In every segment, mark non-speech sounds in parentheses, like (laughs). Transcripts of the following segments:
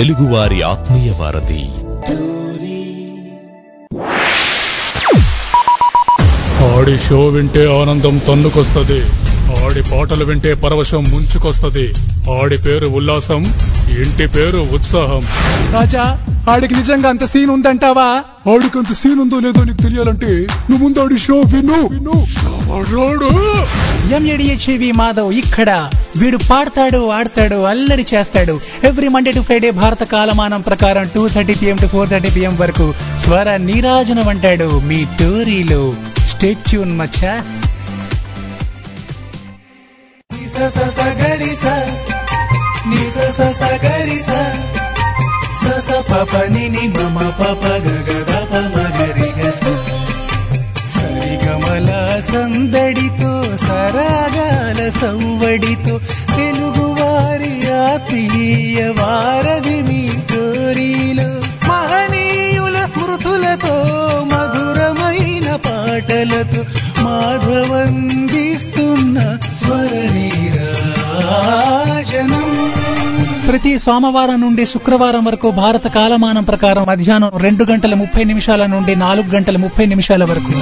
తెలుగువారి ఆత్మీయ వారధి. ఆడి షో వింటే ఆనందం తన్నుకొస్తది. ఆడి పాటలు వింటే పరవశం ముంచుకొస్తది. ఆడి పేరు ఉల్లాసం ఇంటి పేరు ఉత్సాహం. రాజా ఆడికి నిజంగా అంత సీన్ ఉందంటావా? ఆడికి అంత సీన్ ఉందో లేదో నీకు తెలియాలంటే నువ్వు ముందు ఆడి షో విను. M A D H V Madhav ఇక్కడ. వీడు పాడతాడు ఆడతాడు అల్లరి చేస్తాడు. ఎవ్రీ మండే టు ఫ్రైడే భారత కాలమానం ప్రకారం two thirty PM to four thirty PM వరకు స్వర నీరాజనం అంటాడు మీ టోరీలో. స్టేట్యూన్ మచ్చా. సరిగమల సందడితో సరాగాల సంవడితో తెలుగు వారి ఆత్మీయ వారధి మీ కోరిలో. మహనీయుల స్మృతులతో మధురమైన పాటలతో మాధవందిస్తున్న స్వరనీరాజనం. ప్రతి సోమవారం నుండి శుక్రవారం వరకు భారత కాలమానం ప్రకారం మధ్యాహ్నం రెండు గంటల ముప్పై నిమిషాల నుండి నాలుగు గంటల ముప్పై నిమిషాల వరకు.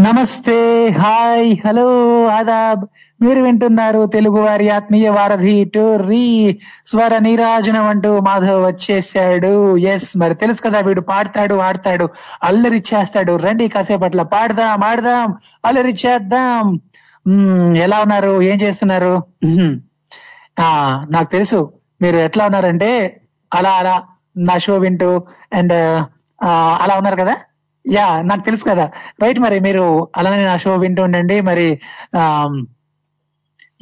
నమస్తే హాయ్ హలో ఆదాబ్. మీరు వింటున్నారు తెలుగు వారి ఆత్మీయ వారధి రీ స్వర నీరాజనం అంటూ మాధవ్ వచ్చేసాడు ఎస్ మరి తెలుసు కదా వీడు పాడతాడు ఆడతాడు అల్లరి చేస్తాడు. రండి కాసేపట్ల పాడదాం ఆడదాం అల్లరి చేద్దాం. ఎలా ఉన్నారు? ఏం చేస్తున్నారు? ఆ నాకు తెలుసు. మీరు ఎట్లా ఉన్నారంటే అలా అలా నా షో వింటూ అండ్ అలా ఉన్నారు కదా? యా నాకు తెలుసు కదా. రైట్ మరి మీరు అలానే నా షో వింటూ ఉండండి. మరి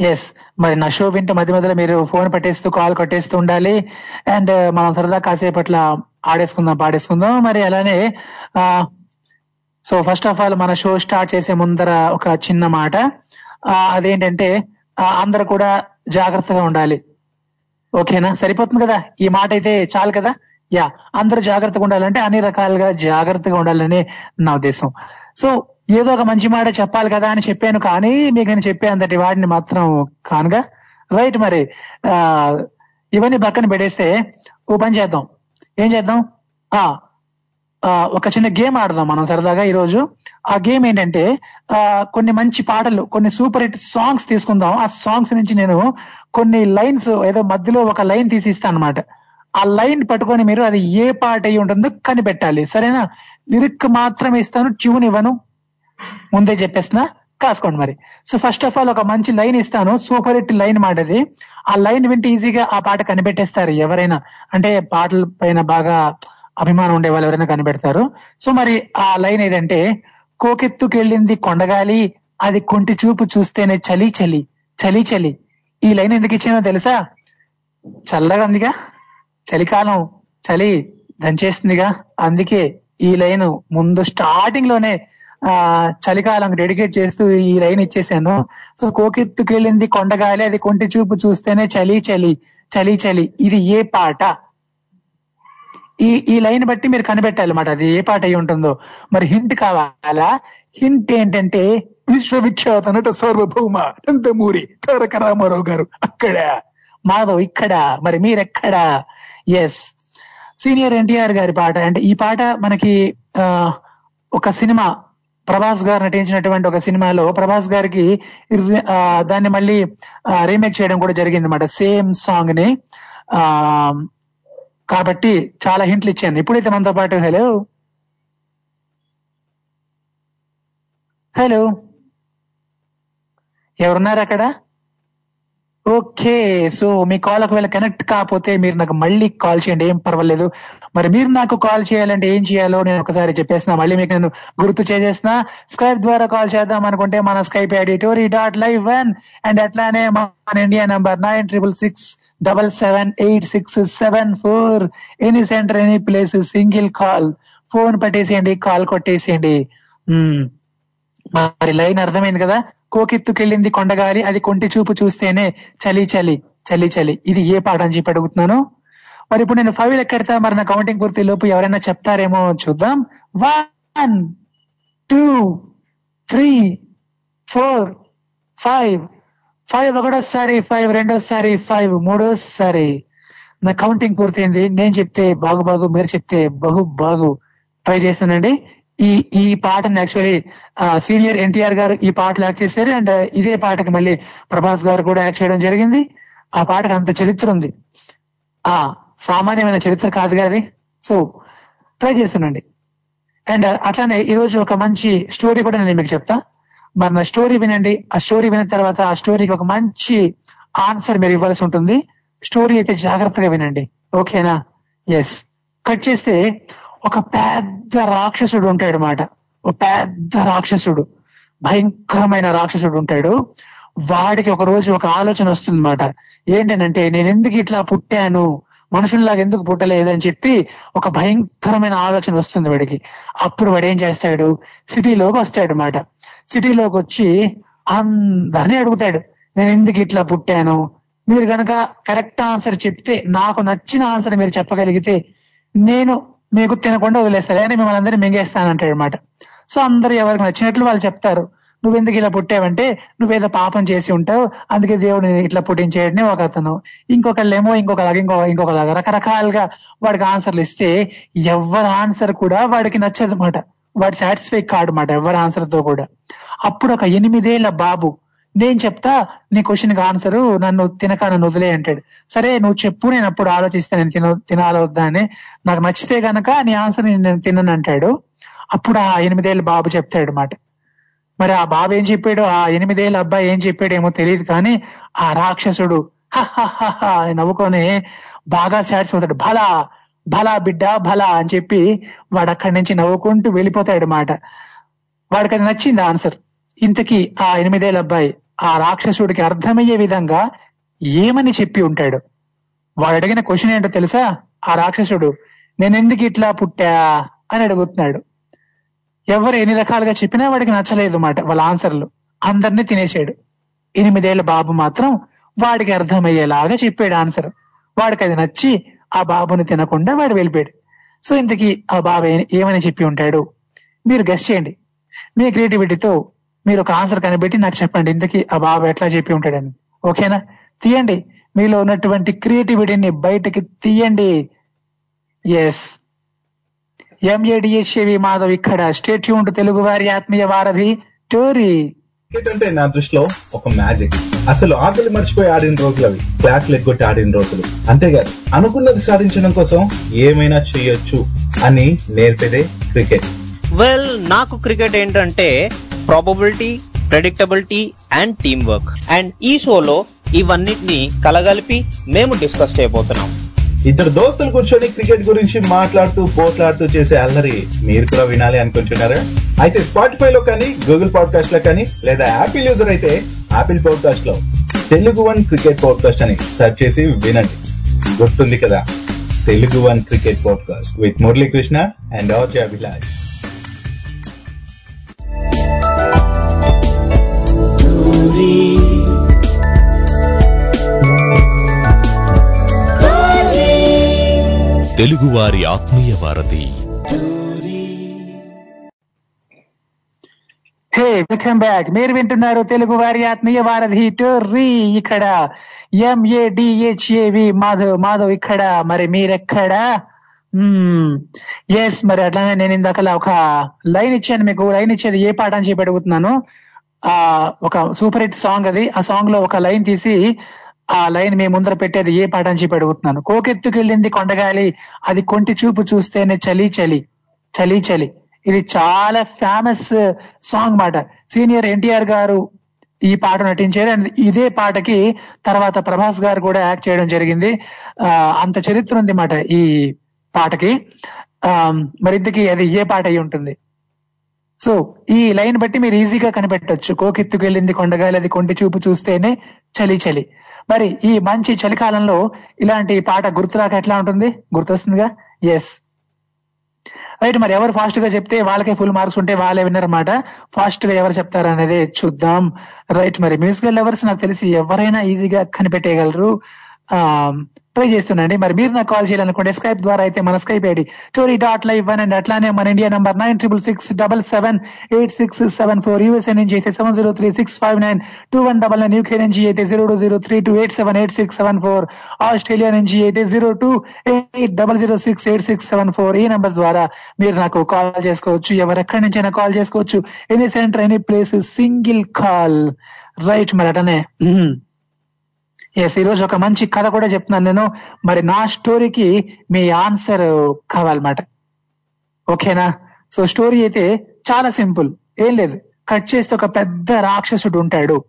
ఎస్ మరి నా షో వింటూ మధ్య మధ్యలో మీరు ఫోన్ పట్టేస్తూ కాల్ కొట్టేస్తూ ఉండాలి. అండ్ uh, మనం సరదా కాసేపట్ల ఆడేసుకుందాం పాడేసుకుందాం. మరి అలానే ఆ సో ఫస్ట్ ఆఫ్ ఆల్ మన షో స్టార్ట్ చేసే ముందర ఒక చిన్న మాట. అదేంటంటే అందరు కూడా జాగ్రత్తగా ఉండాలి. ఓకేనా సరిపోతుంది కదా? ఈ మాట అయితే చాలు కదా? యా అందరూ జాగ్రత్తగా ఉండాలంటే అన్ని రకాలుగా జాగ్రత్తగా ఉండాలని నా ఉద్దేశం. సో ఏదో ఒక మంచి మాట చెప్పాలి కదా అని చెప్పాను కానీ మీకు నేను చెప్పే అంతటి వాడిని మాత్రం కానుగా. రైట్ మరి ఆ ఇవన్నీ పక్కన పెట్టేస్తే ఓ పని చేద్దాం. ఏం చేద్దాం? ఆ ఆ, ఒక చిన్న గేమ్ ఆడదాం మనం సరదాగా ఈరోజు. ఆ గేమ్ ఏంటంటే ఆ కొన్ని మంచి పాటలు కొన్ని సూపర్ హిట్ సాంగ్స్ తీసుకుందాం. ఆ సాంగ్స్ నుంచి నేను కొన్ని లైన్స్ ఏదో మధ్యలో ఒక లైన్ తీసి ఇస్తాను అనమాట ఆ లైన్ పట్టుకొని మీరు అది ఏ పాట అయి ఉంటుందో కనిపెట్టాలి. సరేనా? లిరిక్ మాత్రమే ఇస్తాను ట్యూన్ ఇవ్వను. ముందే చెప్పేస్తున్నా కాసుకోండి మరి. సో ఫస్ట్ ఆఫ్ ఆల్ ఒక మంచి లైన్ ఇస్తాను. సూపర్ హిట్ లైన్ మాటది. ఆ లైన్ వింటే ఈజీగా ఆ పాట కనిపెట్టేస్తారు ఎవరైనా. అంటే పాటల పైన బాగా అభిమానం ఉండే వాళ్ళు ఎవరైనా కనిపెడతారు. సో మరి ఆ లైన్ ఏదంటే కోకెత్తుకెళ్ళింది కొండగాలి అది కొంటి చూపు చూస్తేనే చలి చలి చలి చలి. ఈ లైన్ ఎందుకు ఇచ్చానో తెలుసా? చల్లగా ఉందిగా. చలికాలం చలి దంచేస్తుందిగా. అందుకే ఈ లైన్ ముందు స్టార్టింగ్లోనే ఆ చలికాలం డెడికేట్ చేస్తూ ఈ లైన్ ఇచ్చేసాను. సో కోకెత్తుకెళ్ళింది కొండగాలి అది కొంటి చూపు చూస్తేనే చలి చలి చలి చలి. ఇది ఏ పాట? ఈ ఈ లైన్ బట్టి మీరు కనిపెట్టాలన్నమాట. అది ఏ పాట అయి ఉంటుందో. మరి హింట్ కావాలా? హింట్ ఏంటంటే విశ్వవిఖ్యాత నట సార్వభౌమ నందమూరి తారక రామారావు గారు అక్కడ. మాధవ్ ఇక్కడ. మరి మీరెక్కడ? ఎస్ సీనియర్ ఎన్టీఆర్ గారి పాట. అంటే ఈ పాట మనకి ఒక సినిమా ప్రభాస్ గారు నటించినటువంటి ఒక సినిమాలో ప్రభాస్ గారికి దాన్ని మళ్ళీ రీమేక్ చేయడం కూడా జరిగింది అనమాట సేమ్ సాంగ్ని ఆ కాబట్టి చాలా హింట్లు ఇచ్చాను. ఇప్పుడైతే మనతో పాటు హలో హలో ఎవరున్నారు అక్కడ? ఓకే సో మీ కాల్ ఒకవేళ కనెక్ట్ కాకపోతే మీరు నాకు మళ్ళీ కాల్ చేయండి ఏం పర్వాలేదు. మరి మీరు నాకు కాల్ చేయాలంటే ఏం చేయాలో నేను ఒకసారి చెప్పేసిన మళ్ళీ మీకు నేను గుర్తు చేసేసిన స్కైప్ ద్వారా కాల్ చేద్దాం అనుకుంటే మన Skype ID Tori dot live one and అట్లానే మన India number nine triple six double seven eight six seven four any centre any place single call phone పట్టేసేయండి call కొట్టేసేయండి. Hmm. మరి లైన్ అర్థమైంది కదా? కోకెత్తుకెళ్ళింది కొండగాలి. అది కొంటి చూపు చూస్తేనే చలి చలి చలి చలి. ఇది ఏ పాట అని చెప్పి అడుగుతున్నాను. మరి ఇప్పుడు నేను ఫైవ్ ఎక్కడతా? మరి నా కౌంటింగ్ పూర్తి లోపు ఎవరైనా చెప్తారేమో చూద్దాం. One two three four five. Five ఒకటోసారి ఫైవ్ రెండోసారి ఫైవ్ మూడోసారి. నా కౌంటింగ్ పూర్తయింది. నేను చెప్తే బాగు బాగు మీరు చెప్తే బహు బాగు. ట్రై చేశానండి ఈ ఈ పాటను యాక్చువల్లీ సీనియర్ ఎన్టీఆర్ గారు ఈ పాటలు యాక్ట్ చేశారు. అండ్ ఇదే పాటకి మళ్ళీ ప్రభాస్ గారు కూడా యాక్ట్ చేయడం జరిగింది. ఆ పాటకు అంత చరిత్ర ఉంది. ఆ సామాన్యమైన చరిత్ర కాదు కాదు సో ట్రై చేస్తానండి అండ్ అట్లానే ఈ రోజు ఒక మంచి స్టోరీ కూడా నేను మీకు చెప్తా. మరి నా స్టోరీ వినండి. ఆ స్టోరీ విన్న తర్వాత ఆ స్టోరీకి ఒక మంచి ఆన్సర్ మీరు ఇవ్వాల్సి ఉంటుంది. స్టోరీ అయితే జాగ్రత్తగా వినండి. ఓకేనా? ఎస్ కట్ చేస్తే ఒక పెద్ద రాక్షసుడు ఉంటాడు అనమాట ఒక పెద్ద రాక్షసుడు. భయంకరమైన రాక్షసుడు ఉంటాడు. వాడికి ఒక రోజు ఒక ఆలోచన వస్తుందన్నమాట. ఏంటనంటే నేను ఎందుకు ఇట్లా పుట్టాను? మనుషుల్లాగా ఎందుకు పుట్టలేదని చెప్పి ఒక భయంకరమైన ఆలోచన వస్తుంది వాడికి. అప్పుడు వాడు ఏం చేస్తాడు? సిటీలోకి వస్తాడు అనమాట సిటీలోకి వచ్చి అందరినీ అడుగుతాడు నేను ఎందుకు ఇట్లా పుట్టాను? మీరు కనుక కరెక్ట్ ఆన్సర్ చెప్తే నాకు నచ్చిన ఆన్సర్ మీరు చెప్పగలిగితే నేను మీకు తినకుండా వదిలేస్తారు. కానీ మిమ్మల్ని అందరినీ మింగేస్తానంటాడు అనమాట సో అందరు ఎవరికి నచ్చినట్లు వాళ్ళు చెప్తారు. నువ్వెందుకు ఇలా పుట్టావంటే నువ్వేదో పాపం చేసి ఉంటావు అందుకే దేవుడు ఇట్లా పుట్టించేయడని ఒక అతను. ఇంకొకళ్ళేమో ఇంకొకలాగా ఇంకో ఇంకొకలాగా రకరకాలుగా వాడికి ఆన్సర్లు ఇస్తే ఎవరి ఆన్సర్ కూడా వాడికి నచ్చదు అనమాట వాడు సాటిస్ఫై కాడు అనమాట ఎవరి ఆన్సర్తో కూడా. అప్పుడు ఒక ఎనిమిదేళ్ళ బాబు నేను చెప్తా నీ క్వశ్చన్కి ఆన్సర్ నన్ను తినక నన్ను వదిలే అంటాడు. సరే నువ్వు చెప్పు నేను అప్పుడు ఆలోచిస్తే నేను తిన తినాలా వద్దా అని. నాకు నచ్చితే గనక నీ ఆన్సర్ నేను తినను అంటాడు. అప్పుడు ఆ ఎనిమిదేళ్ళ బాబు చెప్తాడు మాట. మరి ఆ బాబు ఏం చెప్పాడు ఆ ఎనిమిదేళ్ళు అబ్బాయి ఏం చెప్పాడేమో తెలియదు కానీ ఆ రాక్షసుడు "హహహహ" అని నవ్వుకొని బాగా సాటిస్ఫై అవుతాడు భలా భలా బిడ్డ భలా అని చెప్పి వాడు అక్కడి నుంచి నవ్వుకుంటూ వెళ్ళిపోతాడు మాట. వాడికి అది నచ్చింది ఆన్సర్ ఇంతకీ ఆ ఎనిమిదేళ్ళ అబ్బాయి ఆ రాక్షసుడికి అర్థమయ్యే విధంగా ఏమని చెప్పి ఉంటాడు? వాడు అడిగిన క్వశ్చన్ ఏంటో తెలుసా? ఆ రాక్షసుడు నేను ఎందుకు ఇట్లా పుట్టా? అని అడుగుతున్నాడు. ఎవరు ఎన్ని రకాలుగా చెప్పినా వాడికి నచ్చలేదు మాట వాళ్ళ ఆన్సర్లు. అందరినీ తినేసాడు. ఎనిమిదేళ్ళ బాబు మాత్రం వాడికి అర్థమయ్యేలాగా చెప్పాడు ఆన్సర్. వాడికి అది నచ్చి ఆ బాబుని తినకుండా వాడు వెళ్ళిపోయాడు. సో ఇంతకీ ఆ బాబు ఏమని చెప్పి ఉంటాడు? మీరు గెస్ట్ చేయండి. మీ క్రియేటివిటీతో మీరు ఒక ఆన్సర్ కనిపెట్టి నాకు చెప్పండి. ఇంతకీ ఆ బాబు ఎట్లా చెప్పి ఉంటాడని. ఓకేనా? తీయండి. మీలో ఉన్నటువంటి క్రియేటివిటీని బయటకి తీయండి. ఎస్ ఎంఏడిహెచ్ఏవి మాధవ్ ఇక్కడ. స్టేట్ యూన్ తెలుగు వారి ఆత్మీయ వారధి టోరీ క్రికెట్ అంటే నా దృష్టిలో ఒక మ్యాజిక్. అసలు ఆకలి మర్చిపోయి ఆడిన రోజులు అవి. క్లాసులు ఎగ్గొట్టి ఆడిన రోజులు. అంతేకాదు అనుకున్నది సాధించడం కోసం ఏమైనా చేయొచ్చు అని నేర్పేదే క్రికెట్. వెల్ నాకు క్రికెట్ ఏంటంటే probability predictability and team work and ఈ షోలో ఇవన్నిటిని కలగలిపి మేము డిస్కస్ చేయబోతున్నాం. ఇద్దరు దోస్తులు కూర్చొని క్రికెట్ గురించి మాట్లాడుతూ పోట్లాడుతూ చేసే అల్లరి మీరు కూడా వినాలి అనుకుంటున్నారా? అయితే స్పాటిఫై లో కానీ గూగుల్ పాడ్కాస్ట్లో కానీ లేదా యాపిల్ యూజర్ అయితే యాపిల్ పాడ్కాస్ట్లో తెలుగు వన్ క్రికెట్ పాడ్కాస్ట్ అని సెర్చ్ చేసి వినండి. గుర్తుంది కదా Telugu one cricket podcast with Muralikrishna and RJ Abhilash. తెలుగువారి ఆత్మీయ వారధి. Hey welcome back. మీరు వింటున్నారు తెలుగు వారి ఆత్మీయ వారధి టోర్రీ. ఇక్కడ ఎంఏడిహెచ్ఏవి మాధవ్ మాధవ్ ఇక్కడ. మరి మీరెక్కడ? ఎస్ మరి అట్లానే నేను ఇందాకలా ఒక లైన్ ఇచ్చాను మీకు. లైన్ ఇచ్చేది ఏ పాట అని చెప్పి అడుగుతున్నాను. ఆ ఒక సూపర్ హిట్ సాంగ్ అది. ఆ సాంగ్లో ఒక లైన్ తీసి ఆ లైన్ మీ ముందర పెట్టేది ఏ పాట అని చెప్పి అడుగుతున్నాను. కోకెత్తుకెళ్ళింది కొండగాలి అది కొంటి చూపు చూస్తేనే చలి చలి చలి చలి. ఇది చాలా ఫేమస్ సాంగ్ uh, మాట. సీనియర్ ఎన్టీఆర్ గారు ఈ పాట నటించారు అండ్ ఇదే పాటకి తర్వాత ప్రభాస్ గారు కూడా యాక్ట్ చేయడం జరిగింది. ఆ అంత చరిత్ర ఉంది మాట ఈ పాటకి. ఆ మరి అది ఏ పాట అయి ఉంటుంది? సో ఈ లైన్ బట్టి మీరు ఈజీగా కనిపెట్టొచ్చు. కోకెత్తుకెళ్ళింది కొండగాలి అది కొంటి చూపు చూస్తేనే చలి చలి. మరి ఈ మంచి చలికాలంలో ఇలాంటి పాట గుర్తురాక ఎట్లా ఉంటుంది? గుర్తొస్తుందిగా? ఎస్ రైట్ మరి ఎవరు ఫాస్ట్గా చెప్తే వాళ్ళకే ఫుల్ మార్క్స్ ఉంటే వాళ్ళే విన్నారన్నమాట ఫాస్ట్గా ఎవరు చెప్తారు అనేది చూద్దాం. రైట్ మరి మ్యూజికల్ లవర్స్ నాకు తెలిసి ఎవరైనా ఈజీగా కనిపెట్టేయగలరు. ఆ ట్రై చేస్తున్నాండి మరి మీరు నాకు కాల్ చేయాలనుకుంటే స్కైప్ ద్వారా అయితే మన Skype ID story dot live one and అట్లానే మన India number nine triple six double seven eight six seven four USA నుంచి అయితే seven zero three six five nine two one double nine UK నుంచి అయితే zero two zero three two eight seven eight six seven four Australia నుంచి అయితే zero two eight double zero six eight six seven four ఈ number ద్వారా మీరు నాకు call చేసుకోవచ్చు. ఎవరెక్కడి నుంచైనా కాల్ చేసుకోవచ్చు. Any centre any place single call right మరి అటనే ఎస్ ఈ రోజు ఒక మంచి కథ కూడా చెప్తున్నాను నేను. మరి నా స్టోరీకి మీ ఆన్సర్ కావాలన్నమాట. ఓకేనా? సో స్టోరీ అయితే చాలా సింపుల్. ఏం లేదు. కట్ చేస్తే ఒక పెద్ద రాక్షసుడు ఉంటాడు.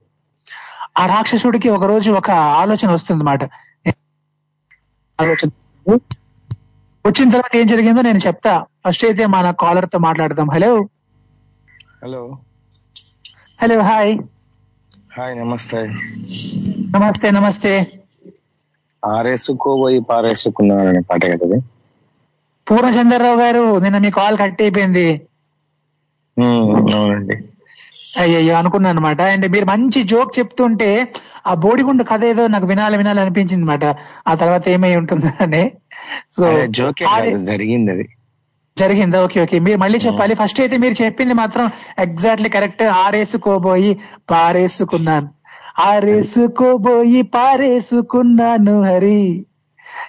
ఆ రాక్షసుడికి ఒక రోజు ఒక ఆలోచన వస్తుంది మాట ఆలోచన. వచ్చిన తర్వాత ఏం జరిగిందో నేను చెప్తా. ఫస్ట్ అయితే మన కాలర్తో మాట్లాడదాం. Hello hello hello hi hi నమస్తే. నమస్తే నమస్తే. ఆరేసుకోబోయి పారేసుకున్నాను అనే పాట కదా? పూర్ణచంద్రరావు గారు నిన్న మీ కాల్ కట్ అయిపోయింది. అవునండి. అయ్యయ్యో అనుకున్నాను అనమాట అండ్ మీరు మంచి జోక్ చెప్తుంటే ఆ బోడిగుండు కథ ఏదో నాకు వినాలి వినాలి అనిపించింది అనమాట ఆ తర్వాత ఏమై ఉంటుందని సో జోకే జరిగింది అది. జరిగిందా? Okay okay. మీరు మళ్ళీ చెప్పాలి. ఫస్ట్ అయితే మీరు చెప్పింది మాత్రం ఎగ్జాక్ట్లీ కరెక్ట్ ఆరేసుకోబోయి పారేసుకున్నాను. ఆరేసుకోబోయి పారేసుకున్నాను హరి.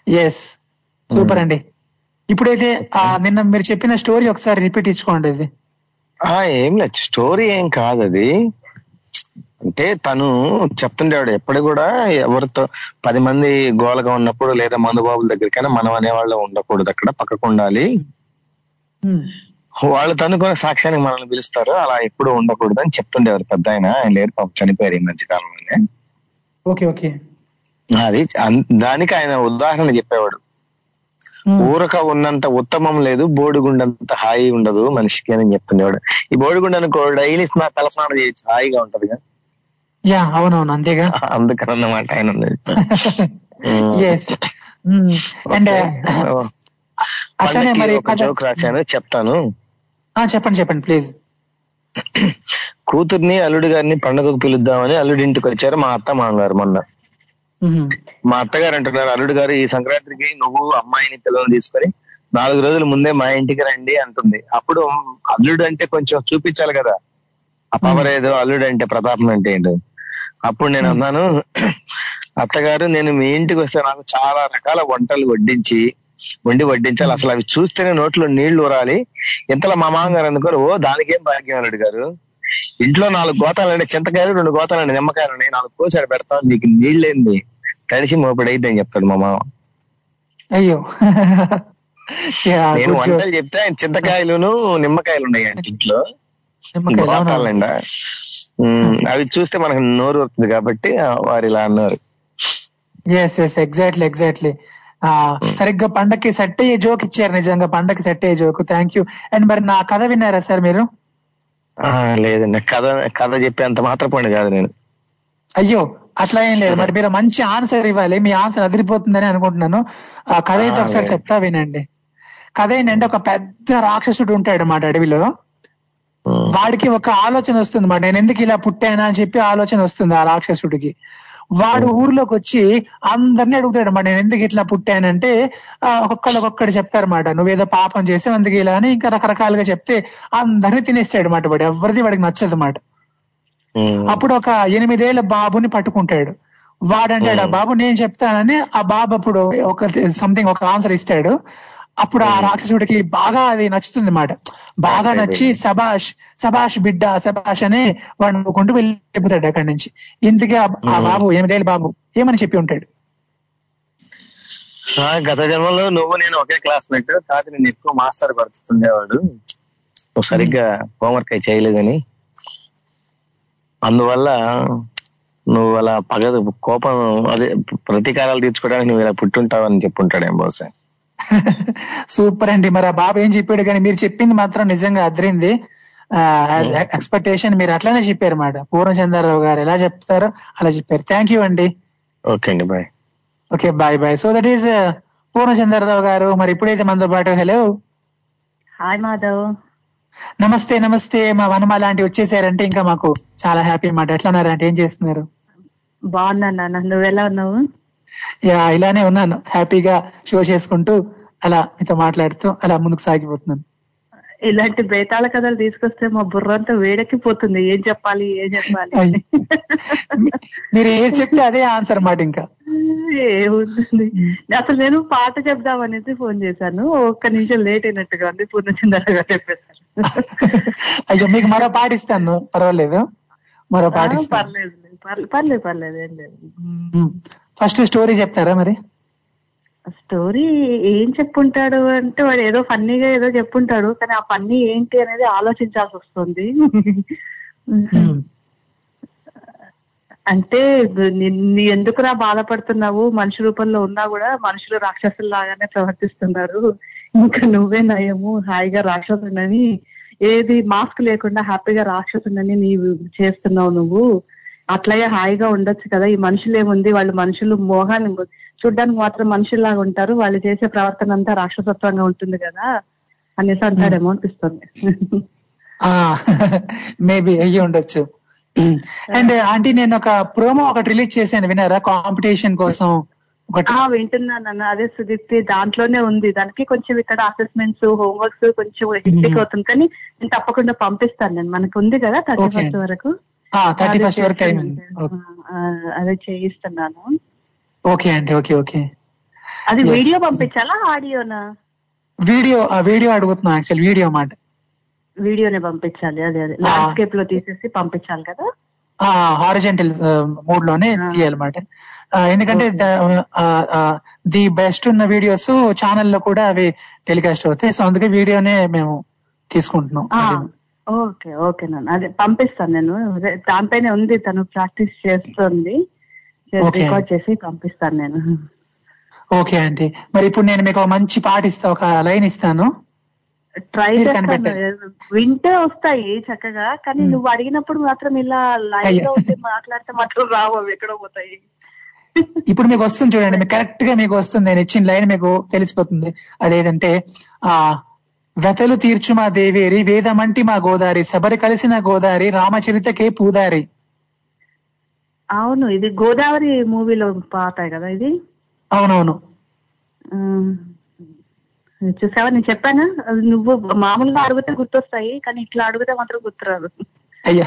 ఎస్ సూపర్ అండి. ఇప్పుడైతే ఆ నిన్న మీరు చెప్పిన స్టోరీ ఒకసారి రిపీట్ ఇచ్చుకోండి ఇది. ఏం లేదు. స్టోరీ ఏం కాదు అది. అంటే తను చెప్తుండేవాడు ఎప్పుడు కూడా ఎవరితో పది మంది గోలగా ఉన్నప్పుడు లేదా మందుబాబుల దగ్గరికైనా మనం అనేవాళ్ళు ఉండకూడదు. అక్కడ పక్కకు ఉండాలి. Hmm. వాళ్ళు తనుకున్న సాక్ష్యానికి మనల్ని పిలుస్తారు. అలా ఎప్పుడు ఉండకూడదు అని చెప్తుండేవారు పెద్ద ఆయన ఆయన లేరు పాపం చనిపోయారు ఈ మధ్య కాలంలోనే. Okay okay. అది దానికి ఆయన ఉదాహరణ చెప్పేవాడు. ఊరక ఉన్నంత ఉత్తమం లేదు బోడిగుండంత హాయి ఉండదు మనిషికి అని చెప్తుండేవాడు. ఈ బోడిగుండ అనుకో డైలీ స్నా తలస్నానం చేయొచ్చు హాయిగా ఉంటది యా అవునవును అంతేగా. (laughs) అందుకని అన్నమాట ఆయన అండ్ (laughs) అట్లనే మరి జోక్ రాశాను చెప్తాను. చెప్పండి చెప్పండి ప్లీజ్ కూతుర్ని అల్లుడి గారిని పండుగకు పిలుద్దామని అల్లుడి ఇంటికి వచ్చారు మా అత్త మామగారు మొన్న. మా అత్తగారు అంటున్నారు అల్లుడు గారు ఈ సంక్రాంతికి నువ్వు అమ్మాయిని పిల్లల్ని తీసుకొని నాలుగు రోజుల ముందే మా ఇంటికి రండి అంటుంది. అప్పుడు అల్లుడు అంటే కొంచెం చూపించాలి కదా. ఆ పవర్ ఏదో అల్లుడు అంటే ప్రతాపం అంటే ఏంటో. అప్పుడు నేను అన్నాను (clears throat) అత్తగారు నేను మీ ఇంటికి వస్తే నాకు చాలా రకాల వంటలు వడ్డించి వండి వడ్డించాలి. అసలు అవి చూస్తేనే నోట్లో నీళ్ళు ఊరాలి. ఇంతలో మా మామగారు అనుకోరు ఓ దానికేం భాగ్యం అల్లుడు గారు. ఇంట్లో నాలుగు గోతాలండి చింతకాయలు రెండు గోతాలండి నిమ్మకాయలు ఉన్నాయి నాలుగు కోసాడు పెడతాం నీకు నీళ్ళేంది? తడిసి మోపడైద్ది అని చెప్తాడు మా మామ. అయ్యో. నేను. వంటలు చెప్తే ఆయన చింతకాయలును నిమ్మకాయలు ఉన్నాయి అంటే ఇంట్లో. గోతాలండ అవి చూస్తే మనకు నోరు వస్తుంది కాబట్టి వారు ఇలా అన్నారు. ఎస్ ఎస్ ఎగ్జాక్ట్లీ ఎగ్జాక్ట్లీ సరిగ్గా పండక్కి సెట్ అయ్యే జోక్ ఇచ్చారు నిజంగా పండక్కి సెట్ అయ్యే జోక్ థ్యాంక్ యూ అండ్ మరి నా కథ విన్నారా సార్ మీరు? ఆ, లేదండి కథ కథ చెప్పేంత మాత్రపోండి కాదు నేను. అయ్యో అట్లా ఏం లేదు. మరి మీరు మంచి ఆన్సర్ ఇవ్వాలి. మీ ఆన్సర్ అదిరిపోతుందని అనుకుంటున్నాను. ఆ కథ అయితే ఆ, ఒకసారి. చెప్తా వినండి. కథ ఏంటంటే ఒక పెద్ద రాక్షసుడు ఉంటాడు మాట అడవిలో. వాడికి ఒక ఆలోచన వస్తుంది మాట నేను ఎందుకు ఇలా పుట్టానా అని చెప్పి ఆలోచన వస్తుంది ఆ రాక్షసుడికి. వాడు ఊర్లోకి వచ్చి అందరినీ అడుగుతాడు అన్నమాట నేను ఎందుకు ఇట్లా పుట్టానంటే ఆ, ఒక్కొక్కళ్ళు ఒక్కొక్కడు చెప్తారన్నమాట నువ్వేదో పాపం చేసి అందుకు ఇలా అని ఇంకా రకరకాలుగా చెప్తే అందరినీ తినేస్తాడు అన్నమాట వాడు ఎవరిది వాడికి నచ్చదు అన్నమాట. అప్పుడు ఒక ఎనిమిదేళ్ళ బాబుని పట్టుకుంటాడు. వాడంటాడు ఆ బాబు నేను చెప్తానని ఆ బాబు అప్పుడు ఒక సంథింగ్ ఒక ఆన్సర్ ఇస్తాడు. అప్పుడు ఆ రాక్షసుడికి బాగా అది నచ్చుతుంది మాట బాగా నచ్చి సబాష్ సబాష్ బిడ్డ సబాష్ అని వాడు నవ్వుకుంటూ వెళ్ళిపోతాడు అక్కడి నుంచి. ఇంతకీ ఆ- ఆ బాబు ఎనిమిదేళ్ళ బాబు? ఏమని చెప్పి ఉంటాడు? గత జన్మలో నువ్వు నేను ఒకే క్లాస్మేట్. కాదు నేను ఎక్కువ మాస్టర్ పడుతుండేవాడు. నువ్వు సరిగ్గా హోంవర్క్ అయి చేయలేదని. అందువల్ల నువ్వు అలా పగ కోపం అదే ప్రతీకారాలు తీర్చుకోవడానికి నువ్వు ఇలా పుట్టుంటావని చెప్పుంటాడేం బహుశా. సూపర్ అండి. మరి ఆ బాబు ఏం చెప్పాడు కానీ మీరు చెప్పింది మాత్రం నిజంగా అదిరింది. ఎక్స్పెక్టేషన్ మీరు అట్లానే చెప్పారు మాట. పూర్ణచంద్రరావు గారు ఎలా చెప్తారో అలా చెప్పారు. థ్యాంక్ యూ అండి. ఓకే అండి bye okay bye bye so that is Purnachandrarao గారు. మరి ఇప్పుడైతే మనతో పాటు హలో హాయ్ మాధవ్ నమస్తే నమస్తే. మా వనమ లాంటి వచ్చేసారంటే ఇంకా మాకు చాలా హ్యాపీ మాట. ఎట్లా ఉన్నారంటే ఏం చేస్తున్నారు? బాగున్నాను నాన్న. నువ్వెలా ఉన్నావు? ఇలానే ఉన్నాను. హ్యాపీగా షో చేసుకుంటూ అలా మీతో మాట్లాడుతూ అలా ముందుకు సాగిపోతున్నాను. ఇలాంటి బేతాళ కథలు తీసుకొస్తే మా బుర్ర అంతా వేడెక్కిపోతుంది. ఏం చెప్పాలి ఏం చెప్పాలి. మీరు ఏది చెప్తే అదే ఆన్సర్ మాట ఇంకా. ఏముంటుంది అసలు నేను పాట చెప్దామనేసి ఫోన్ చేశాను. ఒక్క నిమిషం లేట్ అయినట్టుగా ఉంది. పూర్ణచంద్రగా చెప్పేశాను అయ్యో మీకు మరో పాట ఇస్తాను. పర్వాలేదు. మరో పాట పర్లేదు. పర్లేదు పర్లేదు. ఏం లేదు. ఫస్ట్ స్టోరీ చెప్తారా మరి? స్టోరీ ఏం చెప్పుంటాడు అంటే వాడు ఏదో ఫన్నీగా ఏదో చెప్పుంటాడు కానీ ఆ ఫన్నీ ఏంటి అనేది ఆలోచించాల్సి వస్తుంది. అంటే ఎందుకురా బాధపడుతున్నావు? మనిషి రూపంలో ఉన్నా కూడా మనుషులు రాక్షసుల్లాగానే ప్రవర్తిస్తున్నారు. ఇంకా నువ్వే నయము హాయిగా రాక్షసుడని ఏది మాస్క్ లేకుండా హ్యాపీగా రాక్షసుడని నీవు చేస్తున్నావు నువ్వు. అట్లాగే హాయిగా ఉండొచ్చు కదా. ఈ మనుషులు ఏముంది? వాళ్ళు మనుషులు మోహాన్ని చూడ్డానికి మాత్రం మనుషుల్లాగా ఉంటారు. వాళ్ళు చేసే ప్రవర్తన అంతా రాక్షసత్వంగా ఉంటుంది కదా అనేసి అంటాడేమో అనిపిస్తుంది. మేబీ అయ్యి ఉండొచ్చు. అండ్ ఆంటీ నేను ఒక ప్రోమో ఒకటి రిలీజ్ చేశాను. వినారా కాంపిటీషన్ కోసం వింటున్నాను అన్న. అదే సుదీప్తి దాంట్లోనే ఉంది. దానికి కొంచెం ఇక్కడ అసెస్మెంట్స్ హోంవర్క్స్ కొంచెం హిస్టిక్ అవుతుంది. కానీ నేను తప్పకుండా పంపిస్తాను. నేను మనకు ఉంది కదా థర్టీ. ఫస్ట్ వరకు. థర్టీ ఫస్ట్ వరకు టైం అదే చేయిస్తున్నాను. ఓకే అండి ఓకే ఓకే. అది. వీడియో పంపించాలా ఆడియోనా? వీడియో ఆ వీడియో అడుగుతున్నా యాక్చువల్ వీడియో మాట. వీడియోనే పంపించాలి అదే అదే. ల్యాండ్స్కేప్లో తీసేసి పంపించాలి కదా? హారిజెంటల్ మోడ్లోనే తీయాలన్నమాట ఎందుకంటే ది బెస్ట్ ఉన్న వీడియోస్ ఛానల్లో కూడా అవి టెలికాస్ట్ అవుతాయి. సో అందుకే వీడియోనే మేము తీసుకుంటున్నాం. ఓకే ఓకే నాన్న. అదే పంపిస్తాను నేను. దానిపైనే ఉంది తను ప్రాక్టీస్ చేస్తుంది. రికార్డ్ చేసి పంపిస్తాను నేను. Okay aunty. మరి ఇప్పుడు నేను మీకు మంచి పాట ఇస్తా ఒక లైన్ ఇస్తాను. ట్రై చేస్తాను. వింటే వస్తాయి చక్కగా కానీ నువ్వు అడిగినప్పుడు మాత్రం ఇలా లైవ్ అయ్యో. లో ఉండి మాట్లాడితే మాత్రం రావు అవి ఎక్కడో పోతాయి. ఇప్పుడు మీకు వస్తుంది చూడండి కరెక్ట్గా మీకు వస్తుంది. నేను ఇచ్చిన లైన్ మీకు తెలిసిపోతుంది. అదేంటంటే ఆ వెతలు తీర్చు మా దేవేరి వేదమంటి మా గోదారి శబరి కలిసిన గోదారి రామచరితకే పూదారి. అవును ఇది గోదావరి మూవీలో పాట కదా ఇది? అవునవును. చూసావా? నేను చెప్పానా? నువ్వు మామూలుగా అడిగితే గుర్తొస్తాయి కానీ ఇట్లా అడిగితే మాత్రం గుర్తురాదు. అయ్యా.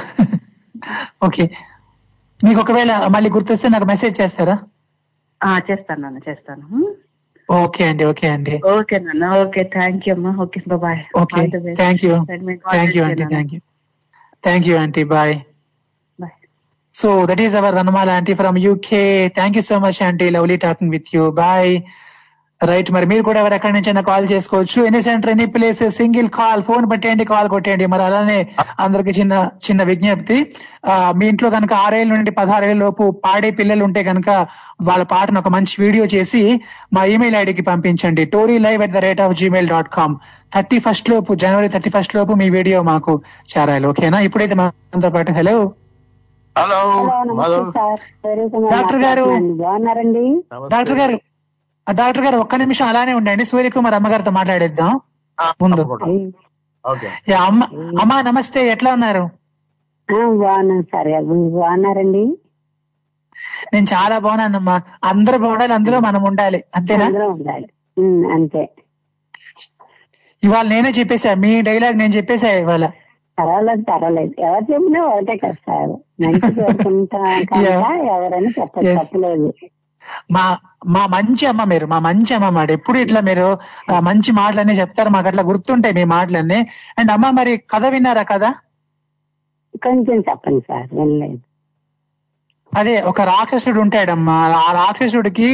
ఓకే. మీకు ఒకవేళ మళ్ళీ గుర్తొస్తే నాకు మెసేజ్ చేస్తారా? ఆ చేస్తాను నాన్న చేస్తాను. ఓకే అండి ఓకే అండి ఓకే నాన్న ఓకే థ్యాంక్ యూ అమ్మా okay bye okay thank you thank you aunty thank you thank you aunty bye bye so that is our Vanamala aunty from UK thank you so much aunty lovely talking with you bye right మరి మీరు కూడా ఎవరు ఎక్కడి నుంచైనా call చేసుకోవచ్చు. Any centre any place single call phone పెట్టేయండి call కొట్టేయండి. మరి అలానే అందరికి చిన్న చిన్న విజ్ఞప్తి. ఆ, మీ ఇంట్లో కనుక ఆరేళ్ళ నుండి పదహారేళ్ళ లోపు పాడే పిల్లలు ఉంటే కనుక వాళ్ళ పాటను ఒక మంచి వీడియో చేసి మా ఇమెయిల్ ఐడికి పంపించండి. Tori live at the rate of Gmail dot com thirty first లోపు జనవరి థర్టీ ఫస్ట్ లోపు మీ వీడియో మాకు చేరాలి. ఓకేనా? ఇప్పుడైతే మనతో పాటు హలో. హలో డాక్టర్ గారు. డాక్టర్ గారు డాక్టర్ గారు ఒక్క నిమిషం అలానే ఉండండి. సూర్యకుమార్ అమ్మగారితో మాట్లాడేద్దాం. ముందు. ఓకే. యా, అమ్మ అమ్మా నమస్తే. ఎట్లా ఉన్నారు? బాగున్నారండి? నేను చాలా బాగున్నానమ్మా. అందరూ బాగుండాలి అందులో మనం ఉండాలి. అంతేనా? ఉండాలి. అంతే. ఇవాళ నేనే చెప్పేశా మీ డైలాగ్ నేను చెప్పేశా ఇవాళ. పర్వాలేదు పర్వాలేదు. ఎవరు చెప్పినా ఒకటే సార్. మంచి (laughs) ఎవరైనా. చెప్పలేదు మా మా మంచి అమ్మ మీరు మా మంచి అమ్మ మాట. ఎప్పుడు ఇట్లా మీరు మంచి మాటలన్నీ చెప్తారు మాకు అట్లా గుర్తుంటాయి మీ మాటలన్నీ. అండ్ అమ్మ మరి కథ విన్నారా కదా? కొంచెం చెప్పండి సార్ వినలేదు. అదే ఒక రాక్షసుడు ఉంటాడమ్మా. ఆ రాక్షసుడికి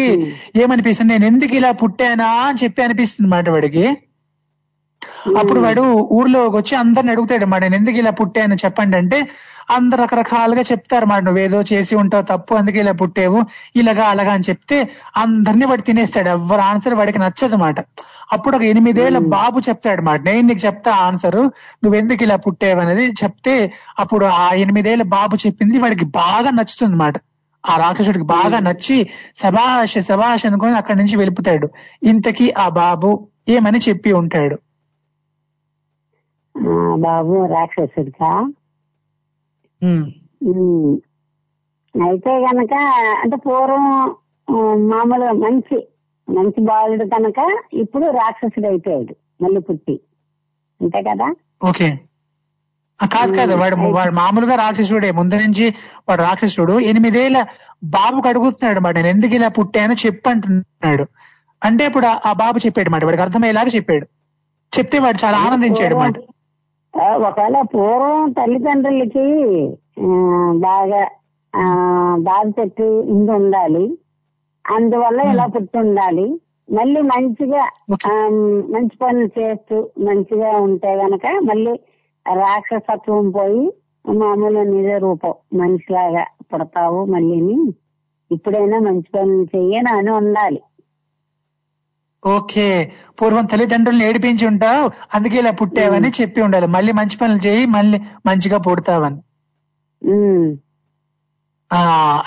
ఏమనిపిస్తుంది? నేను ఎందుకు ఇలా పుట్టానా అని చెప్పి అనిపిస్తుంది మాట వాడికి. అప్పుడు వాడు ఊర్లోకి వచ్చి అందరిని అడుగుతాడు మాట నేను ఎందుకు ఇలా పుట్టాను చెప్పండి అంటే అందరు రకరకాలుగా చెప్తారు. మాట నువ్వేదో చేసి ఉంటావు తప్పు అందుకే ఇలా పుట్టావు ఇలాగా అలాగా అని చెప్తే అందరినీ వాడు తినేస్తాడు. ఎవరు ఆన్సర్ వాడికి నచ్చదు మాట. అప్పుడు ఒక ఎనిమిదేళ్ళ బాబు చెప్తాడు మాట. నేను నీకు చెప్తా ఆన్సర్ నువ్వెందుకు ఇలా పుట్టావు అనేది చెప్తే అప్పుడు ఆ ఎనిమిదేళ్ళ బాబు చెప్పింది వాడికి బాగా నచ్చుతుంది మాట. ఆ రాక్షసుడికి బాగా నచ్చి శబాష్ శబాష్ అనుకొని అక్కడి నుంచి వెళ్ళిపోతాడు. ఇంతకీ ఆ బాబు ఏమని చెప్పి ఉంటాడు? ఆ, బాబు రాక్షసుడికా. అయితే గనక అంటే పూర్వం మామూలుగా మంచి మంచి బాలుడు కనుక ఇప్పుడు రాక్షసుడు అయిపోయాడు మళ్ళీ పుట్టి అంతే కదా? ఓకే. కాదు కాదు వాడు వాడు మామూలుగా రాక్షసుడే. ముందు నుంచి వాడు రాక్షసుడు. ఎనిమిదేళ్ళ బాబుకు అడుగుతున్నాడు మాట నేను ఎందుకు ఇలా పుట్టానో? చెప్పు అంటున్నాడు అంటే ఇప్పుడు ఆ- బాబు చెప్పాడు మాట వాడికి అర్థమయ్యేలాగా చెప్పాడు. చెప్తే వాడు చాలా ఆనందించాడు మాట ఒకవేళ పూర్వం తల్లిదండ్రులకి బాగా ఆ, బాధ పెట్టి ఇందు ఉండాలి. అందువల్ల ఇలా పుట్టి ఉండాలి. మళ్ళీ మంచిగా మంచి పనులు చేస్తూ మంచిగా ఉంటే గనక మళ్ళీ రాక్షసత్వం పోయి మామూలు నిజ రూపం మనిషిలాగా పుడతావు మళ్ళీని. ఇప్పుడైనా మంచి పనులు చెయ్యని అని ఉండాలి. ఓకే. పూర్వం తల్లిదండ్రులను ఏడిపించి ఉంటావు అందుకే ఇలా పుట్టావని చెప్పి ఉండాలి. మళ్ళీ మంచి పనులు చేయి మళ్ళీ మంచిగా పుడతావని.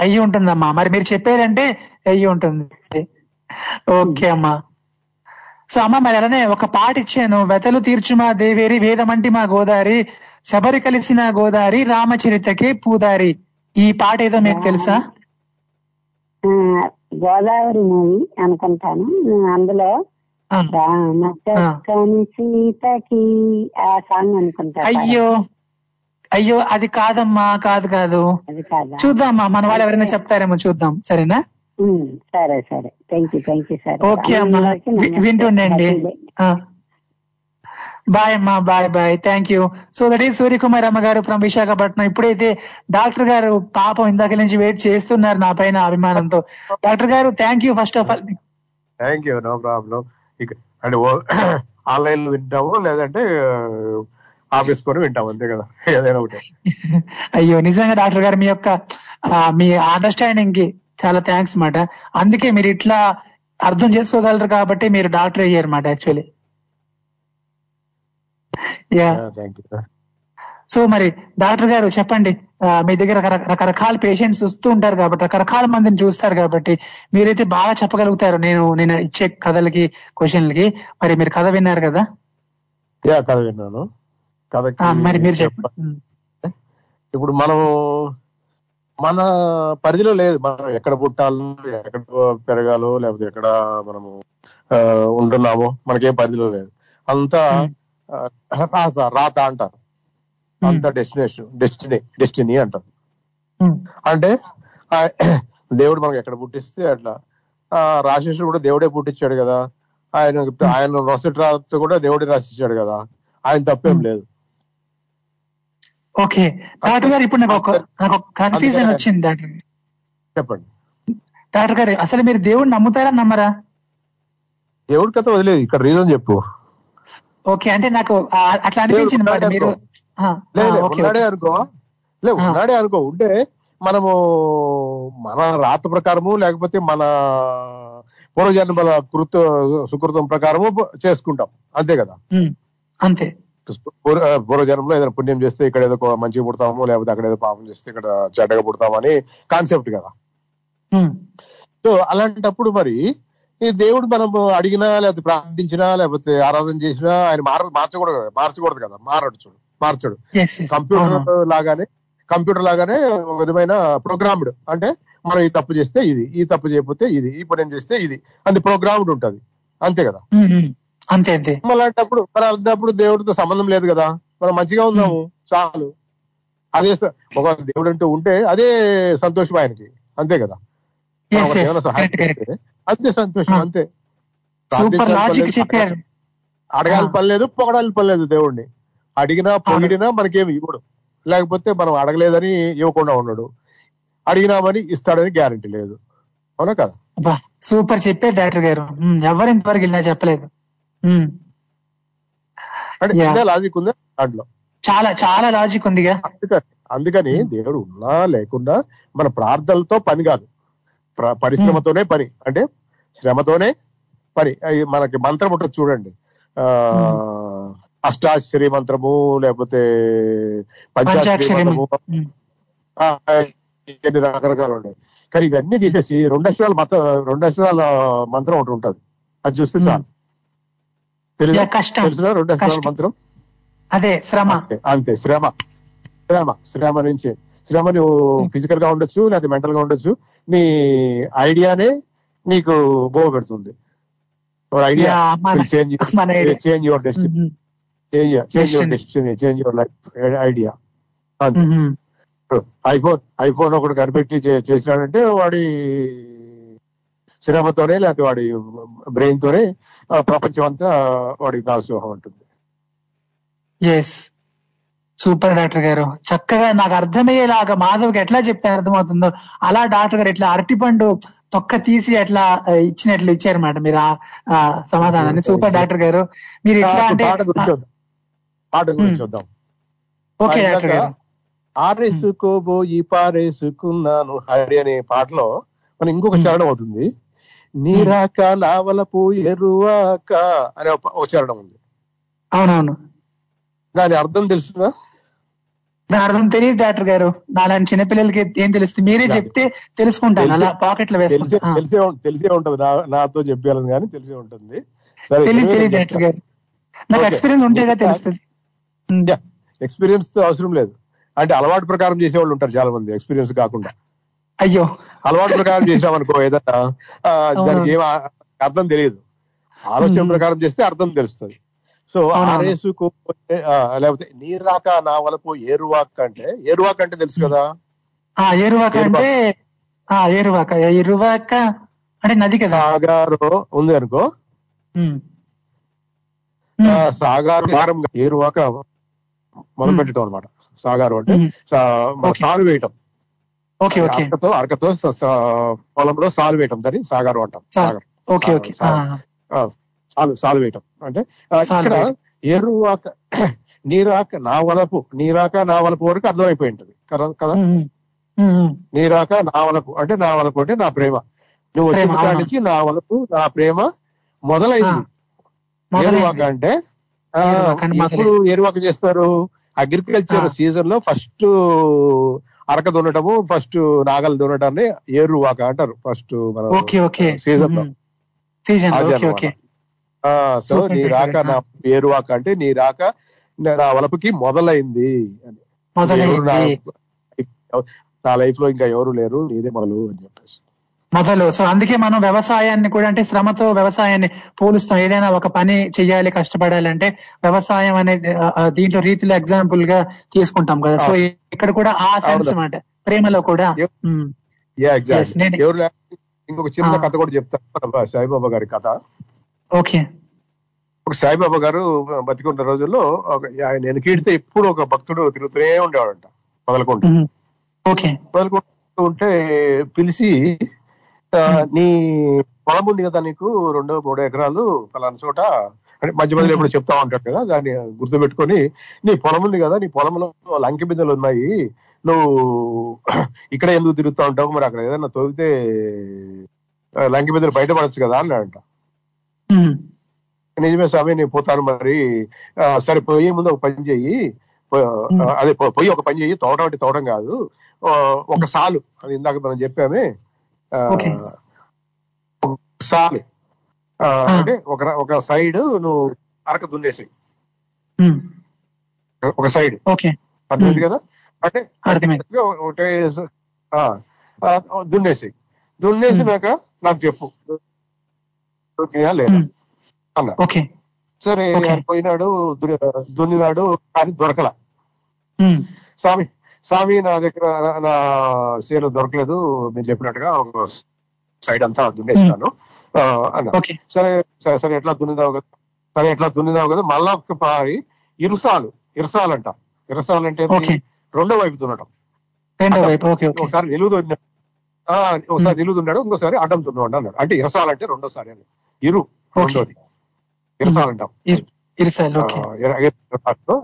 అయ్యి ఉంటుందమ్మా. మరి మీరు చెప్పారంటే అయ్యి ఉంటుంది. ఓకే అమ్మా. సో అమ్మ మరి అలానే ఒక పాట ఇచ్చాను. వెతలు తీర్చుమా దేవేరి వేదమంటి మా గోదారి శబరి కలిసిన గోదారి రామచరితకే పూదారి. ఈ పాట ఏదో మీకు తెలుసా? గోదావరి మూవీ అనుకుంటాను. అందులో సీతకి ఆ సాంగ్ అనుకుంటా అయ్యో అయ్యో అది కాదమ్మా కాదు కాదు. చూద్దామా మన వాళ్ళు ఎవరైనా చెప్తారేమో చూద్దాం సరేనా? సరే సరే. థ్యాంక్ యూ థ్యాంక్ యూ సరే ఓకే అమ్మా. వింటుండండి. బాయ్ అమ్మా bye bye thank you so that is Suryakumar అమ్మ గారు ఫ్రమ్ విశాఖపట్నం ఇప్పుడైతే డాక్టర్ గారు పాపం ఇందాక నుంచి వెయిట్ చేస్తున్నారు నా పైన అభిమానంతో. డాక్టర్ గారు thank you first of all thank you no problem అంటే ఆన్లైన్లో వింటాము లేదంటే ఆఫీస్ కొని వింటాము అంతే కదా. ఏదైనా ఒకటి. అయ్యో నిజంగా డాక్టర్ గారు మీ యొక్క మీ అండర్స్టాండింగ్కి చాలా థ్యాంక్స్ మాట. అందుకే మీరు ఇట్లా అర్థం చేసుకోగలరు కాబట్టి మీరు డాక్టర్ అయ్యారు మాట యాక్చువల్లీ యా సో మరి డాక్టర్ గారు చెప్పండి మీ దగ్గర రకర- రకరకాల పేషెంట్స్ వస్తూ ఉంటారు కాబట్టి రకరకాల మందిని చూస్తారు కాబట్టి మీరైతే బాగా చెప్పగలుగుతారు. నేను నేను ఇచ్చే కథలకి క్వశ్చన్లకి మరి మీరు కథ విన్నారు కదా? యా కథ విన్నాను. మరి మీరు చెప్పండి ఇప్పుడు మనం మన పరిధిలో లేదు. మనం ఎక్కడ పుట్టాలో ఎక్కడ పెరగాలో లేకపోతే ఎక్కడ మనము ఉంటున్నామో మనకేం పరిధిలో లేదు. అంతా రాత రాత అంటారు. అంత డెస్టినేషన్ డెస్టినీ డెస్టినీ అంటారు. అంటే దేవుడు మనకి ఎక్కడ పుట్టిస్తే అట్లా. ఆ రాసేసుడు కూడా దేవుడే పుట్టించాడు కదా. ఆయన ఆయన రొసటి రాత కూడా దేవుడే రాసిచ్చాడు కదా. ఆయన తప్పేం లేదు. ఓకే. డాక్టర్ గారు ఇప్పుడు నాకు ఒక కన్ఫ్యూజన్ వచ్చింది డాక్టర్. చెప్పండి. డాక్టర్ గారు అసలు మీరు దేవుడు నమ్ముతారా నమ్మరా? దేవుడి కథ వదిలేదు. ఇక్కడ రీజన్ చెప్పు. ఓకే అంటే నాకు అట్లా అనిపించింది మీరు. ఉన్నాడే. అనుకో. లే ఉన్నాడే అనుకో. ఉంటే మనము మన రాత ప్రకారము లేకపోతే మన పూర్వజన్మల కృత సుకృతం ప్రకారము చేసుకుంటాం. అంతే కదా? అంతే. పూర్వ పూర్వజన్మలో ఏదైనా పుణ్యం చేస్తే ఇక్కడ ఏదో మంచిగా పుడతాము లేకపోతే అక్కడ ఏదో పాపం చేస్తే ఇక్కడ చెడ్డగా పుడతాము అని కాన్సెప్ట్ కదా? సో అలాంటప్పుడు మరి ఈ దేవుడు మనం అడిగినా లేకపోతే ప్రార్థించినా లేకపోతే ఆరాధన చేసినా ఆయన మార మార్చకూడదు కదా మార్చకూడదు కదా మారడు చూడు మార్చడు. కంప్యూటర్. లాగానే కంప్యూటర్ లాగానే ఒక విధమైన ప్రోగ్రామ్డ్. అంటే మనం ఈ తప్పు చేస్తే ఇది ఈ తప్పు చేయకపోతే ఇది ఈ పని చేస్తే ఇది అది ప్రోగ్రామ్డ్ ఉంటది. అంతే కదా? అంతే అంతే. అలాంటప్పుడు మరి అలాంటప్పుడు దేవుడితో సంబంధం లేదు కదా? మనం మంచిగా ఉందాము చాలు. అదే ఒక దేవుడు అంటూ ఉంటే అదే సంతోషం ఆయనకి అంతే కదా? అంతే సంతోషం అంతే. సూపర్ లాజిక్ చెప్పారు. అడగాలి పని లేదు పొగడాలి పని లేదు దేవుడిని అడిగినా పొగిడినా మనకేమి ఇవ్వడు. లేకపోతే మనం అడగలేదని ఇవ్వకుండా ఉన్నాడు. అడిగినామని ఇస్తాడని గ్యారంటీ లేదు. అవునా కదా? అబ్బా సూపర్ చెప్పారు డాక్టర్ గారు. ఎవరు ఇంతవరకు ఇలా చెప్పలేదు. అంటే లాజిక్ ఉందా? దాంట్లో. చాలా చాలా లాజిక్ ఉందిగా. అందుకని అందుకని దేవుడు ఉన్నా లేకుండా మన ప్రార్థనలతో పని కాదు. పరిశ్రమతోనే పని. అంటే శ్రమతోనే పని. మనకి మంత్రం ఉంటుంది చూడండి. ఆ అష్టాశ్చర్య మంత్రము లేకపోతే పంచాక్షరి మంత్రము. ఎన్ని రకరకాలు ఉన్నాయి కానీ ఇవన్నీ తీసేసి రెండు అక్షరాల మత రెండు అక్షరాల మంత్రం ఒకటి ఉంటది. అది చూస్తే చాలు. తెలుసా. తెలుసునా రెండు అక్షరాల. మంత్రం? అదే శ్రమ. అంతే, అంతే. శ్రమ. శ్రమ శ్రమ నుంచి. శ్రమ నువ్వు ఫిజికల్గా ఉండొచ్చు లేదా మెంటల్గా ఉండొచ్చు. నీ ఐడియానే నీకు బోవ పెడుతుంది. Idea change your destiny. Change change your Destiny. Destiny change your life idea. IPhone iPhone ఒకటి కనిపెట్టి చేసినాడంటే వాడి శ్రమతోనే లేకపోతే వాడి బ్రెయిన్ తోనే ప్రపంచం అంతా వాడికి దాసోహం ఉంటుంది. ఎస్ సూపర్ డాక్టర్ గారు. చక్కగా నాకు అర్థమయ్యేలాగా మాధవ్కి ఎట్లా చెప్తే అర్థమవుతుందో అలా డాక్టర్ గారు ఇట్లా అరటిపండు తొక్క తీసి ఎట్లా ఇచ్చినట్లు ఇచ్చారన్నమాట మీరు ఆ సమాధానాన్ని. సూపర్ డాక్టర్ గారు. మీరు ఇట్లా అంటే పాట గురించి ఓకే డాక్టర్ గారు. ఆరేసుకోబోయి పారేసుకున్నాను హరి అనే పాటలో మన ఇంకొక చరణం అవుతుంది. నీరాక నావలపు ఎరువాక అనే ఒక ఒక చరణం ఉంది. అవునవును. దాని అర్థం తెలుసునా దాని అర్థం తెలియదు డాక్టర్ గారు. నాలాంటి చిన్నపిల్లలకి ఏం తెలుస్తుంది? మీరే చెప్తే తెలుసుకుంటాను. అలా పాకెట్లో వేసుకుంటాను. తెలిసే తెలిసే ఉంటది. నా నాతో చెప్పాలని కానీ తెలిసే ఉంటుంది. తెలియదు తెలియదు డాక్టర్ గారు. నాకు ఎక్స్పీరియన్స్ ఉంటేగా తెలుస్తుంది. ఎక్స్పీరియన్స్తో అవసరం లేదు. అంటే అలవాటు ప్రకారం చేసేవాళ్ళు ఉంటారు చాలా మంది ఎక్స్పీరియన్స్ కాకుండా. అయ్యో. అలవాటు ప్రకారం చేసామనుకో ఏదన్నా ఆ, దానికి ఏం అర్థం తెలియదు. ఆలోచన. ప్రకారం చేస్తే అర్థం తెలుస్తుంది. సో. ఆరేసుకు లేకపోతే నీరాక నా వలపు ఏరువాక్ అంటే ఏరువాక్ అంటే తెలుసు కదా? ఆ ఏరువాక. అంటే ఆ ఏరువాక. ఏరువాక అంటే నది కదా? సాగారు ఉంది అనుకో. సాగారు కారం ఏరువాక మొదలు పెట్టడం అనమాట సాగారు అంటే సాలు వేయటం. అరకతో అరకతో పొలంలో సాలు వేయటం. దాన్ని సాగారు అంటాం. సాగర్. Okay okay. సాలు సాలు వేయటం అంటే ఇక్కడ. ఏరువాక (clears throat) నీరాక నా వలపు నీరాక నా వలపు వరకు అర్థమైపోయి ఉంటది. కదా కదా. నీరాక నా వలపు అంటే నా వలపు అంటే నా ప్రేమ. నువ్వు. కాడికి నా వలపు నా ప్రేమ మొదలైంది. ఏరువాక అంటే ఎప్పుడు ఏరువాక చేస్తారు? అగ్రికల్చర్. సీజన్లో ఫస్ట్ అరక దున్నటము ఫస్ట్ నాగలు దున్నటాన్ని ఏరువాక అంటారు. ఫస్ట్ మన సీజన్లో సో నీ రాక. నా ఏరువాక అంటే నీ రాక నా వలపుకి మొదలైంది అని. నా లైఫ్లో ఇంకా ఎవరు లేరు నీదే మొదలు అని చెప్పేసి. మొదలు. సో అందుకే మనం వ్యవసాయాన్ని కూడా అంటే శ్రమతో వ్యవసాయాన్ని పోలుస్తాం. ఏదైనా ఒక పని చెయ్యాలి కష్టపడాలి అంటే వ్యవసాయం అనేది దీంట్లో రీతిలో ఎగ్జాంపుల్గా తీసుకుంటాం కదా. సో ఇక్కడ కూడా ఆ సెన్స్ అవును. అన్నమాట ప్రేమలో కూడా. ఇంకొక చిన్న. కథ కూడా చెప్తాను. సాయిబాబా గారి కథ. ఓకే. ఒక సాయిబాబా గారు బతికున్న రోజుల్లో ఆయన వెనకీడితే ఎప్పుడు ఒక భక్తుడు తిరుగుతూనే ఉండేవాడంట మొదలుకుంటూ. ఓకే. మొదలుకుంటూ ఉంటే పిలిచి నీ పొలం ఉంది కదా నీకు రెండో మూడో ఎకరాలు పలానా చోట అంటే మధ్య మధ్యలో ఎప్పుడు చెప్తా ఉంటాడు కదా దాన్ని గుర్తుపెట్టుకొని నీ పొలం ఉంది కదా నీ పొలంలో లంకి బిందెలు ఉన్నాయి నువ్వు ఇక్కడ ఎందుకు తిరుగుతా ఉంటావు? మరి అక్కడ ఏదైనా తోగితే లంకి బిందెలు బయటపడచ్చు కదా అన్నాడంట. నిజమే స్వామి నేను పోతాను మరి. సరే పోయే ముందు ఒక పని చెయ్యి. అదే పోయి ఒక పని చెయ్యి. తోటం అంటే తోటం కాదు. ఒక సాలు. అది ఇందాక మనం చెప్పామే. సాలు. అంటే ఒక ఒక సైడ్ నువ్వు అరక దున్నేసి. ఒక సైడ్. అర్థమైంది కదా? అంటే ఒకటే దున్నేసి దున్నేసినాక నాకు చెప్పు. దొరికినా లేదా. అన్నా ఓకే. సరే పోయినాడు దున్ని- దున్నినాడు కానీ దొరకల. స్వామి స్వామి నా దగ్గర నా- సేలు దొరకలేదు మీరు చెప్పినట్టుగా ఒక సైడ్ అంతా దున్నేస్తాను. అన్న. సరే సరే సరే ఎట్లా దున్నినావు కదా? సరే ఎట్లా దున్నినావు కదా? మళ్ళా ఒక పారి ఇరుసాలు ఇరసాలంట. ఇరసాలు అంటే ఏంటి? ఓకే. రెండో వైపు రెండో ఒకసారి నిలువు దున్నాడు ఒకసారి నిలువు దున్నాడు ఇంకోసారి అడ్డం దున్నాడు అన్నాడు. అంటే ఇరసాలంటే రెండోసారి అని. ఇరు. రెండోది. ఇరిసాల్ ఓకే.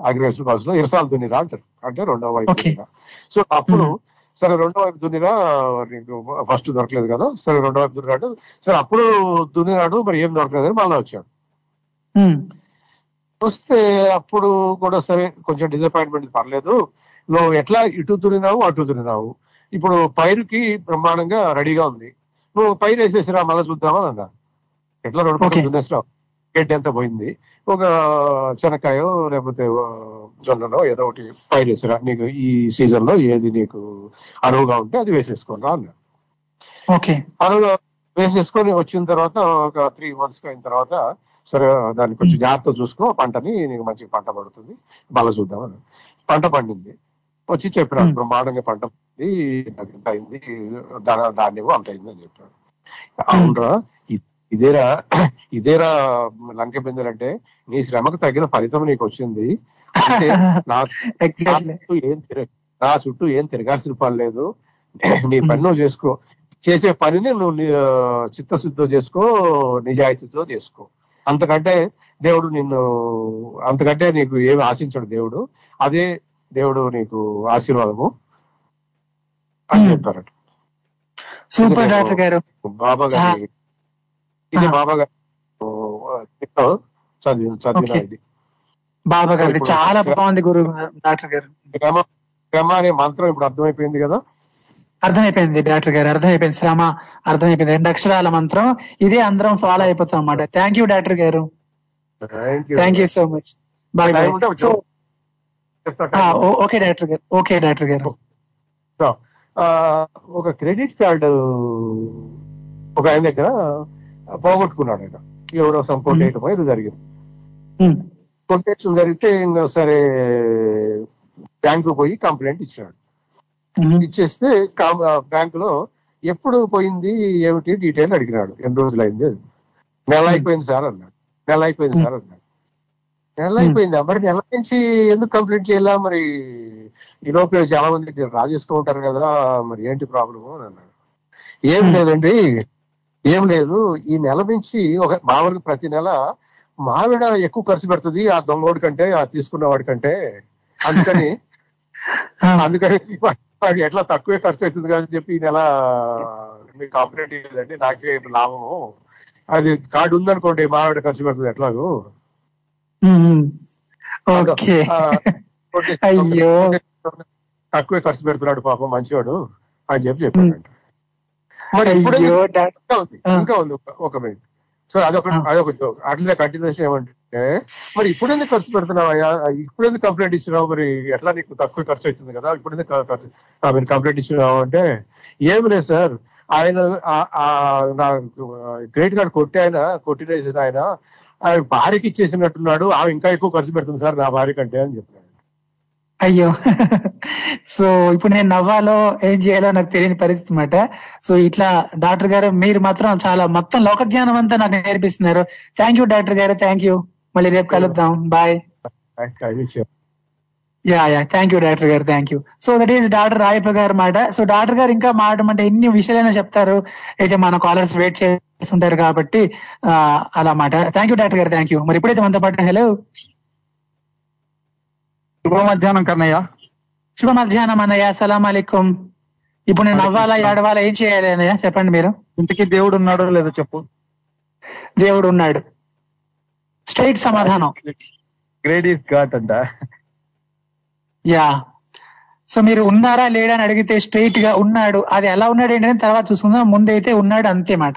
అగ్రికల్చర్ భాషలో లో ఇరసాలు దున్నిరా అంటారు. అంటే రెండో వైపు సో అప్పుడు సరే రెండో వైపు దున్నిరా నీకు ఫస్ట్ దొరకలేదు కదా. సరే రెండో వైపు దున్నిరాడు సరే అప్పుడు దున్నినాడు మరి ఏం దొరకలేదని మళ్ళీ వచ్చాడు. వస్తే అప్పుడు కూడా సరే కొంచెం డిసప్పాయింట్మెంట్ పర్లేదు. నువ్వు ఎట్లా ఇటు దున్నినావు అటు దున్నినావు? ఇప్పుడు పైరుకి బ్రహ్మాండంగా రెడీగా ఉంది. నువ్వు పైరు వేసేసిరా మళ్ళీ చూద్దామని అన్నా ఎట్లా రెండు పక్కన దున్నేసినావు గడ్డి ఎంత పోయింది. ఒక శనక్కాయో లేకపోతే ఆ, జొన్ననో ఏదో ఒకటి పైరు వేసిరా నీకు ఈ సీజన్లో ఏది నీకు అనువుగా ఉంటే అది వేసేసుకోరా అన్నా అనువుగా వేసేసుకొని వచ్చిన తర్వాత ఒక త్రీ మంత్స్ అయిన తర్వాత సరే దాన్ని కొంచెం జాగ్రత్త చూసుకో పంటని నీకు మంచి పంట పడుతుంది. బల చూద్దామని పంట పండింది. వచ్చి చెప్పినాడు బ్రహ్మాండంగా పంట పండింది నాకు ఇంత అయింది ధన- ధాన్యం అంత అయింది అని చెప్పాడు అవునరా? ఇదేరా (clears throat) ఇదేరా లంక బిందెలంటే నీ శ్రమకు తగిన ఫలితం నీకు వచ్చింది. (laughs) నా చుట్టూ ఏం నా చుట్టూ ఏం తిరగాల్సిన పని లేదు. (clears throat) నీ పని నువ్వు చేసుకో. చేసే పనిని నువ్వు చిత్తశుద్ధితో చేసుకో నిజాయితీతో చేసుకో. అంతకంటే దేవుడు నిన్ను అంతకంటే నీకు ఏమి ఆశించడు దేవుడు. అదే దేవుడు నీకు ఆశీర్వాదము అని చెప్పారట. సూపర్ డాక్టర్ గారు. బాబా గారి ఇది బాబా గారు చదివిన చదివిన. ఇది. బాబా ఇప్పుడు చాలా బాగుంది గురు డాక్టర్ గారు. శ్రమ శ్రమ అనే మంత్రం ఇప్పుడు అర్థమైపోయింది కదా? అర్థమైపోయింది డాక్టర్ గారు అర్థమైపోయింది. శ్రమ అర్థమైపోయింది. రెండు అక్షరాల మంత్రం ఇదే అందరం ఫాలో అయిపోతాం అన్నమాట. థ్యాంక్ యూ డాక్టర్ గారు. Thank you so much bye bye so okay doctor గారు. ఓకే డాక్టర్ గారు. ఒక క్రెడిట్ కార్డు ఒక ఆయన దగ్గర పోగొట్టుకున్నాడు ఆయన ఎవరో సమ్ కొట్టేయటం ఇది జరిగింది. కొట్టేయటం జరిగితే ఇంకా సరే బ్యాంకు పోయి కంప్లైంట్ ఇచ్చాడు. ఇచ్చేస్తే బ్యాంకులో ఎప్పుడు పోయింది ఏమిటి డీటెయిల్ అడిగినాడు. ఎన్ని రోజులు అయింది. నెల అయిపోయింది సార్ అన్నాడు. నెల అయిపోయింది సార్ అన్నాడు. నెల అయిపోయింది. మరి నెల నుంచి ఎందుకు కంప్లైంట్ చేయాలా? మరి ఈ లోపల చాలా మంది రాజేస్తూ ఉంటారు కదా మరి ఏంటి ప్రాబ్లమ్ అని అన్నాడు. ఏం లేదండి ఏం లేదు. ఈ నెల నుంచి ఒక మామూలుగా ప్రతి నెల మావిడ ఎక్కువ ఖర్చు పెడుతుంది ఆ దొంగోడి కంటే ఆ తీసుకున్న వాడి కంటే. అందుకని (laughs) అందుకని వాడు ఎట్లా తక్కువే ఖర్చు అవుతుంది కదా అని చెప్పి ఈ నెల మీకు కంప్లైంట్ లేదండి నాకే లాభము. అది కార్డు ఉందనుకోండి మావిడ ఖర్చు పెడుతుంది ఎట్లాగో. (laughs) అయ్యో. తక్కువే ఖర్చు పెడుతున్నాడు పాపం మంచివాడు అని చెప్పి చెప్పాడు మరి ఇప్పుడు అయ్యో ఇంకా ఉంది ఇంకా ఉంది. ఒక- మినిట్ సో అదొక అదొక జోక్ అట్లనే కంటిన్యూషన్ ఏమంటే మరి ఇప్పుడు ఎందుకు ఖర్చు పెడుతున్నావు అయ్యా? ఇప్పుడు ఎందుకు కంప్లైంట్ ఇచ్చినావు మరి ఎట్లా నీకు తక్కువ ఖర్చు అవుతుంది కదా? ఇప్పుడు ఎందుకు మీరు కంప్లైంట్ ఇచ్చినావు అంటే ఏమి లేదు సార్. ఆయన నా క్రెడిట్ కార్డు కొట్టి ఆయన కొట్టిన ఆయన ఆయన భార్యకి ఇచ్చేసినట్టున్నాడు. ఆమె ఇంకా ఎక్కువ ఖర్చు పెడుతుంది సార్ నా భార్య కంటే అని చెప్పాడు అయ్యో. (laughs) సో ఇప్పుడు నేను నవ్వాలో ఏం చేయాలో నాకు తెలియని పరిస్థితి అన్నమాట. సో ఇట్లా డాక్టర్ గారు మీరు మాత్రం చాలా మొత్తం లోక జ్ఞానం అంతా నాకు నేర్పిస్తున్నారు. థ్యాంక్ యూ డాక్టర్ గారు. థ్యాంక్ యూ మళ్ళీ రేపు కలుద్దాం. Bye yeah yeah thank you doctor గారు. Thank you so that is doctor Rayappa గారు మాట. సో డాక్టర్ గారు ఇంకా మాట అంటే ఎన్ని విషయాలైనా చెప్తారు. అయితే మన కాలర్స్ వెయిట్ చేస్తుంటారు కాబట్టి అలా మాట. థ్యాంక్ యూ డాక్టర్ గారు. థ్యాంక్ యూ మరి ఇప్పుడైతే మనతో పాటు హలో శుభ మధ్యాహ్నం కన్నయ్య. శుభ మధ్యాహ్నం అన్నయ్య. సలాం అలైకుం. ఇప్పుడు నేను నవ్వాలా ఏడవాలా ఏం చేయాలి అన్నయ్య? చెప్పండి మీరు. ఇంటికి దేవుడు ఉన్నాడో లేదో చెప్పు. దేవుడు ఉన్నాడు. స్ట్రైట్ సమాధానం. గ్రేట్ ఈస్ గాడ్ అంట. యా. సో మీరు ఉన్నారా లేడా అని అడిగితే స్ట్రైట్గా ఉన్నాడు. అది ఎలా ఉన్నాడు ఏంటని తర్వాత చూసుకుందాం. ముందైతే ఉన్నాడు అంతే మాట.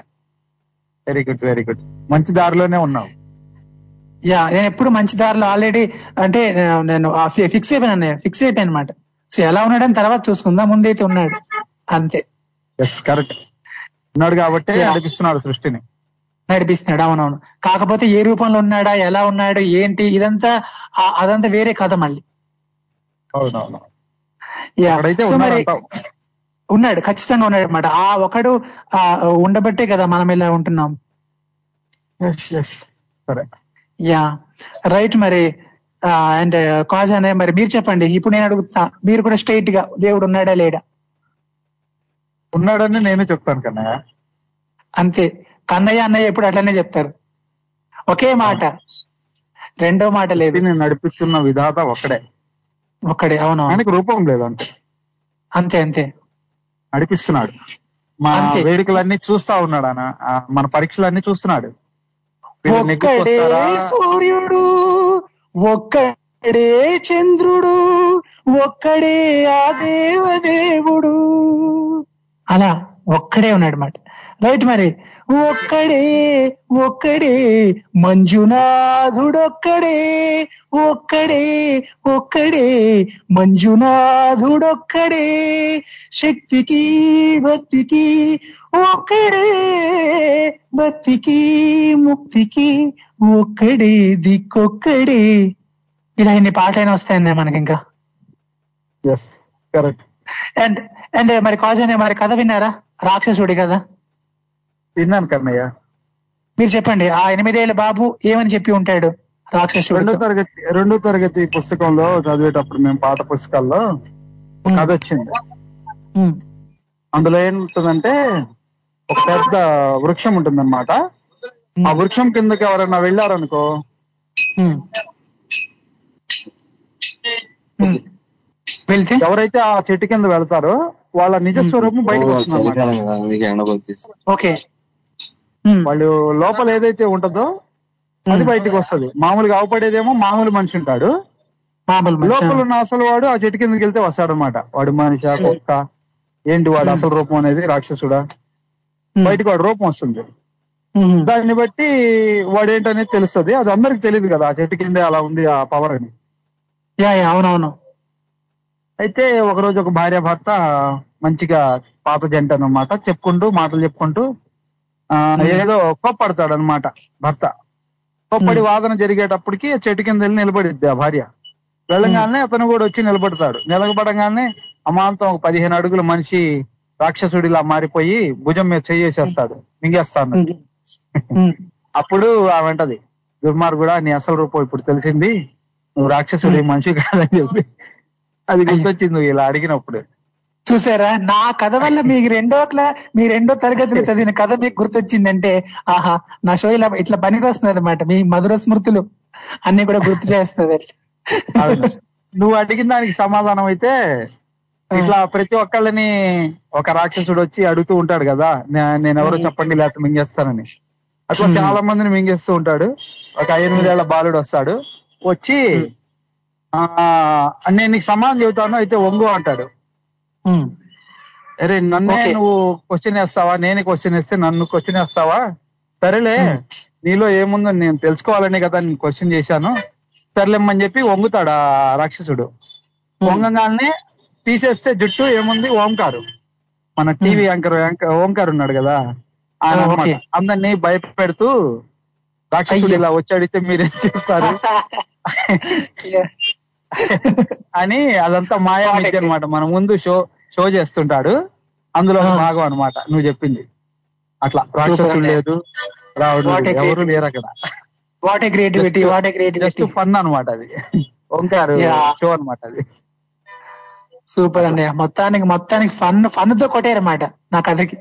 వెరీ గుడ్ వెరీ గుడ్ మంచి దారిలోనే ఉన్నావు. యా నేను ఎప్పుడు మంచి దారిలో ఆల్రెడీ అంటే నేను ఫిక్స్ అయిపోయాను అన్నయ్య ఫిక్స్ అయిపోయాను అనమాట సో ఎలా ఉన్నాడని తర్వాత చూసుకుందాం ముందైతే ఉన్నాడు. అంతే. ఎస్ కరెక్ట్ ఉన్నాడు కాబట్టి. నడిపిస్తున్నాడు సృష్టిని. నడిపిస్తున్నాడు అవునవును. కాకపోతే ఏ రూపంలో ఉన్నాడా ఎలా ఉన్నాడు ఏంటి ఇదంతా అదంతా వేరే కథ మళ్ళీ. ఉన్నాడు ఖచ్చితంగా ఉన్నాడు అనమాట ఆ ఒకడు ఉండబట్టే కదా మనం ఇలా ఉంటున్నాం. సరే. యా రైట్ మరి అండ్ కాజ్ అనే మరి మీరు చెప్పండి. ఇప్పుడు నేను అడుగుతా మీరు కూడా స్ట్రైట్గా దేవుడు ఉన్నాడా లేడా? ఉన్నాడని నేను చెప్తాను కన్నయ్య అంతే. కన్నయ్య అన్నయ్య ఎప్పుడు అట్లనే చెప్తారు. ఒకే మాట. రెండో మాట లేదు. నేను నడిపిస్తున్న విధాత ఒక్కడే. ఒక్కడే అవును. ఆయనకు రూపం లేదు అంతే. అంతే అంతే. నడిపిస్తున్నాడు. మా. వేడుకలన్నీ చూస్తా ఉన్నాడు ఆయన. మన పరీక్షలన్నీ చూస్తున్నాడు. ఒక్కడే? సూర్యుడు ఒక్కడే చంద్రుడు ఒక్కడే ఆ దేవదేవుడు. అలా ఒక్కడే ఉన్నాడు మాట రైట్ మరి? ఒక్కడే ఒక్కడే మంజునాథుడొక్కడే ఒక్కడే ఒక్కడే మంజునాథుడొక్కడే. శక్తికి భక్తికి ఒక్కడే భక్తికి ముక్తికి ఒక్కడే దిక్కొక్కడే. ఇలా ఇన్ని పాటలైనా వస్తాయండి మనకి ఇంకా. కరెక్ట్ అండ్ అండ్ మరి కాజనే మరి కథ విన్నారా? రాక్షసుడి కదా విన్నాను కన్నయ్య. మీరు చెప్పండి ఆ ఎనిమిదేళ్ళ బాబు ఏమని చెప్పి ఉంటాడు రాక్షసుడు రెండో తరగతి రెండో తరగతి పుస్తకంలో చదివేటప్పుడు మేము పాఠ పుస్తకాల్లో కథ వచ్చింది. అందులో ఏముంటుందంటే ఒక పెద్ద వృక్షం ఉంటుందన్నమాట. ఆ వృక్షం కిందకి ఎవరైనా వెళ్ళారనుకో? వెళ్తే? ఎవరైతే ఆ చెట్టు కింద వెళ్తారో వాళ్ళ నిజ స్వరూపం బయటకు వస్తుంది ఓకే. వాళ్ళు లోపల ఏదైతే ఉంటుందో అది బయటకు వస్తది. మామూలుగా అవపడేదేమో మామూలు మనిషి ఉంటాడు. మామూలు మనిషి. లోపల ఉన్న అసలు వాడు ఆ చెట్టు కిందకి వెళ్తే వస్తాడు అనమాట వాడు మనిషి కుక్క. ఏంటి వాడు అసలు రూపం అనేది రాక్షసుడా? బయటకు వాడు రూపం వస్తుంది. దాన్ని బట్టి వాడు ఏంటనేది తెలుస్తుంది. అది అందరికి తెలియదు కదా ఆ చెట్టు కిందే అలా ఉంది ఆ పవర్ అని. యా అవునవును. అయితే ఒక రోజు ఒక భార్య భర్త మంచిగా పాత జంట అన్నమాట చెప్పుకుంటూ మాటలు చెప్పుకుంటూ ఆ ఏదో కోప్పడతాడు అనమాట భర్త. కోప్పడి వాదన జరిగేటప్పటికి చెట్టు కింద వెళ్ళి నిలబడిద్ది ఆ భార్య. వెళ్ళగానే అతను కూడా వచ్చి నిలబడతాడు. నిలబడగానే అమాంతం ఒక పదిహేను అడుగుల మనిషి రాక్షసుడిలా మారిపోయి భుజం మీద చెయ్యేసేస్తాడు మింగేస్తాను (laughs) అప్పుడు ఆమెంటది దుర్మార్గుడా నీ అసలు రూపం ఇప్పుడు తెలిసింది నువ్వు రాక్షసుడి మనిషి కాదని చెప్పి. అది గుర్తొచ్చింది నువ్వు ఇలా అడిగినప్పుడు. చూసారా? నా కథ వల్ల మీకు రెండో మీ రెండో తరగతిలో చదివిన కథ మీకు గుర్తొచ్చిందంటే ఆహా నా షో ఇలా ఇట్లా పనికి వస్తుంది అనమాట మీ మధుర స్మృతులు అన్ని కూడా గుర్తు చేస్తుంది. నువ్వు అడిగిన దానికి సమాధానం అయితే ఇట్లా ప్రతి ఒక్కళ్ళని ఒక రాక్షసుడు వచ్చి అడుగుతూ ఉంటాడు కదా నేను ఎవరో చెప్పండి లేకపోతే మింగేస్తానని. అట్లా చాలా మందిని మింగేస్తూ ఉంటాడు. ఒక ఎనిమిదేళ్ళ బాలుడు వస్తాడు. వచ్చి ఆ నేను నీకు సమాధానం చెబుతాను అయితే ఒంగు అంటాడు. అరే నన్నే. నువ్వు క్వశ్చన్ వేస్తావా? నేనే క్వశ్చన్ వేస్తే నన్ను క్వశ్చన్ వేస్తావా? సరేలే నీలో ఏముందో నేను తెలుసుకోవాలనే కదా నేను క్వశ్చన్ చేశాను. సర్లేమ్మని చెప్పి వంగుతాడు ఆ రాక్షసుడు. వంగగానే తీసేస్తే జుట్టు ఏముంది? ఓంకారు. మన టీవీ యాంకర్ యాంకర్ ఓంకార్ ఉన్నాడు కదా ఆయన. అందరినీ భయపెడుతూ రాక్షసుడు ఇలా వచ్చి అడిగితే మీరేం చేస్తారు? (laughs) అని అదంతా మాయా విద్య అనమాట మన ముందు షో షో చేస్తుంటాడు. అందులో భాగం అన్నమాట. నువ్వు చెప్పింది. అట్లా. రాక్షసుడు. లేదు రావడం ఎవరు. లేరు అక్కడ. What a creativity what a creativity fun అనమాట అది. (laughs) ఓంకారు. షో అనమాట అది. సూపర్ అండి. మొత్తానికి మొత్తానికి ఫన్ ఫన్తో కొట్టారన్నమాట నా కథకి.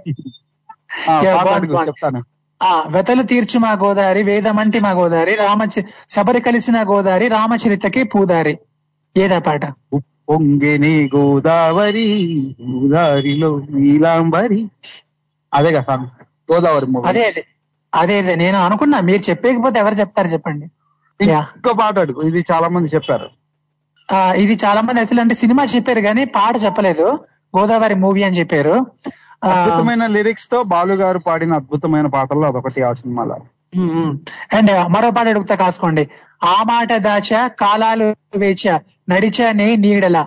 ఆ. చెప్తాను వెతలు తీర్చు మా గోదారి వేదమంటి మా గోదారి రామచ శబరి కలిసిన గోదారి రామచరితకి పూదారి. ఏదా పాట? పొంగెని గోదావరి గోదావరిలో నీలాంబరి. అదే కదా గోదావరి అదే అదే. అదే అదే. నేను అనుకున్నా మీరు చెప్పేకపోతే ఎవరు చెప్తారు చెప్పండి. ఇంకో పాట ఇది చాలా మంది చెప్పారు. ఇది చాలా మంది అసలు అంటే సినిమా చెప్పారు కానీ పాట చెప్పలేదు. గోదావరి మూవీ అని చెప్పారు. అద్భుతమైన లిరిక్స్తో బాలు గారు పాడిన అద్భుతమైన పాటల్లో అదొకటి ఆ సినిమాలో. అండ్ మరో పాట అడుగుతా కాసుకోండి. ఆ మాట దాచ కాలాలు వేచ నడిచ నే నీడల.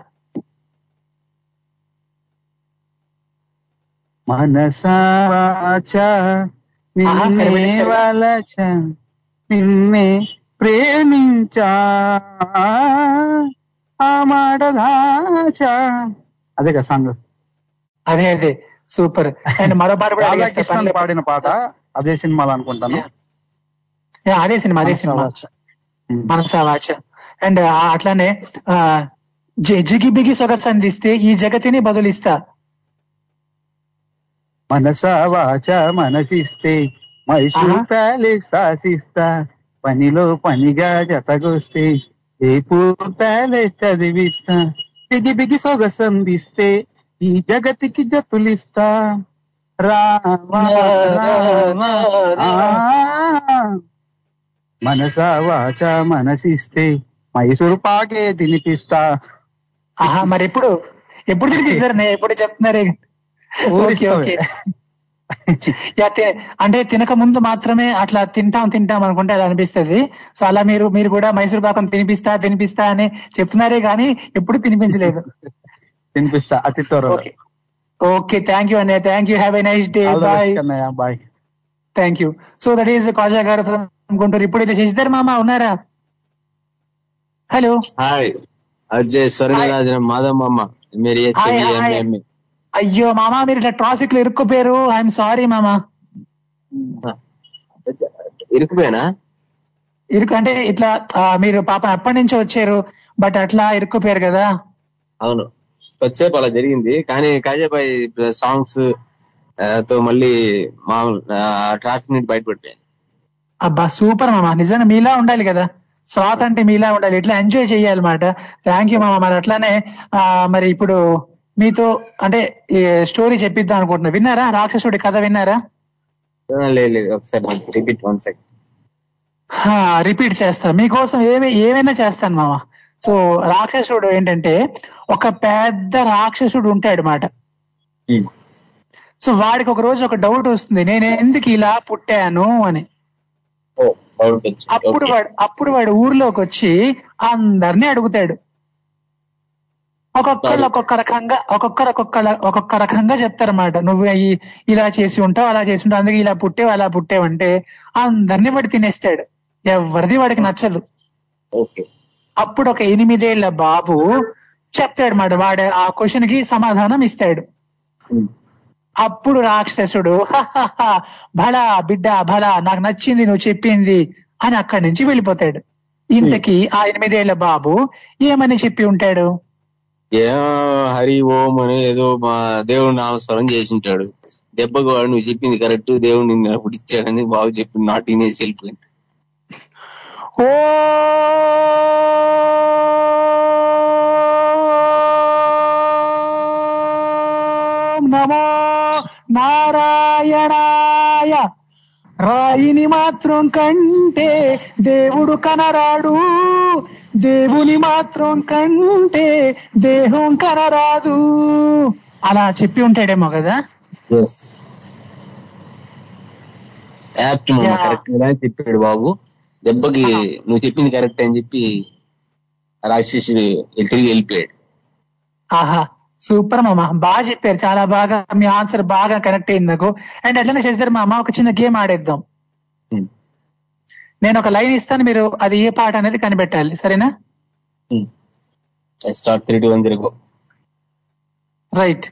మనసాచ నిన్నే ప్రేమించా. ఆ మాట దాచా. అదే కదా సాంగ్. అదే అదే సూపర్. అండ్ మరో పాట కూడా. పాడిన పాట అదే సినిమాలో అనుకుంటాను. అదే సినిమా అదే సినిమా. మనసా వాచ అండ్ అట్లానే జిగి బిగి సొగసు అందిస్తే ఈ జగతిని బదులిస్తా. మనసా వాచ మనసిస్తే మైసూర్. ప్యాలెస్ శాసిస్తా పనిలో పనిగా జతగొస్తే జైపూర్ ప్యాలెస్ చదివిస్తా. బిగి బిగి సొగసందిస్తే ఈ జగతికి జతులిస్తా. మనసా వాచ మనసిస్తే మైసూరు పాకే తినిపిస్తా. ఆహా మరి ఎప్పుడు ఎప్పుడు తినిపిస్తారు ఎప్పుడు చెప్తున్నారే ఓకే. ఓకే. (laughs) అంటే తినక ముందు మాత్రమే అట్లా తింటాం తింటాం అనుకుంటే అలా అనిపిస్తది. సో అలా మీరు మీరు కూడా మైసూర్ పాకం తినిపిస్తా తినిపిస్తా అని చెప్తున్నారే గానీ ఎప్పుడు తినిపించలేదు. (laughs) తినిపిస్తా అతి త్వరలో. ఓకే. ఓకే థ్యాంక్ యూ అన్నయ్య thank you have a nice day bye. Bye. Thank you. So that is Kaja గారు from గుంటూరు. ఇప్పుడైతే శశిధర్ మామ ఉన్నారా? హలో. హాయ్. అజయ్ స్వర్ణరాజన్ మాధవ్ మామ. మేరీ అయ్యో మామ మీరు ఇట్లా ట్రాఫిక్లో ఇరుక్కుపోయారు. ఐఎమ్ సారీ మామ. ఇరుకుపోయానా ఇరుకు అంటే ఇట్లా మీరు పాప ఎప్పటి నుంచో వచ్చారు బట్ అట్లా ఇరుక్కుపోయారు కదా. అవును. కొద్దిసేపు అలా జరిగింది. కానీ కాజాబాయ్ సాంగ్స్తో మళ్ళీ మామూలు ట్రాఫిక్ నుండి బయటపడిపోయాను. అబ్బా సూపర్ మామ. నిజంగా మీలా ఉండాలి కదా. స్వాత్ అంటే మీలా ఉండాలి. ఇట్లా ఎంజాయ్ చేయాలన్నమాట థ్యాంక్ యూ మామ. మరి అట్లానే మరి ఇప్పుడు మీతో అంటే స్టోరీ చెప్పిద్దాం అనుకుంటున్నా. విన్నారా? రాక్షసుడి కథ విన్నారా? లేదు ఒకసారి రిపీట్ వన్ సెకండ్. రిపీట్ చేస్తా. మీకోసం ఏమి ఏమైనా చేస్తాను మామ. సో రాక్షసుడు ఏంటంటే ఒక పెద్ద రాక్షసుడు ఉంటాడు మాట. సో వాడికి ఒక రోజు ఒక డౌట్ వస్తుంది. నేను ఎందుకు ఇలా పుట్టాను అని. అప్పుడు వాడు అప్పుడు వాడు ఊర్లోకి వచ్చి అందరినీ అడుగుతాడు. ఒక్కొక్కళ్ళు ఒక్కొక్క రకంగా ఒక్కొక్కరు ఒక్కొక్క ఒక్కొక్క రకంగా చెప్తారన్నమాట. నువ్వు ఇలా చేసి ఉంటావు అలా చేసి ఉంటావు అందుకే ఇలా పుట్టేవు అలా పుట్టేవంటే అందరినీ వాడు తినేస్తాడు. ఎవరిది వాడికి నచ్చదు. అప్పుడు ఒక ఎనిమిదేళ్ళ బాబు చెప్తాడు మాట వాడు ఆ క్వశ్చన్కి సమాధానం ఇస్తాడు. అప్పుడు రాక్షసుడు "హహహ, భళా బిడ్డ భళా నాకు నచ్చింది నువ్వు చెప్పింది అని అక్కడి నుంచి వెళ్ళిపోతాడు. ఇంతకీ ఆ ఎనిమిదేళ్ళ బాబు ఏమని చెప్పి ఉంటాడు? ఏ హరి ఓం అని ఏదో మా దేవుడు నామస్వరం చేసింటాడు. దెబ్బకు వాడు నువ్వు చెప్పింది కరెక్ట్ దేవుడు నిన్ను అప్పుడు ఇచ్చాడని బాబు చెప్పి నా టీనేజ్ వెళ్ళిపోయింది ఓ నమో నారాయణాయ. రాయిని మాత్రం కంటే దేవుడు కనరాడు. దేవుని మాత్రం కంటే దేహం కనరాదు. అలా చెప్పి ఉంటాడేమో కదా? యాప్ట్ అని చెప్పాడు బాబు. దెబ్బకి నువ్వు చెప్పింది కరెక్ట్ అని చెప్పి రాక్షసుడు తిరిగి వెళ్ళిపోయాడు. ఆహా సూపర్ మామ. బాగా చెప్పారు. చాలా బాగా మీ ఆన్సర్ బాగా కనెక్ట్ అయింది నాకు. అండ్ అట్లనే చేస్తారు మామ. ఒక చిన్న గేమ్ ఆడేద్దాం. నేను ఒక లైన్ ఇస్తాను మీరు అది ఏ పాట అనేది కనిపెట్టాలి. సరేనా? Start three two one zero right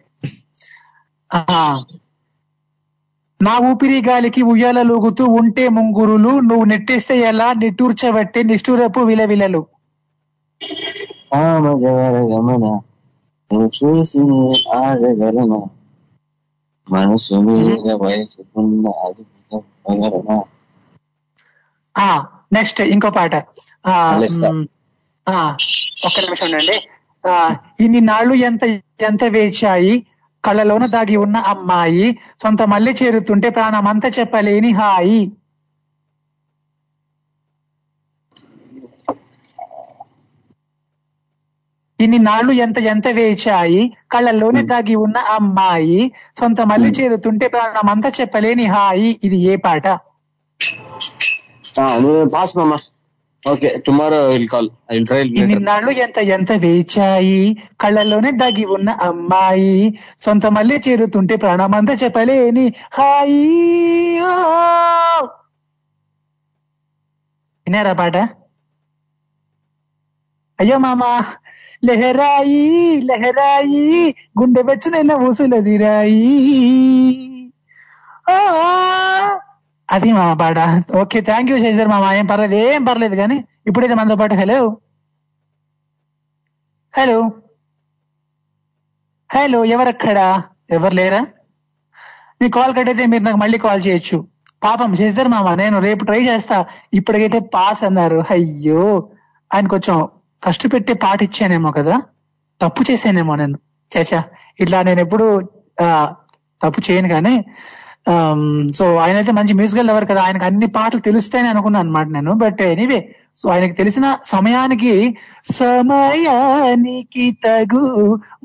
నా ఊపిరి గాలికి ఉయ్యాలలుగుతూ ఉంటే ముంగురులు నువ్వు నెట్టేస్తే ఎలా? నిట్టూర్చబట్టి నిష్ఠూరపు విలవిలలు. చూసి ఆగగలనా మనసు మీద వయసుకున్న అది చెప్పగలనా ఆ నెక్స్ట్ ఇంకో పాట. ఒక్క నిమిషం ఉండండి. ఇన్ని నాళ్ళు ఎంత ఎంత వేచాయి? కళ్ళలోన దాగి ఉన్న అమ్మాయి సొంత మళ్ళీ చేరుతుంటే ప్రాణం అంతా చెప్పలేని హాయి. ఇన్ని నాళ్ళు ఎంత ఎంత వేచాయి? కళ్ళల్లోనే దాగి ఉన్న అమ్మాయి సొంత మళ్ళీ చేరుతుంటే ప్రాణం అంతా చెప్పలేని హాయి. ఇది ఏ పాట? పాస్ మామా. Okay tomorrow will call I will try ఇన్ని నాళ్ళు ఎంత ఎంత వేచాయి? కళ్ళల్లోనే దాగి ఉన్న అమ్మాయి. సొంత మళ్ళీ చేరుతుంటే ప్రాణమంతా చెప్పలేని హాయి. ఓ. విన్నారా పాట? అయ్యో మామా లెహరాయి లెహరాయి గుండె వెచ్చనైన ఊసులదిరాయి. ఆ! అది మా బాడ. ఓకే థ్యాంక్ యూ శేషర్ మామ. ఏం పర్లేదు ఏం పర్లేదు కానీ ఇప్పుడైతే మనతో పాటు హలో హలో హలో ఎవరక్కడ? ఎవరు లేరా? మీ కాల్ కట్ అయితే మీరు నాకు మళ్ళీ కాల్ చేయొచ్చు. పాపం శశిధర్ మామ నేను రేపు ట్రై చేస్తా. ఇప్పటికైతే పాస్ అన్నారు. అయ్యో ఆయన కొంచెం కష్టపెట్టి పాట ఇచ్చానేమో కదా. తప్పు చేశానేమో నేను చేచా ఇట్లా నేను ఎప్పుడు తప్పు చేయను కానీ Um, సో ఆయన అయితే మంచి మ్యూజికల్ ఎవరు కదా. ఆయనకు అన్ని పాటలు తెలుస్తాయని అనుకున్నాను అనమాట నేను. బట్ ఎనీవే సో ఆయనకి తెలిసిన సమయానికి సమయానికి తగు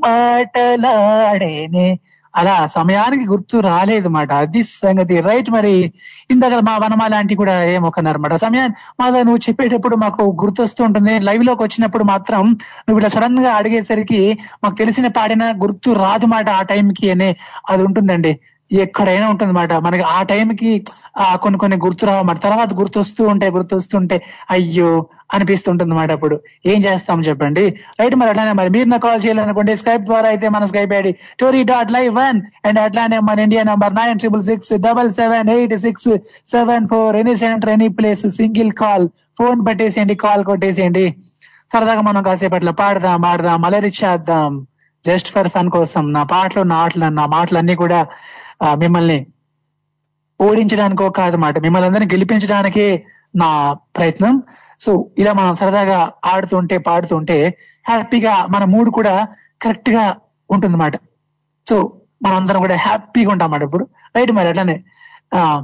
మాటలాడేనే. అలా సమయానికి గుర్తు రాలేదు మాట. అది సంగతి. రైట్ మరి ఇందాక మా వనమాల ఆంటీ కూడా ఏమొకన్నారన్నమాట సమయాన్ని మాధవ్ నువ్వు చెప్పేటప్పుడు మాకు గుర్తొస్తూ ఉంటుంది. లైవ్లోకి వచ్చినప్పుడు మాత్రం నువ్వు ఇలా సడన్గా అడిగేసరికి మాకు తెలిసిన పాడిన గుర్తు రాదు మాట ఆ టైంకి అనే అది ఉంటుందండి. ఎక్కడైనా ఉంటుంది మాట మనకి ఆ టైంకి ఆ కొన్ని కొన్ని గుర్తు రావన్నమాట. తర్వాత గుర్తొస్తూ ఉంటాయి గుర్తొస్తుంటే అయ్యో అనిపిస్తుంటుంది మాట అప్పుడు. ఏం చేస్తాం చెప్పండి? రైట్ మరి అట్లానే మరి మీరు నాకు కాల్ చేయాలనుకుంటే స్కైప్ ద్వారా అయితే మన Skype ID Tori dot live one and అట్లానే మన India number nine triple six double seven eight six seven four any centre any place single call phone పట్టేసేయండి call కొట్టేసేయండి. సరదాగా మనం కాసేపట్లో పాడదాం ఆడదాం అలరి చేద్దాం. జస్ట్ ఫర్ ఫన్ కోసం నా పాటలు నా ఆటలు నా మాటలన్నీ కూడా మిమ్మల్ని ఓడించడానికో కాదు మాట. మిమ్మల్ని అందరినీ గెలిపించడానికే నా ప్రయత్నం. సో ఇలా మనం సరదాగా ఆడుతుంటే పాడుతుంటే హ్యాపీగా మన మూడ్ కూడా కరెక్ట్గా ఉంటుంది సో మనం అందరం కూడా హ్యాపీగా ఉంటాం అన్నమాట ఇప్పుడు. రైట్ మరి అట్లానే ఆ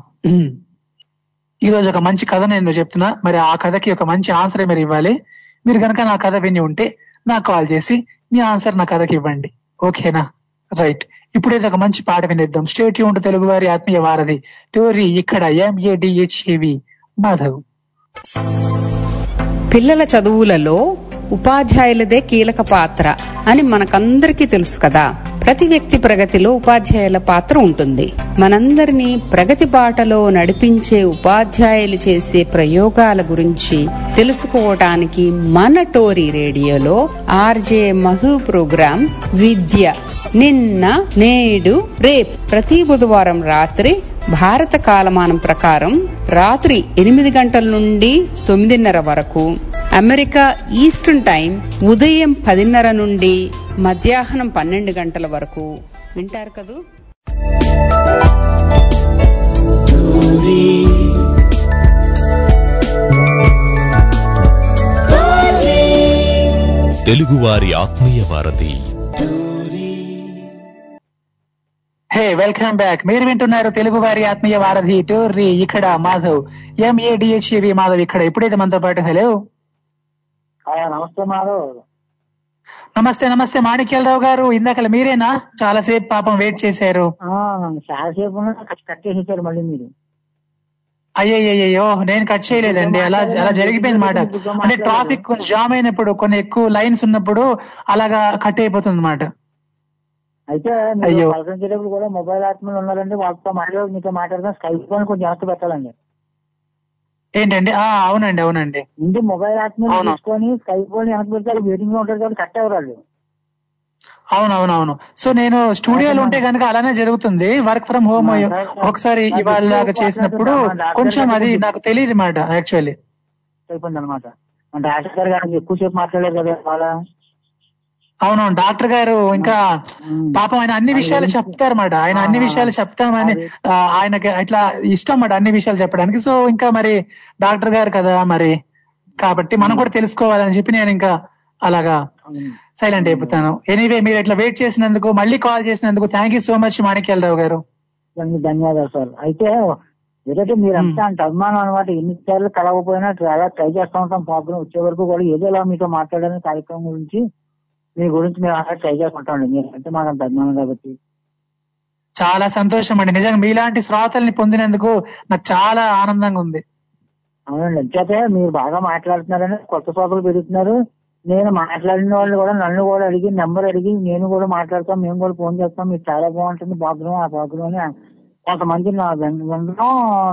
ఈరోజు ఒక మంచి కథ నేను చెప్తున్నా. మరి ఆ కథకి ఒక మంచి ఆన్సర్ మీరు ఇవ్వాలి. మీరు కనుక నా కథ విని ఉంటే నాకు కాల్ చేసి మీ ఆన్సర్ నా కథకి ఇవ్వండి. ఓకేనా? రైట్ ఇప్పుడైతే ఒక మంచి పాట వినిద్దాం. స్టేట్ యూన్ తెలుగు వారి ఆత్మీయ వారధి. టోరీ ఇక్కడ ఎంఏడిహెచ్ఏవి మాధవ్. పిల్లల చదువులలో ఉపాధ్యాయులదే కీలక పాత్ర అని మనకందరికీ తెలుసు కదా. ప్రతి వ్యక్తి ప్రగతిలో ఉపాధ్యాయుల పాత్ర ఉంటుంది. మనందరినీ ప్రగతి బాటలో నడిపించే ఉపాధ్యాయులు చేసే ప్రయోగాల గురించి తెలుసుకోవటానికి మన టోరీ రేడియోలో ఆర్జే మధు ప్రోగ్రాం విద్య. నిన్న నేడు రేప్. ప్రతి బుధవారం రాత్రి భారత కాలమానం ప్రకారం రాత్రి ఎనిమిది గంటల నుండి తొమ్మిదిన్నర వరకు. అమెరికా ఈస్టర్న్ టైం ఉదయం పదిన్నర నుండి మధ్యాహ్నం పన్నెండు గంటల వరకు. వింటారు కదూ? తెలుగువారి ఆత్మీయ వారధి హే వెల్కమ్ బ్యాక్. మీరు వింటున్నారు తెలుగు వారి ఆత్మీయ వారధి టోర్రీ. ఇక్కడ మాధవ్. ఎంఏడిహెచ్ఏవి మాధవ్ ఇక్కడ. ఇప్పుడైతే మనతో పాటు హలో. నమస్తే మాధవ్. నమస్తే నమస్తే. మాణిక్యాలరావు గారు ఇందాక మీరేనా? చాలా సేపు పాపం వెయిట్ చేశారు. అయ్యయ్యో నేను కట్ చేయలేదండి. అలా అలా జరిగిపోయింది మాట. అంటే ట్రాఫిక్ కొంచెం జామ్ అయినప్పుడు కొన్ని ఎక్కువ లైన్స్ ఉన్నప్పుడు అలాగా కట్ అయిపోతుంది అనమాట అయితే. మీరు పలకరించేటప్పుడు కూడా మొబైల్ ఆత్మలు ఉన్నారండి వాళ్ళతో మాట్లాడి మీతో మాట్లాడదాం స్కైప్ కొంచెం వెనక్కి పెట్టాలండి. ఏంటండి? ఆ అవునండి అవునండి. ముందు మొబైల్ ఆత్మలు. తీసుకొని స్కైప్ ఫోన్ వెనక్కి పెడితే వెయిటింగ్లో ఉంటారు కాబట్టి కట్ అవ్వరాళ్ళు అవునవునవును. సో నేను స్టూడియోలో ఉంటే కనుక అలానే జరుగుతుంది. వర్క్ ఫ్రమ్ హోమ్ ఒకసారి ఇవాళ చేసినప్పుడు కొంచెం అది నాకు తెలియదు మాట యాక్చువల్లీ అయిపోయింది అనమాట అంటే డాక్టర్ గారు ఎక్కువసేపు మాట్లాడలేదు కదా వాళ్ళ అవునవును డాక్టర్ గారు ఇంకా పాపం ఆయన అన్ని విషయాలు చెప్తారన్నమాట ఆయన అన్ని విషయాలు చెప్తామని ఆయనకి అట్లా ఇష్టం అన్నమాట అన్ని విషయాలు చెప్పడానికి. సో ఇంకా మరి డాక్టర్ గారు కదా మరి. కాబట్టి మనం కూడా తెలుసుకోవాలని చెప్పి నేను ఇంకా అలాగా సైలెంట్ అయిపోతాను. ఎనీవే మీరు ఇట్లా వెయిట్ చేసినందుకు మళ్ళీ కాల్ చేసినందుకు thank you so much Manikyalarao గారు. ధన్యవాదాలు సార్. అయితే ఏదైతే మీరు అంతా అంత అభిమానం అనమాట ఎన్నిసార్లు కలవకపోయినా ట్రై చేస్తూ ఉంటాం ప్రోగ్రామ్ వచ్చే వరకు కూడా ఏదో మీతో మాట్లాడని కార్యక్రమం గురించి మీ గురించి మేము అలా ట్రై చేసుకుంటామండి మీరు అంటే మాకు అంత అభిమానం కాబట్టి. చాలా సంతోషం అండి. నిజంగా మీలాంటి శ్రోతల్ని పొందినందుకు నాకు చాలా ఆనందంగా ఉంది. అవునండి. అంచేతే మీరు బాగా మాట్లాడుతున్నారని కొత్త సోదరులు పెరుగుతున్నారు. నేను మాట్లాడిన వాళ్ళు కూడా నన్ను కూడా అడిగి నెంబర్ అడిగి నేను కూడా మాట్లాడతాం మేము కూడా ఫోన్ చేస్తాం. మీకు చాలా బాగుంటుంది ప్రోగ్రామ్ ఆ ప్రోగ్రామ్ అని కొంతమంది నా వెంటనే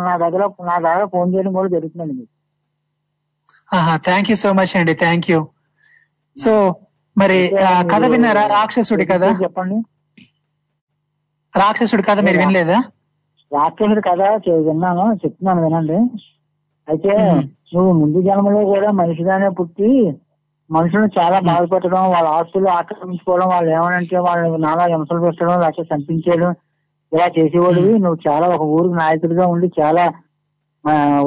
నా దగ్గర నా దగ్గర ఫోన్ చేయడం కూడా జరుగుతుందండి. మీకు థ్యాంక్ యూ సో మచ్ అండి. థ్యాంక్ యూ సో మరి కథ విన్నారా? రాక్షసుడి కథ? చెప్పండి. రాక్షసుడి కథ మీరు వినలేదా? రాక్షసుడు కథ విన్నాను చెప్తున్నాను వినండి. అయితే నువ్వు ముందు జన్మలో కూడా మనిషిగానే పుట్టి మనుషులను చాలా బాధపెట్టడం వాళ్ళ ఆస్తులు ఆక్రమించుకోవడం వాళ్ళు ఏమనంటే వాళ్ళని నానా హింసలు పెట్టడం లేకపోతే చంపించేయడం ఇలా చేసేవాడివి. నువ్వు చాలా ఒక ఊరికి నాయకుడిగా ఉండి చాలా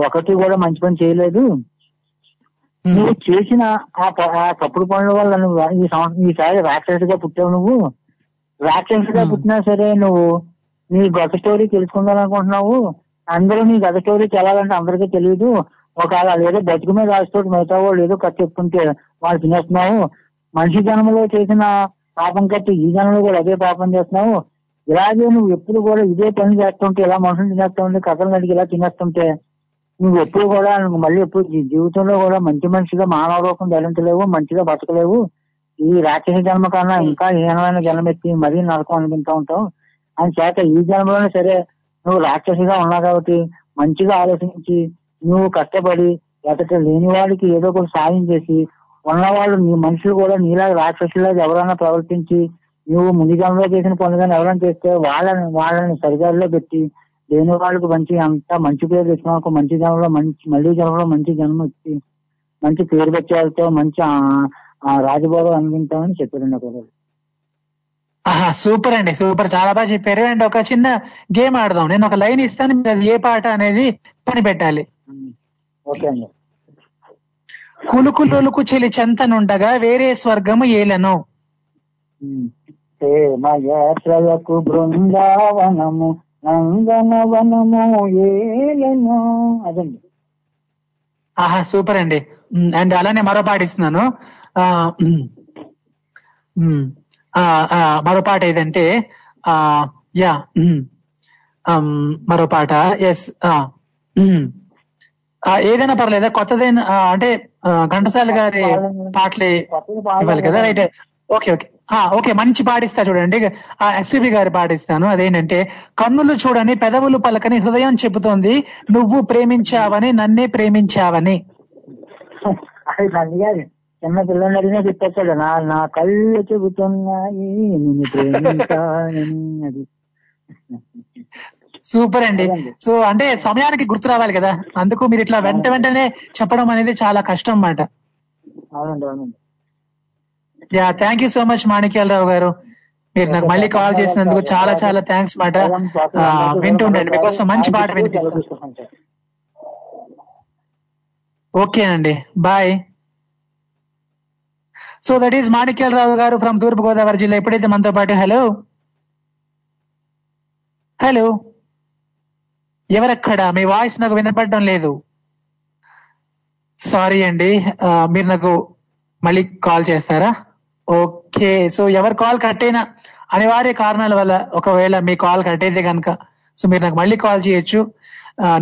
ఒకటి కూడా మంచి పని చేయలేదు. నువ్వు చేసిన ఆ తప్పుడు పనుల వల్ల నువ్వు ఈ ఈసారి రాక్షసుడిగా పుట్టావు నువ్వు. రాక్షసుడిగా పుట్టినా సరే నువ్వు నీ గత స్టోరీ తెలుసుకుందాం అనుకుంటున్నావు అందరూ నీ గత స్టోరీ తెలాలంటే అందరికీ తెలియదు ఒకవేళ ఏదో బతుకు మీద రాసితోటి మిగతా వాళ్ళు ఏదో కథ చెప్పుకుంటే వాళ్ళు తినేస్తున్నావు మనిషి జన్మలో చేసిన పాపం కట్టి ఈ జన్మలో కూడా అదే పాపం చేస్తున్నావు. ఇలాగే నువ్వు ఎప్పుడు కూడా ఇదే పని చేస్తుంటే ఇలా మనుషులు తినేస్తుంటే కథలు నడికి ఇలా తినేస్తుంటే నువ్వు ఎప్పుడు కూడా నువ్వు మళ్ళీ ఎప్పుడు జీవితంలో కూడా మంచి మనిషిగా మానవ రూపం ధరించలేవు మంచిగా బతకలేవు. ఈ రాక్షస జన్మ కన్నా ఇంకా హీనమైన జన్మ ఎత్తి మరీ నరకం అనుకుంటా ఉంటావు. అని చేత ఈ జన్మలోనే సరే నువ్వు రాక్షసిగా ఉన్నావు కాబట్టి మంచిగా ఆలోచించి నువ్వు కష్టపడి ఎదట లేని వాడికి ఏదో ఒకటి సాయం చేసి ఉన్నవాళ్ళు నీ మనుషులు కూడా నీలా రాక్షసులాగా ఎవరైనా ప్రవర్తించి నువ్వు ముందు జన్మలో చేసిన పనులు కానీ ఎవరైనా చేస్తే వాళ్ళని వాళ్ళని సరిదారిలో పెట్టి లేని వాళ్ళకి మంచి అంతా మంచి పేరు తెచ్చిన మంచి జన్మలో మంచి మళ్ళీ జన్మలో మంచి జన్మ ఇచ్చి మంచి పేరు పెట్టేవాళ్ళతో మంచి రాజభోగం అందించామని చెప్పారు నాకు ఆహా సూపర్ అండి సూపర్. చాలా బాగా చెప్పారు. అండ్ ఒక చిన్న గేమ్ ఆడదాం. నేను ఒక లైన్ ఇస్తాను మీరు అది ఏ పాట అనేది కనిపెట్టాలి. ఓకే అండి. కులుకు లొలుకు చెలి చెంతనుండగా వేరే స్వర్గము ఏలను. ప్రేమయాత్రలకు బృందావనము నందనవనము ఏలను. అదండి. ఆహా సూపర్ అండి. అండ్ అలానే మరో పాట ఇస్తున్నాను. మరో పాట ఏదంటే ఆ యా మరో పాట. ఎస్ ఏదైనా పర్లేదా? కొత్తదైన అంటే ఘంటసాల గారి పాటలే ఇవ్వాలి కదా? Right okay okay. ఓకే మంచి పాటిస్తా చూడండి. ఆ ఎస్పీబి గారి పాటిస్తాను. అదేంటంటే కన్నులు చూడని పెదవులు పలకని హృదయం చెబుతోంది నువ్వు ప్రేమించావని నన్నే ప్రేమించావని. అది చిన్న పిల్లలు అడిగినా చెప్పేస్తాడు. నా నా కళ్ళు చెబుతున్నాయి నిన్ను అది. సూపర్ అండి. సో అంటే సమయానికి గుర్తు రావాలి కదా. అందుకు మీరు ఇట్లా వెంట వెంటనే చెప్పడం అనేది చాలా కష్టం అన్నమాట. అవునండి అవునండి. Yeah thank you so much Manikyalarao garu. మీరు నాకు మళ్ళీ కాల్ చేసినందుకు చాలా చాలా థ్యాంక్స్ మాట. వింటుండండి. మీకోసం మంచి పాట వినిపిస్తాను. ఓకే అండి bye so that is Manikyalarao garu from తూర్పు గోదావరి జిల్లా. ఎప్పుడైతే మనతో పాటు హలో హలో ఎవరక్కడ? మీ వాయిస్ నాకు వినపడడం లేదు. సారీ అండి. మీరు నాకు మళ్ళీ కాల్ చేస్తారా? ఓకే సో ఎవరు కాల్ కట్ అయినా అనివార్య కారణాల వల్ల ఒకవేళ మీ కాల్ కట్ అయితే కనుక సో మీరు నాకు మళ్ళీ కాల్ చేయొచ్చు.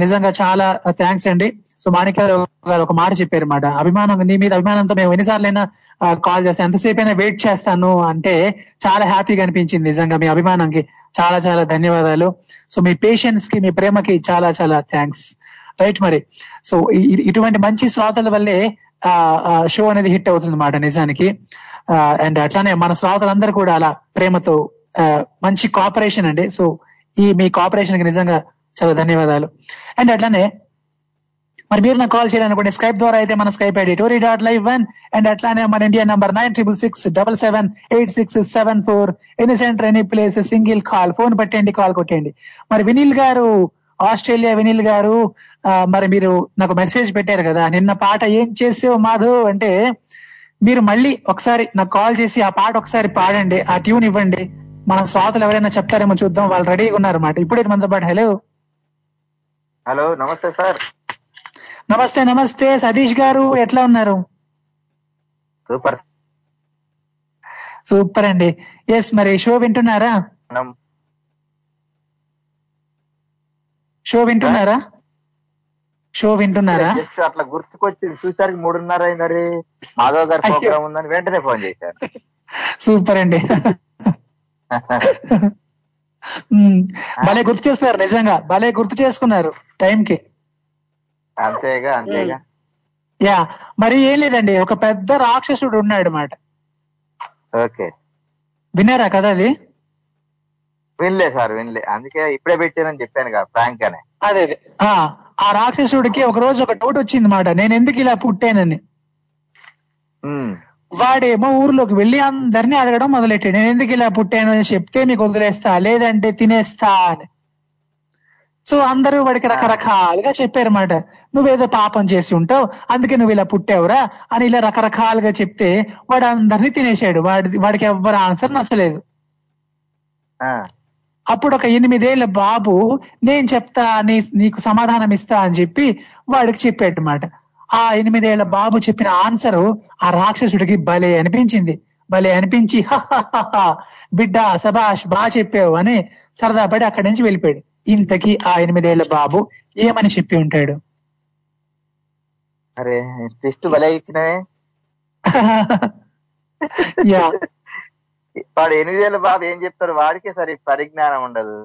నిజంగా చాలా థ్యాంక్స్ అండి. సో మాణిక్యారావు గారు ఒక మాట చెప్పారు మాట అభిమానం నీ మీద అభిమానంతో మేము ఎన్నిసార్లైనా కాల్ చేస్తాను ఎంతసేపు అయినా వెయిట్ చేస్తాను అంటే చాలా హ్యాపీగా అనిపించింది నిజంగా మీ అభిమానంకి. చాలా చాలా ధన్యవాదాలు. సో మీ పేషెన్స్కి మీ ప్రేమకి చాలా చాలా థ్యాంక్స్. రైట్ మరి. సో ఇటువంటి మంచి శ్రోతల వల్లే షో అనేది హిట్ అవుతుంది మాట నిజానికి అండ్ అట్లానే మన శ్రోతలందరూ కూడా అలా ప్రేమతో ఆ, మంచి కోఆపరేషన్ అండి. సో ఈ మీ కోఆపరేషన్కి నిజంగా చాలా ధన్యవాదాలు. అండ్ అట్లానే మరి మీరు నాకు కాల్ చేయాలనుకోండి స్కైప్ ద్వారా అయితే మన Skype ID Tori dot live one and అట్లానే మన India number nine triple six double seven eight six seven four any centre any place single call phone పెట్టండి కాల్ కొట్టండి మరి వినీల్ గారు ఆస్ట్రేలియా వినీల్ గారు మరి మీరు నాకు మెసేజ్ పెట్టారు కదా నిన్న పాట ఏం చేసావు మాధవ్ అంటే మీరు మళ్ళీ ఒకసారి నాకు కాల్ చేసి ఆ పాట ఒకసారి పాడండి ఆ ట్యూన్ ఇవ్వండి. మన శ్రోతలు ఎవరైనా చెప్తారేమో చూద్దాం వాళ్ళు రెడీగా ఉన్నారు అన్నమాట ఇప్పుడైతే మనతో పాటు. హలో. హలో నమస్తే సార్. నమస్తే నమస్తే సతీష్ గారు ఎట్లా ఉన్నారు? సూపర్. సూపర్ అండి. ఎస్ మరి షో వింటున్నారా? షో వింటున్నారా? షో వింటున్నారా? జస్ట్ అట్లా గుర్తుకొచ్చి చూసారికి మూడున్నర అయిందని మాధవ్ గారి ప్రోగ్రామ్ ఉందని వెంటనే ఫోన్ చేశారు సూపర్ అండి. భలే గుర్తు చేస్తున్నారు నిజంగా. భలే గుర్తు చేసుకున్నారు టైం కి అంతేగా. అంతేగా యా మరి ఏం లేదండి. ఒక పెద్ద రాక్షసుడు ఉన్నాడు అన్నమాట. ఓకే. విన్నారా కదా అది? వినలే సార్ వినలే. అందుకే ఇప్పుడే పెట్టానని చెప్పాను కదా ఫ్రాంక్ అనే. అదే అదే. ఆ ఆ రాక్షసుడికి ఒక రోజు ఒక డౌట్ వచ్చింది మాట. నేను ఎందుకు ఇలా పుట్టానని. వాడేమో ఊర్లోకి వెళ్ళి అందరినీ అడగడం మొదలెట్టాడు నేను ఎందుకు ఇలా పుట్టాను అని చెప్తే మీకు వదిలేస్తా లేదంటే తినేస్తా అని. సో అందరూ వాడికి రకరకాలుగా చెప్పారన్నమాట నువ్వేదో పాపం చేసి ఉంటావు అందుకే నువ్వు ఇలా పుట్టావురా అని ఇలా రకరకాలుగా చెప్తే వాడు అందరినీ తినేసాడు వాడి వాడికి ఎవ్వరు ఆన్సర్ నచ్చలేదు. అప్పుడు ఒక ఎనిమిదేళ్ళ బాబు నేను చెప్తా నీ నీకు సమాధానం ఇస్తా అని చెప్పి వాడికి చెప్పాడు అనమాట ఆ ఎనిమిదేళ్ళ బాబు చెప్పిన ఆన్సర్ ఆ రాక్షసుడికి భలే అనిపించింది. భలే అనిపించి "హహహహ, బిడ్డ సభాష్ బాగా చెప్పావు అని సరదా పడి అక్కడి నుంచి వెళ్ళిపోయాడు. ఇంతకీ ఆ ఎనిమిదేళ్ళ బాబు ఏమని చెప్పి ఉంటాడు? అరే టెస్ట్ భలే ఇచ్చినవే. (laughs) యా. వాడు ఎనిమిదేళ్ళ బాబు ఏం చెప్తాడు? వాడికే సరి పరిజ్ఞానం ఉండదు.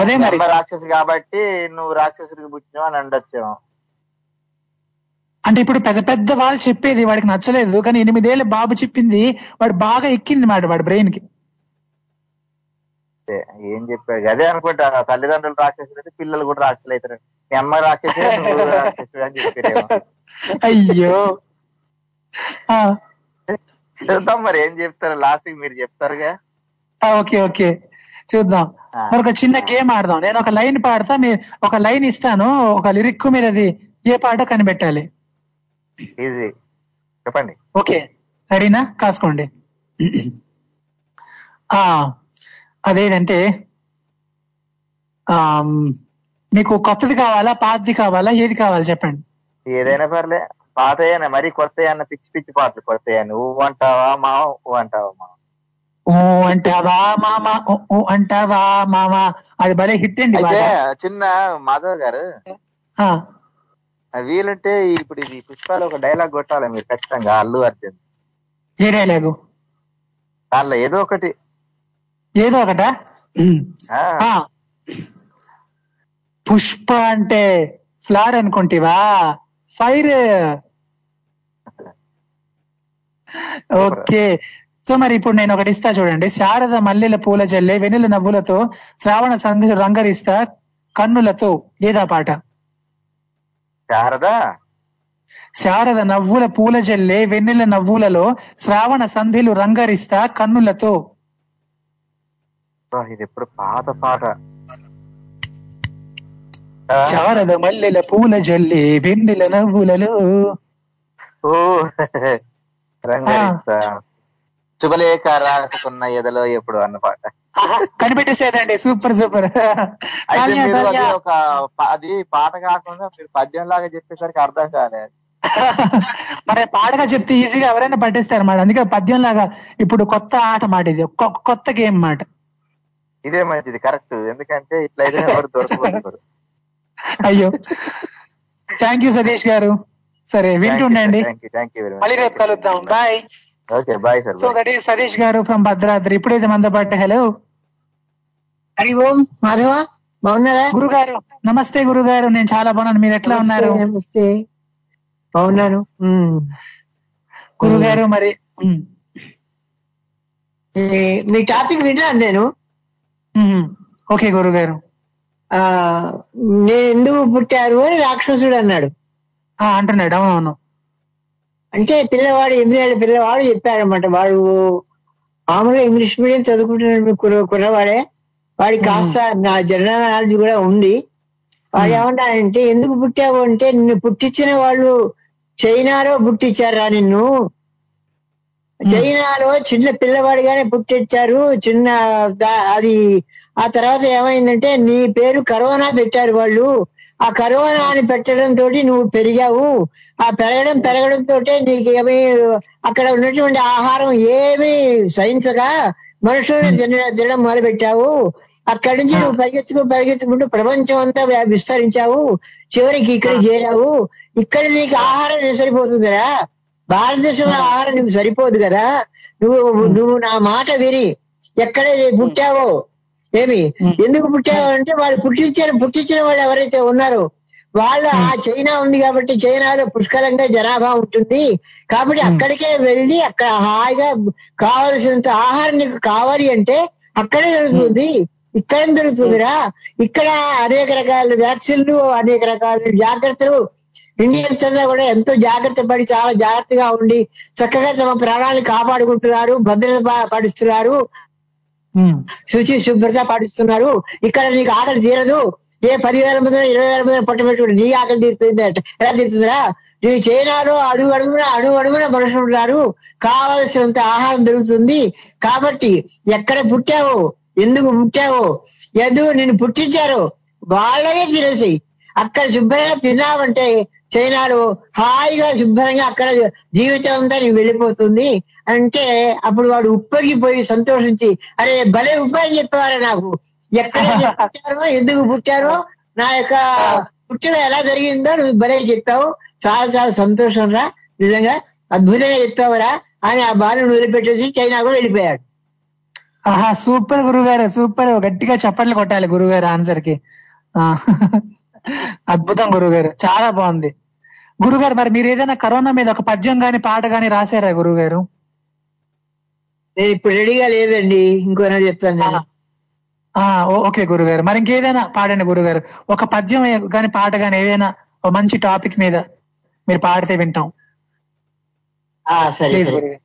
అదే మరి. రాక్షసి కాబట్టి నువ్వు రాక్షసుడికి పుట్టినావు అని ఉండొచ్చేమో అంటే ఇప్పుడు పెద్ద పెద్ద వాళ్ళు చెప్పేది వాడికి నచ్చలేదు కానీ ఎనిమిదేళ్ళ బాబు చెప్పింది వాడు బాగా ఎక్కింది మాట వాడి బ్రెయిన్కి. ఏం చెప్పాడు? అదే అనుకుంటా తల్లిదండ్రులు రాక్షసులు అయితే పిల్లలు కూడా రాక్షసులు అవుతారు. మీ అమ్మ రాక్షసుడు అని చెప్పారేమో. అయ్యో. చూద్దాం మరి ఏం చెప్తారు లాస్ట్ మీరు చెప్తారుగా. Okay okay. చూద్దాం. మరి ఒక చిన్న గేమ్ ఆడదాం. నేను ఒక లైన్ పాడతా మీరు ఒక లైన్ ఇస్తాను ఒక లిరిక్ మీరు అది ఏ పాట కనిపెట్టాలి? ఈజీ. చెప్పండి. ఓకే. రెడీనా? కాసుకోండి. ఆ అదేంటంటే మీకు కొత్తది కావాలా పాతది కావాలా ఏది కావాలి చెప్పండి? ఏదైనా పర్లే. పాత మరి కొత్త అన్న పిచ్చి పిచ్చి పాటలు కొత్త నువ్వు అంటావా మా ఊ అంటావా మా? ఓ అంటావా మామ ఓ అంటావా మామ అది భలే హిట్ అండి అయితే. చిన్న మాధవ్ గారు వీలుంటే ఇప్పుడు ఇది పుష్పాలు ఒక డైలాగ్ కొట్టాలి మీరు ఖచ్చితంగా అల్లు అర్జున్. ఏ డైలాగు? దానిలో ఏదో ఒకటి. ఏదో ఒకటా? పుష్ప అంటే ఫ్లవర్ అనుకుంటివా? ఫైర్. ఓకే. సో మరి ఇప్పుడు నేను ఒకటి ఇస్తా చూడండి. శారద మల్లెల పూల జల్లే వెన్నెల నవ్వులతో శ్రావణ సంధి రంగరిస్తా కన్నులతో. ఏదా పాట? శారదా? శారద నవ్వుల పూల జల్లే వెన్నెల నవ్వులలో శ్రావణ సంధిలు రంగరిస్తా కన్నులతో. ఇది ఎప్పుడు పాత పాట. శారద మల్లెల పూల జల్లే వెన్నెల నవ్వులలో. ఓ శుభలేఖ రాసుకున్న ఎదలో ఎప్పుడు అన్న పాట. కనిపెట్టేసేదండి. Super super. ఒక అది పాట కాకుండా మీరు పద్యం లాగా చెప్పేసరికి అర్థం కాలేదు. మరి పాటగా చెప్తే ఈజీగా ఎవరైనా పట్టేస్తారు మాట. అందుకే పద్యం లాగా ఇప్పుడు కొత్త ఆట మాట ఇది. కొత్త గేమ్ మాట. ఇదే మంచిది. కరెక్ట్. ఎందుకంటే ఇట్లయితే ఎవరు దొరకబోతున్నారు అయ్యో. థ్యాంక్ యూ సతీష్ గారు. సరే వింటుండండి. వెరీ మళ్ళీ రేపు కలుద్దాం. Bye okay bye sir so that is Satish garu from Bhadradri. ఇప్పుడైతే మనతో పాటు హలో హరి ఓం. మాధవ బాగున్నారా? గురుగారు నమస్తే గురుగారు. నేను చాలా బాగున్నాను. మీరు ఎట్లా ఉన్నారు? నమస్తే. బాగున్నాను. గురుగారు మరి మీ టాపిక్ విన్నాను నేను. ఓకే గురుగారు. ఆ నేను ఎందుకు పుట్టారు అని రాక్షసుడు అన్నాడు. అంటున్నాడు. అవునవును అంటే పిల్లవాడు ఎనిమిదేళ్ళ పిల్లవాడు చెప్పాడనమాట వాడు మామూలుగా ఇంగ్లీష్ మీడియం చదువుకుంటున్న కుర్ర కుర్రవాడే. వాడికి కాస్త నా జనరల్ నాలెడ్జ్ కూడా ఉంది. వాడు ఏమంటాడంటే ఎందుకు పుట్టావు? అంటే నిన్ను పుట్టించిన వాళ్ళు చైనాలో పుట్టించారా నిన్ను? చైనాలో చిన్న పిల్లవాడిగానే పుట్టించారు. చిన్న అది ఆ తర్వాత ఏమైందంటే నీ పేరు కరోనా పెట్టారు వాళ్ళు. ఆ కరోనా అని పెట్టడం తోటి నువ్వు పెరిగావు. ఆ పెరగడం పెరగడం తోటే నీకు ఏమీ అక్కడ ఉన్నటువంటి ఆహారం ఏమీ సహించగా మనుషులను తిన- తినడం మొదలు పెట్టావు అక్కడి నుంచి నువ్వు పరిగెత్తుకు పరిగెత్తుకుంటూ ప్రపంచం అంతా విస్తరించావు. చివరికి ఇక్కడ చేరావు. ఇక్కడ నీకు ఆహారం సరిపోతుందిరా. భారతదేశంలో ఆహారం నీకు సరిపోదు కదా. నువ్వు నువ్వు నా మాట విని ఎక్కడ పుట్టావో ఏమి? ఎందుకు పుట్టావు అంటే వాళ్ళు పుట్టించిన పుట్టించిన వాళ్ళు ఎవరైతే ఉన్నారో వాళ్ళు ఆ చైనా ఉంది కాబట్టి చైనాలో పుష్కలంగా జనాభా ఉంటుంది. కాబట్టి అక్కడికే వెళ్ళి అక్కడ హాయిగా కావలసినంత ఆహారం నీకు కావాలి అంటే అక్కడే దొరుకుతుంది. ఇక్కడ దొరుకుతుందిరా? ఇక్కడ అనేక రకాల వ్యాక్సిన్లు అనేక రకాల జాగ్రత్తలు. ఇండియన్స్ అంతా కూడా ఎంతో జాగ్రత్త పడి చాలా జాగ్రత్తగా ఉండి చక్కగా తమ ప్రాణాలను కాపాడుకుంటున్నారు భద్రత పా- పాటిస్తున్నారు శుచి శుభ్రత పాటిస్తున్నారు. ఇక్కడ నీకు ఆకలి తీరదు. ఏ పదివేల మంది ఇరవై వేల మంది పట్టబెట్టుకుని నీ ఆకలి తీరుతుంది ఎలా తీరుతుందిరా? నీ చైనాలో అడుగు అడుగున అడుగు అడుగున మనుషులు ఉన్నారు. కావలసినంత ఆహారం దొరుకుతుంది. కాబట్టి ఎక్కడ పుట్టావు ఎందుకు పుట్టావు ఎందుకు నిన్ను పుట్టించారు వాళ్ళనే తినేసి అక్కడ శుభ్రంగా తిన్నావంటే చైనాలో హాయిగా శుభ్రంగా అక్కడ జీవితం అంతా నీకు వెళ్ళిపోతుంది. అంటే అప్పుడు వాడు ఉప్పొంగిపోయి సంతోషించి అరే భలే ఉపాయం చెప్పేవారే నాకు. ఎక్కడ పుట్టారో ఎందుకు పుట్టారో నా యొక్క పుట్టిన ఎలా జరిగిందో నువ్వు భలే చెప్పావు. చాలా చాలా సంతోషం రా. నిజంగా అద్భుతంగా చెప్పావురా అని ఆ బాలను వదిలిపెట్టేసి చైనా కూడా వెళ్ళిపోయాడు. ఆహా సూపర్ గురుగారు సూపర్. గట్టిగా చప్పట్లు కొట్టాలి గురుగారు ఆన్సర్కి. అద్భుతం గురుగారు. చాలా బాగుంది. గురుగారు మరి మీరు ఏదైనా కరోనా మీద ఒక పద్యం గాని పాట గాని రాశారా గురుగారు? నేను ఇప్పుడు రెడీగా లేదండి. ఇంకో చెప్తాను నేను. ఓకే గురుగారు. మరి ఇంకేదైనా పాడండి గురుగారు. ఒక పద్యం గాని పాట గాని ఏదైనా ఒక మంచి టాపిక్ మీద మీరు పాడితే వింటాం. ఆ, సరే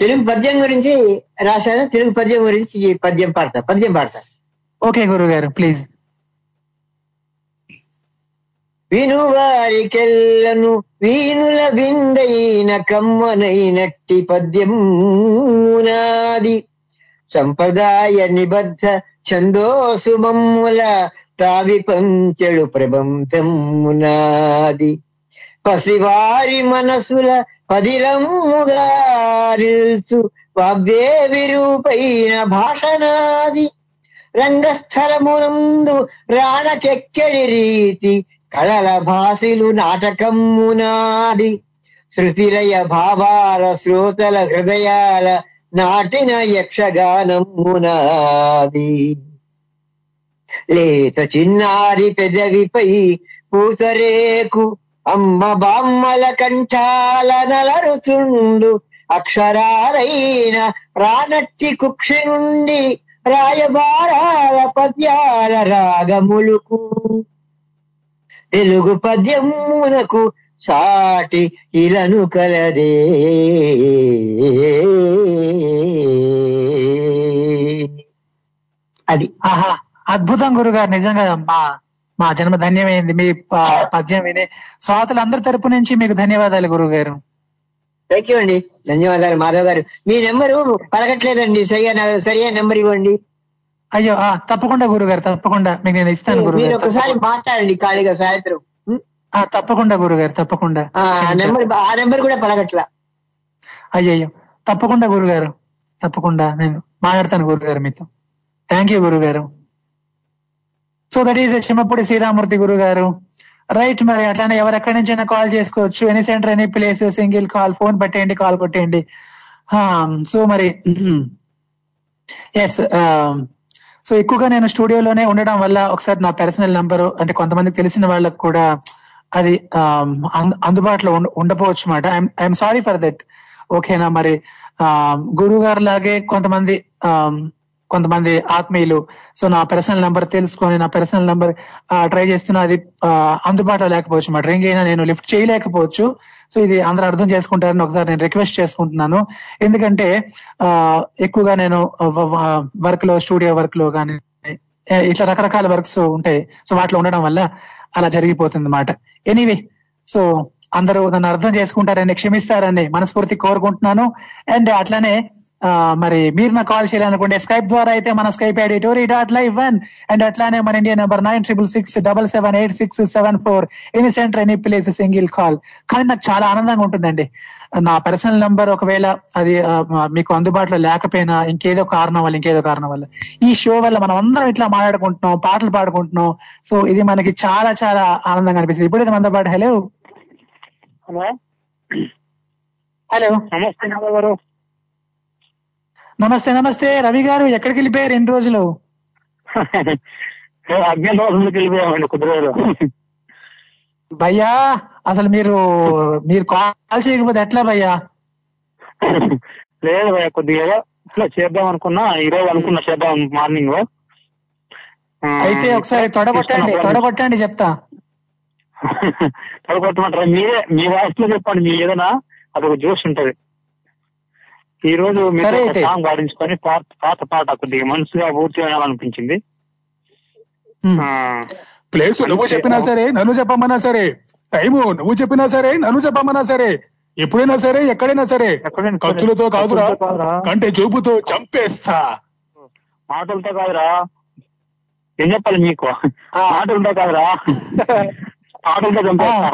తెలుగు పద్యం గురించి రాశాను. తెలుగు పద్యం గురించి పద్యం పాడతా. పద్యం పాడతా. ఓకే గురుగారు ప్లీజ్ వినువారికెల్లను వీణుల విందైన కమ్మనైనట్టి పద్యమునాది సంప్రదాయ నిబద్ధ ఛందోసుమమ్ముల తావి పంచెడు ప్రబంధమునాది. పసివారి మనసుల పదిలమ్ముగా వాగ్దేవి రూపైన భాషనాది. రంగస్థలమునందు రాణకెక్కడి రీతి కళల భాసిలు నాటకమ్మునాది శృతిలయ భావాల శ్రోతల హృదయాల నాటిన యక్షగానమ్మునాది లేత చిన్నారి పెదవిపై పూతరేకు అమ్మ బామ్మల కంఠాల నలరుచుండు. అక్షరాలైన రానట్టి కుక్షి నుండి రాయబారాల పద్యాల రాగములుకు. తెలుగు పద్యమునకు సాటి ఇలను కలదే. అది. ఆహా అద్భుతం గురుగారు నిజంగా మా మా జన్మ ధన్యమైంది. మీ పద్యం విని శ్రోతలందరి తరపు నుంచి మీకు ధన్యవాదాలు గురుగారు. థ్యాంక్ యూ అండి. ధన్యవాదాలు మాధవ్ గారు. మీ నెంబరు పలకట్లేదండి. సరిగా సరియైన నెంబర్ ఇవ్వండి. అయ్యో తప్పకుండా గురుగారు తప్పకుండా. మీకు నేను ఇస్తాను గురుగారు ఒకసారి మాట్లాడండి ఖాళీగా సాయంత్రం. ఆ, తప్పకుండా గురుగారు తప్పకుండా. ఆ నెంబర్ కూడా పలకట్లా అయ్యయ్యో తప్పకుండా గురుగారు తప్పకుండా నేను మాట్లాడతాను గురుగారు మీతో. థ్యాంక్ యూ గురుగారు. So that is Chimmapudi Sriramamurthy గురుగారు. రైట్ మరి అట్లానే ఎవరెక్కడి నుంచైనా కాల్ చేసుకోవచ్చు. Any centre any place single call phone పెట్టేయండి కాల్ కొట్టేయండి. సో మరి ఎస్ సో ఎక్కువగా నేను స్టూడియోలోనే ఉండడం వల్ల ఒకసారి నా పర్సనల్ నంబరు అంటే కొంతమందికి తెలిసిన వాళ్ళకి కూడా అది అంద- అందుబాటులో ఉండ- ఉండకపోవచ్చు మాట ఐఎమ్ సారీ ఫర్ దట్. ఓకేనా? మరి గురువు గారు లాగే కొంతమంది కొంతమంది ఆత్మీయులు. సో నా పర్సనల్ నెంబర్ తెలుసుకొని నా పర్సనల్ నెంబర్ ట్రై చేస్తున్నా అది ఆ, అందుబాటులో లేకపోవచ్చు అన్నమాట రింగ్ అయినా నేను లిఫ్ట్ చేయలేకపోవచ్చు. సో ఇది అందరూ అర్థం చేసుకుంటారని ఒకసారి నేను రిక్వెస్ట్ చేసుకుంటున్నాను. ఎందుకంటే ఆ, ఎక్కువగా నేను వర్క్లో స్టూడియో వర్క్లో కానీ ఇట్లా రకరకాల వర్క్స్ ఉంటాయి. సో వాటిలో ఉండడం వల్ల అలా జరిగిపోతుంది అన్నమాట ఎనీవే సో అందరూ నన్ను అర్థం చేసుకుంటారని క్షమిస్తారని మనస్ఫూర్తి కోరుకుంటున్నాను. అండ్ అట్లానే మరి మీరు నాకు కాల్ చేయాలనుకుంటే స్కైప్ ద్వారా అయితే మన Skype ID Tori dot live one and అట్లానే మన India number nine triple six double seven eight six seven four any centre any place single call. కానీ నాకు చాలా ఆనందంగా ఉంటుందండి. నా పర్సనల్ నంబర్ ఒకవేళ అది మీకు అందుబాటులో లేకపోయినా ఇంకేదో కారణం వల్ల ఇంకేదో కారణం వల్ల ఈ షో వల్ల మనం అందరం ఇట్లా మాట్లాడుకుంటున్నాం పాటలు పాడుకుంటున్నాం. సో ఇది మనకి చాలా చాలా ఆనందంగా అనిపిస్తుంది. ఇప్పుడైతే మనతో పాటు హలో హలో హలో నమస్తే నమస్తే నమస్తే రవి గారు ఎక్కడికి వెళ్ళిపోయారు ఎన్ని రోజులు? అజ్ఞాతవాసంలోకి వెళ్ళిపోయామండి కొద్ది రోజులు. భయ్యా అసలు మీరు మీరు కాల్ చేయకపోతే ఎట్లా భయ్యా? లేదు భయ్యా కొద్దిగా ఇట్లా చేద్దాం అనుకున్నా ఈ రోజు అనుకున్నా చేద్దాం మార్నింగ్. అయితే ఒకసారి తొడగొట్టండి తొడగొట్టండి చెప్తా. తొడగొట్టమంటారా? మీరే మీ వాయిస్లో చెప్పండి మీ ఏదైనా అదొక జోష్ ఉంటది. ఈ రోజు మీరు. సాంగ్ పాడించుకొని పాత పాత పాట కొద్దిగా మనసుగా పూర్తి వినాలనిపించింది ఆ, ప్లేస్ నువ్వు చెప్పినా సరే నన్ను చెప్పమన్నా సరే. టైము నువ్వు చెప్పినా సరే నన్ను చెప్పమన్నా సరే. ఎప్పుడైనా సరే ఎక్కడైనా సరే. కత్తులతో కాదురా. కంటే చూపుతో చంపేస్తా. మాటలతో కాదురా. ఏం చెప్పాలి మీకు మాటలతో కాదురా. పాటలతో చంపేస్తా.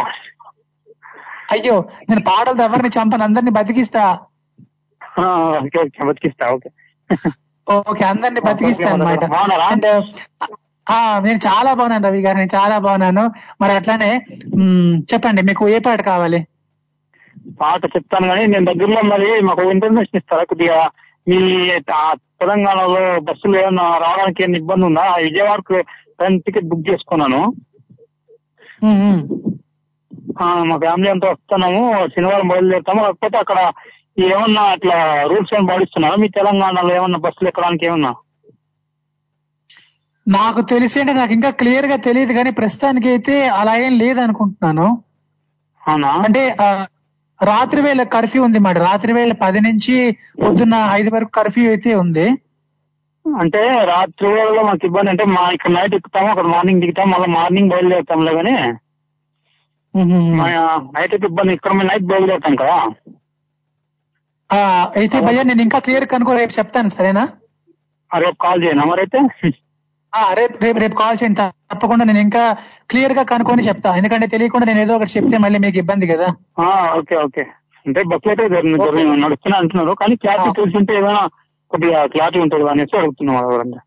అయ్యో నేను పాటలతో ఎవరిని చంపను? అందరిని బతికిస్తా. ఓకే ఓకే బతికిస్తా ఓకే. ఓకే అందరిని బతికిస్తా అనమాట? అండ్ నేను చాలా బాగున్నాను రవి గారు నేను చాలా బాగున్నాను. మరి అట్లానే చెప్పండి మీకు ఏ పాట కావాలి? పాట చెప్తాను కానీ నేను దగ్గరలో మరి మాకు ఇన్ఫర్మేషన్ ఇస్తారా? కొద్దిగా మీ తెలంగాణలో బస్సులు ఏమన్నా రావడానికి ఏమైనా ఇబ్బంది ఉందా? విజయవాడకు ట్రైన్ టికెట్ బుక్ చేసుకున్నాను. మా ఫ్యామిలీ అంతా వస్తున్నాము శనివారం బయలుదేరుతాము లేకపోతే అక్కడ ఏమన్నా అట్లా రూల్స్ ఏమైనా పాటిస్తున్నారా? మీ తెలంగాణలో ఏమన్నా బస్సులు ఎక్కడానికి ఏమన్నా? నాకు తెలిసి అంటే నాకు ఇంకా క్లియర్గా తెలియదు కానీ ప్రస్తుతానికి అయితే అలా ఏం లేదు అనుకుంటున్నాను అవునా? అంటే రాత్రి వేళ కర్ఫ్యూ ఉంది మాట. రాత్రి వేళ పది నుంచి పొద్దున్న ఐదు వరకు కర్ఫ్యూ అయితే ఉంది. అంటే రాత్రి వేళలో మాకు ఇబ్బంది అంటే మా ఇక్కడ నైట్ ఎక్కుతాము అక్కడ మార్నింగ్ దిగుతాం మళ్ళీ మార్నింగ్ బయలుదేరుతాంలే కానీ నైట్ అయితే ఇబ్బంది. ఇక్కడ మేము నైట్ బయలుదేరుతాం కదా. అయితే భయ్యా నేను ఇంకా క్లియర్ కనుకో రేపు చెప్తాను సరేనా? రేపు కాల్ చేయనా మరైతే రేపు రేపు రేపు కాల్ చేయండి తప్పకుండా నేను ఇంకా క్లియర్గా కనుక్కొని చెప్తా. ఎందుకంటే తెలియకుండా నేను ఏదో ఒకటి చెప్తే మళ్ళీ మీకు ఇబ్బంది కదా. Okay okay. అంటే జర్నీ నడుస్తున్నా అంటున్నారు. కానీ క్లారిటీ తెలిసింటే ఏదైనా కొద్దిగా క్లారిటీ ఉంటుంది అనేసి అడుగుతున్నాం ఎవరన్నా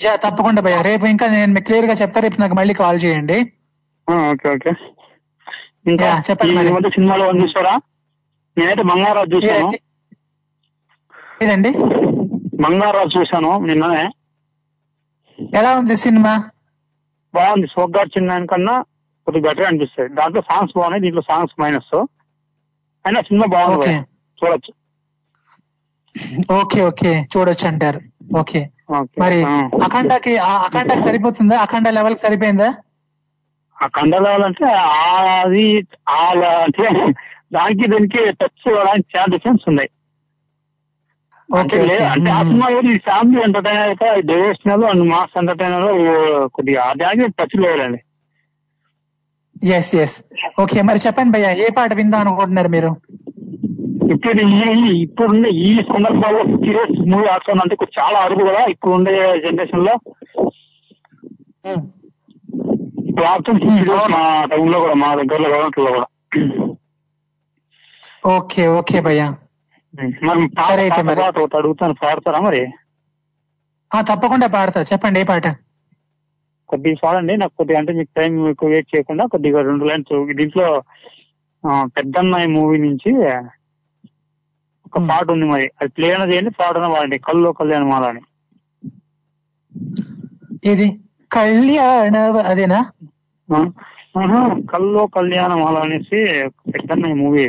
యా తప్పకుండా భయ్యా. రేపు ఇంకా నేను మీకు క్లియర్గా చెప్తా. రేపు నాకు మళ్ళీ కాల్ చేయండి. Okay okay. ఇంకా చెప్పండి సినిమాలో చూసారా? నేనైతే బంగారాజు చూశాను. ఏదండి బంగారాజు చూశాను నిన్ననే. ఎలా ఉంది సినిమా? బాగుంది సోగ్గాడ్ చిన్న కన్నా కొద్దిగా బెటర్ అనిపిస్తుంది. దాంట్లో సాంగ్స్ బాగున్నాయి దీంట్లో సాంగ్స్ మైనస్ అయినా సినిమా బాగుంది. చూడొచ్చు. Okay okay. చూడొచ్చు అంటారు. ఓకే. మరి. అఖండకి ఆ అఖండకి సరిపోతుందా? అఖండ లెవెల్కి సరిపోయిందా? ఆ కండ అంటే అది అంటే దానికి దీనికి టచ్ చాలా డిఫరెన్స్ ఉన్నాయి. అంటే. అంటే ఆ సినిమా కూడా ఈ ఫ్యామిలీ ఎంటర్టైనర్ అయితే డివోషనల్ అండ్ మాస్ ఎంటర్టైనర్ కొద్దిగా దానికి టచ్ లేదండి ఎస్ ఎస్ ఓకే మరి చెప్పండి భయ్యా ఏ పాట విందాం అనుకుంటున్నారు మీరు? ఇప్పుడు ఈ ఇప్పుడుండే ఈ సందర్భాల్లో సీరియస్ మూవీ ఆడుతుంది అంటే చాలా అరుగు కదా ఇప్పుడు ఉండే జనరేషన్లో ఇప్పుడు ఆడుతుంది serious మా టైంలో కూడా మా దగ్గరలో కూడా ఓకే ఓకే భయ్యా. మరి అయితే మరి. అడుగుతాను పాడతారా మరి? ఆ తప్పకుండా పాడతా. చెప్పండి ఏ పాట? కొద్దిగా పాడండి నాకు కొద్దిగా అంటే మీకు టైం ఎక్కువ వెయిట్ చేయకుండా కొద్దిగా రెండు లైన్స్ దీంట్లో ఆ, పెద్దన్నయ్య మూవీ నుంచి ఒక పాట ఉంది మరి. అది ప్లే అయినా చేయండి పాటన పాడండి. కల్లో కళ్యాణ మాల అని. ఇది కళ్యాణ అదేనా? కల్లో కళ్యాణ మాల అనేసి పెద్దన్నయ్య మూవీ.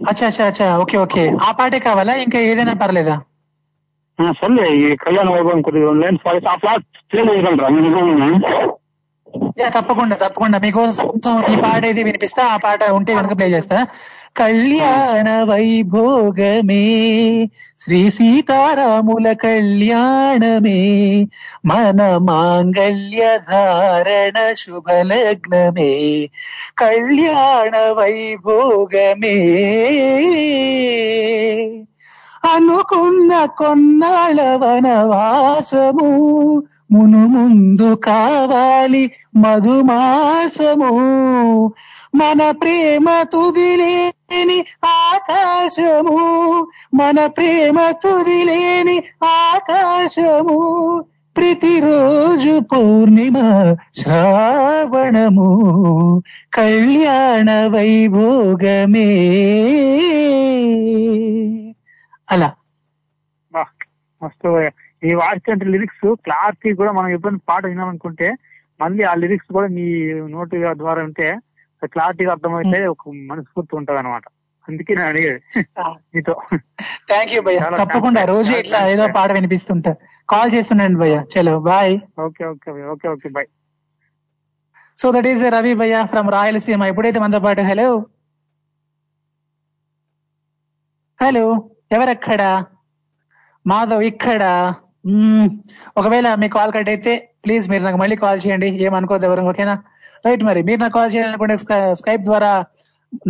అచ్చా అచ్చా అచ్చా. Okay okay. ఆ పాటే కావాలా? ఇంకా ఏదైనా పర్లేదా? సర్లే. ఈ కళ్యాణ వైభవం కొద్దిగా ఆ చేయగలరా? తప్పకుండా తప్పకుండా. మీకోసం ఈ పాట ఏది వినిపిస్తా. ఆ పాట ఉంటే కనుక ప్లే చేస్తా. కళ్యాణ వైభోగమే శ్రీ సీతారాముల కళ్యాణమే మన మాంగళ్య ధారణ శుభలగ్నమే. కళ్యాణ వైభోగమే అనుకున్న కొన్నాళ్ళ వనవాసము మును ముందు కావాలి మధుమాసము. మన ప్రేమ తుదిలేని ఆకాశము. మన ప్రేమ తుదిలేని ఆకాశము. ప్రతిరోజు పౌర్ణిమ శ్రావణము. కళ్యాణ వైభోగమే. అలా. మస్తు ఈ వాడితే లిరిక్స్ క్లారిటీ కూడా మనం ఎప్పుడైనా పాట వినాలనుకుంటే మళ్ళీ ఆ లిరిక్స్ కూడా నీ నోటి ద్వారా ఉంటే క్లారిటీగా అర్థమైతే ఒక మనస్ఫూర్తి ఉంటది అనమాట అందుకే నేను అడిగేది. మీతో. థ్యాంక్ యూ భయ్య. తప్పకుండా. రోజు ఇట్లా ఏదో. పాట వినిపిస్తుంటా. కాల్ చేస్తుండండి భయ్య. చలో bye. Okay okay okay okay bye. So that is Ravi భయ్య ఫ్రమ్ రాయలసీమ. ఎప్పుడైతే మనతో పాటు హలో? హలో ఎవరక్కడ? మాధవ్ ఇక్కడ. ఒకవేళ మీ కాల్ కట్ అయితే ప్లీజ్ మీరు నాకు మళ్ళీ కాల్ చేయండి. ఏమనుకోద్దు ఎవరు ఓకేనా? రైట్ మరి మీరు నాకు కాల్ చేయాలనుకుంటే స్కైప్ ద్వారా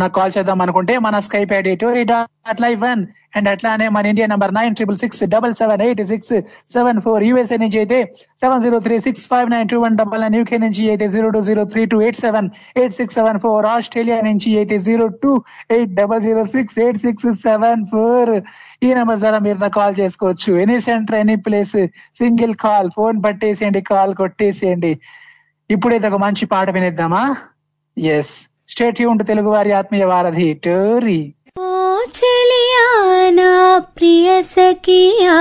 నాకు కాల్ చేద్దాం అనుకుంటే మన Skype ID Tori dot live one and అట్లానే మన India number nine triple six double seven eight six seven four USA నుంచి అయితే seven zero three six five nine two one double nine UK నుంచి అయితే zero two zero three two eight seven eight six seven four Australia నుంచి అయితే zero two eight double zero six eight six seven four ఈ number ద్వారా మీరు నాకు call చేసుకోవచ్చు. Any centre any place single call phone పట్టేసేయండి call కొట్టేసేయండి. ఇప్పుడైతే ఒక మంచి పాట వినేద్దామా ఎస్ స్టేట్ యూన్ తెలుగు వారి ఆత్మీయ వారధి టోరీ చలియానా ప్రియ సఖియా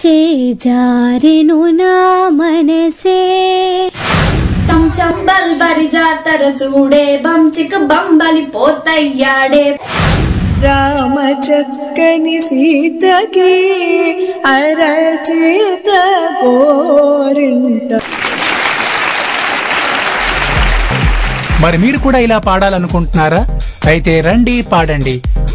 చేజారెను నా మనసే చంబల్ బరిజాతర చూడే బంచిక బంబలి పోతయ్యాడే రామచక్కని సీతకి అరచేత కోరింట మరి మీరు కూడా ఇలా పాడాలనుకుంటున్నారా? అయితే రండి పాడండి.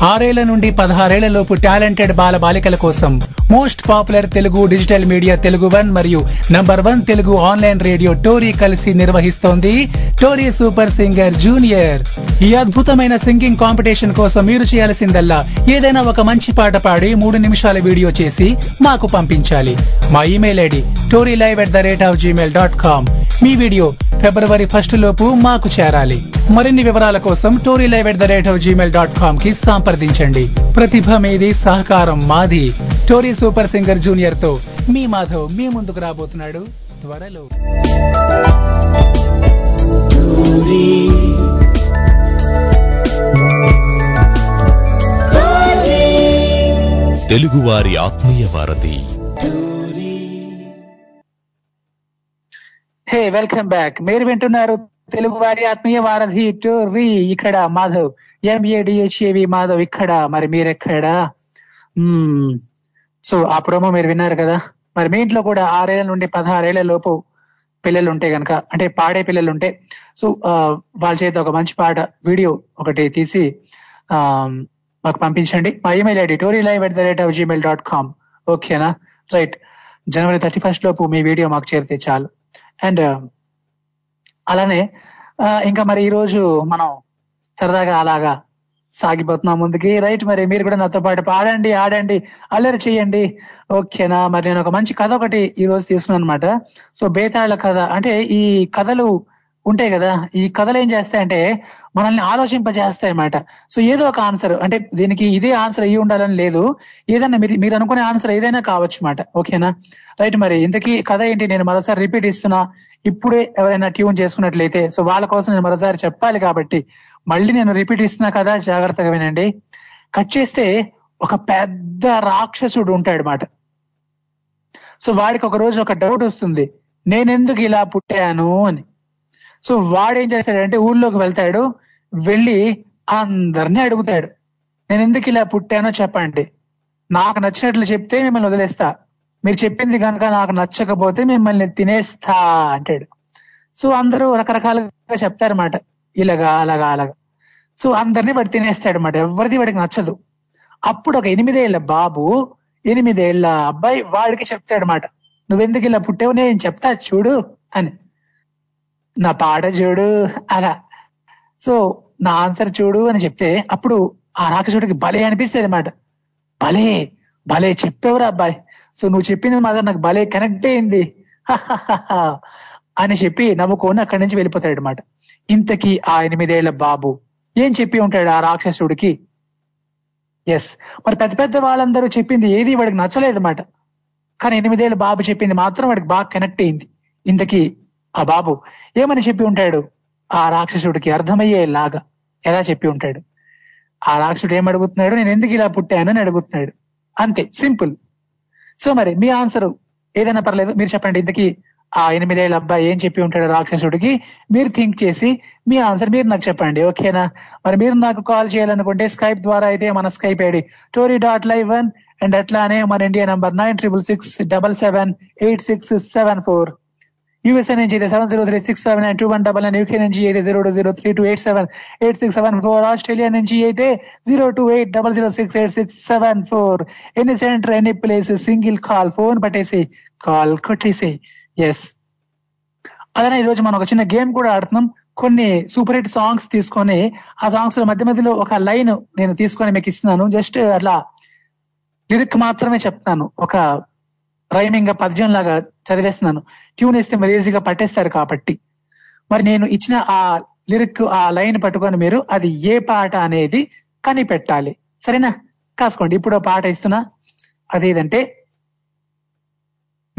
ఆరేళ్ళ నుండి పదహారేళ్ళ లోపు టాలెంటెడ్ బాల బాలికల కోసం most popular Telugu digital media Telugu one మరియు number one Telugu online radio Tori కలిసి నిర్వహిస్తోంది టోరీ సూపర్ సింగర్ జూనియర్. ఈ అద్భుతమైన సింగింగ్ కాంపిటీషన్ కోసం మీరు చేయాల్సిందల్లా ఏదైనా ఒక మంచి పాట పాడి మూడు నిమిషాల వీడియో చేసి మాకు పంపించాలి. మా email ID Tori live at the rate of Gmail dot com me video ఫిబ్రవరి ఫస్ట్ లోపు మాకు చేరాలి. మరిన్ని వివరాల కోసం Tori live at the rate of Gmail dot కామ్కి సంప్రదించండి. ప్రతిభ మీది సహకారం మాది. టోరీ సూపర్ సింగర్ జూనియర్తో మీ మాధవ్ మీ ముందుకు రాబోతున్నాడు. త్వరలో. తెలుగువారి ఆత్మీయ వారధి. Hey welcome back. మీరు వింటున్నారు తెలుగు వారి ఆత్మీయ వారధి రీ ఇక్కడ మాధవ్. ఎంఏడిహెచ్ఏవి మాధవ్ ఇక్కడ. మరి మీరెక్కడ? సో ఆ ప్రోమో మీరు విన్నారు కదా? మరి మీ ఇంట్లో కూడా ఆరేళ్ళ నుండి పదహారేళ్ళ లోపు పిల్లలు ఉంటే గనక అంటే పాడే పిల్లలు ఉంటే సో వాళ్ళ చేత ఒక మంచి పాట వీడియో ఒకటి తీసి ఆ, మాకు పంపించండి. మా email ID Tori live at the rate of Gmail dot com ఓకేనా? రైట్. జనవరి థర్టీ ఫస్ట్ లోపు మీ వీడియో మాకు చేరితే చాలు. అండ్ uh, అలానే ఇంకా మరి ఈరోజు మనం సరదాగా అలాగా సాగిపోతున్నాం ముందుకి. రైట్ మరి మీరు కూడా నాతో పాటు పాడండి ఆడండి అల్లరి చేయండి. ఓకేనా? మరి నేను ఒక మంచి కథ ఒకటి ఈ రోజు తీసుకున్నాను అనమాట సో బేతాళ కథ. అంటే ఈ కథలు ఉంటాయి కదా. ఈ కథలు ఏం చేస్తాయంటే మనల్ని ఆలోచింపజేస్తాయి అన్నమాట సో ఏదో ఒక ఆన్సర్ అంటే దీనికి ఇదే ఆన్సర్ అయ్యి ఉండాలని లేదు. ఏదైనా మీరు మీరు అనుకునే ఆన్సర్ ఏదైనా కావచ్చు అన్నమాట ఓకేనా? రైట్ మరి ఇంతకీ కథ ఏంటి? నేను మరోసారి రిపీట్ ఇస్తున్నా. ఇప్పుడే ఎవరైనా ట్యూన్ చేసుకున్నట్లయితే సో వాళ్ళ కోసం నేను మరోసారి చెప్పాలి కాబట్టి మళ్ళీ నేను రిపీట్ ఇస్తున్నా కదా జాగ్రత్తగా వినండి. కట్ చేస్తే ఒక పెద్ద రాక్షసుడు ఉంటాడు మాట సో వాడికి ఒక రోజు ఒక డౌట్ వస్తుంది. నేనెందుకు ఇలా పుట్టాను అని. సో వాడు ఏం చేస్తాడంటే ఊళ్ళోకి వెళ్తాడు వెళ్ళి అందరినీ అడుగుతాడు. నేను ఎందుకు ఇలా పుట్టానో చెప్పండి. నాకు నచ్చినట్లు చెప్తే మిమ్మల్ని వదిలేస్తా. మీరు చెప్పింది కనుక నాకు నచ్చకపోతే మిమ్మల్ని తినేస్తా అంటాడు. సో అందరూ రకరకాలుగా చెప్తారన్నమాట. ఇలాగా అలాగా అలాగా. సో అందరినీ వాడు తినేస్తాడు అనమాట ఎవరిది వాడికి నచ్చదు. అప్పుడు ఒక ఎనిమిదేళ్ళ బాబు ఎనిమిదేళ్ళ అబ్బాయి వాడికి చెప్తాడు అనమాట నువ్వెందుకు ఇలా పుట్టావు? నేను చెప్తా చూడు అని. నా పాట చూడు అలా. సో నా ఆన్సర్ చూడు అని చెప్తే అప్పుడు ఆ రాక్షసుడికి భలే అనిపిస్తుంది అనమాట భలే భలే చెప్పేవరా అబ్బాయి. సో నువ్వు చెప్పింది మాత్రం నాకు భలే కనెక్ట్ అయింది. అని చెప్పి నవ్వుకొని అక్కడి నుంచి వెళ్ళిపోతాడు అనమాట ఇంతకీ ఆ ఎనిమిదేళ్ళ బాబు ఏం చెప్పి ఉంటాడు ఆ రాక్షసుడికి? ఎస్ మరి పెద్ద పెద్ద వాళ్ళందరూ చెప్పింది ఏది వాడికి నచ్చలేదు అనమాట కానీ ఎనిమిదేళ్ళ బాబు చెప్పింది మాత్రం వాడికి బాగా కనెక్ట్ అయింది. ఇంతకీ ఆ బాబు ఏమని చెప్పి ఉంటాడు? ఆ రాక్షసుడికి అర్థమయ్యేలాగా ఎలా చెప్పి ఉంటాడు? ఆ రాక్షసుడు ఏం అడుగుతున్నాడు? నేను ఎందుకు ఇలా పుట్టాను అని అడుగుతున్నాడు. అంతే సింపుల్. సో మరి మీ ఆన్సర్ ఏదైనా పర్లేదు మీరు చెప్పండి. ఇంతకీ ఆ ఎనిమిదేళ్ళ అబ్బాయి ఏం చెప్పి ఉంటాడు రాక్షసుడికి? మీరు థింక్ చేసి మీ ఆన్సర్ మీరు నాకు చెప్పండి ఓకేనా? మరి మీరు నాకు కాల్ చేయాలనుకుంటే స్కైప్ ద్వారా అయితే మన Skype ID Tori dot live one and అట్లానే మన India number nine triple six double seven eight six seven four. USA నుంచి అయితే seven zero three six five nine two one double nine UK నుంచి అయితే zero two zero three two eight seven eight six seven four Australia నుంచి అయితే zero two eight double zero six eight six seven four any centre any place single call phone పట్టేసి call కొట్టేసి. Yes అలానే ఈ రోజు మనం ఒక చిన్న గేమ్ కూడా ఆడుతున్నాం. కొన్ని సూపర్ హిట్ సాంగ్స్ తీసుకొని ఆ సాంగ్స్లో మధ్య మధ్యలో ఒక లైన్ నేను తీసుకొని మీకు ఇస్తున్నాను. జస్ట్ అట్లా లిరిక్ మాత్రమే చెప్తాను. ఒక రైమింగ్గా పద్యం లాగా చదివేస్తున్నాను. ట్యూన్ వేస్తే మీరు ఈజీగా పట్టేస్తారు కాబట్టి. మరి నేను ఇచ్చిన ఆ లిరిక్ ఆ లైన్ పట్టుకొని మీరు అది ఏ పాట అనేది కనిపెట్టాలి. సరేనా? కాసుకోండి. ఇప్పుడు పాట ఇస్తున్నా. అదేదంటే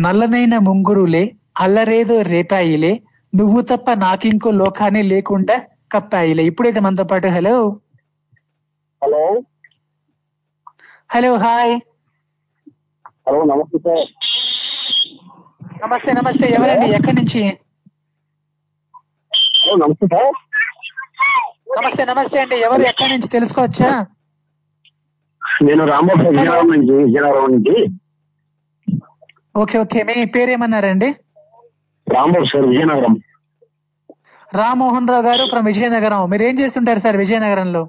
నల్లనైన ముంగురులే అల్లరేదో రేపాయిలే నువ్వు తప్ప నాకింకో లోకాన్ని లేకుండా కప్పాయిలే. ఇప్పుడైతే మనతో పాటు hello. Hello. Hello hi. Hello నమస్తే సార్. నమస్తే నమస్తే. ఎవరండి? ఎక్కడి నుంచి? నమస్తే నమస్తే అండి. ఎవరు ఎక్కడి నుంచి తెలుసుకోవచ్చా? నేను రాంబాబు సార్ విజయనగరం నుంచి విజయనగరం నుంచి. Okay okay. మీ పేరేమన్నారండి? రాంబాబు సార్ విజయనగరం. రామ్మోహన్ రావు గారు ఫ్రమ్ విజయనగరం. మీరు ఏం చేస్తుంటారు సార్ విజయనగరంలో?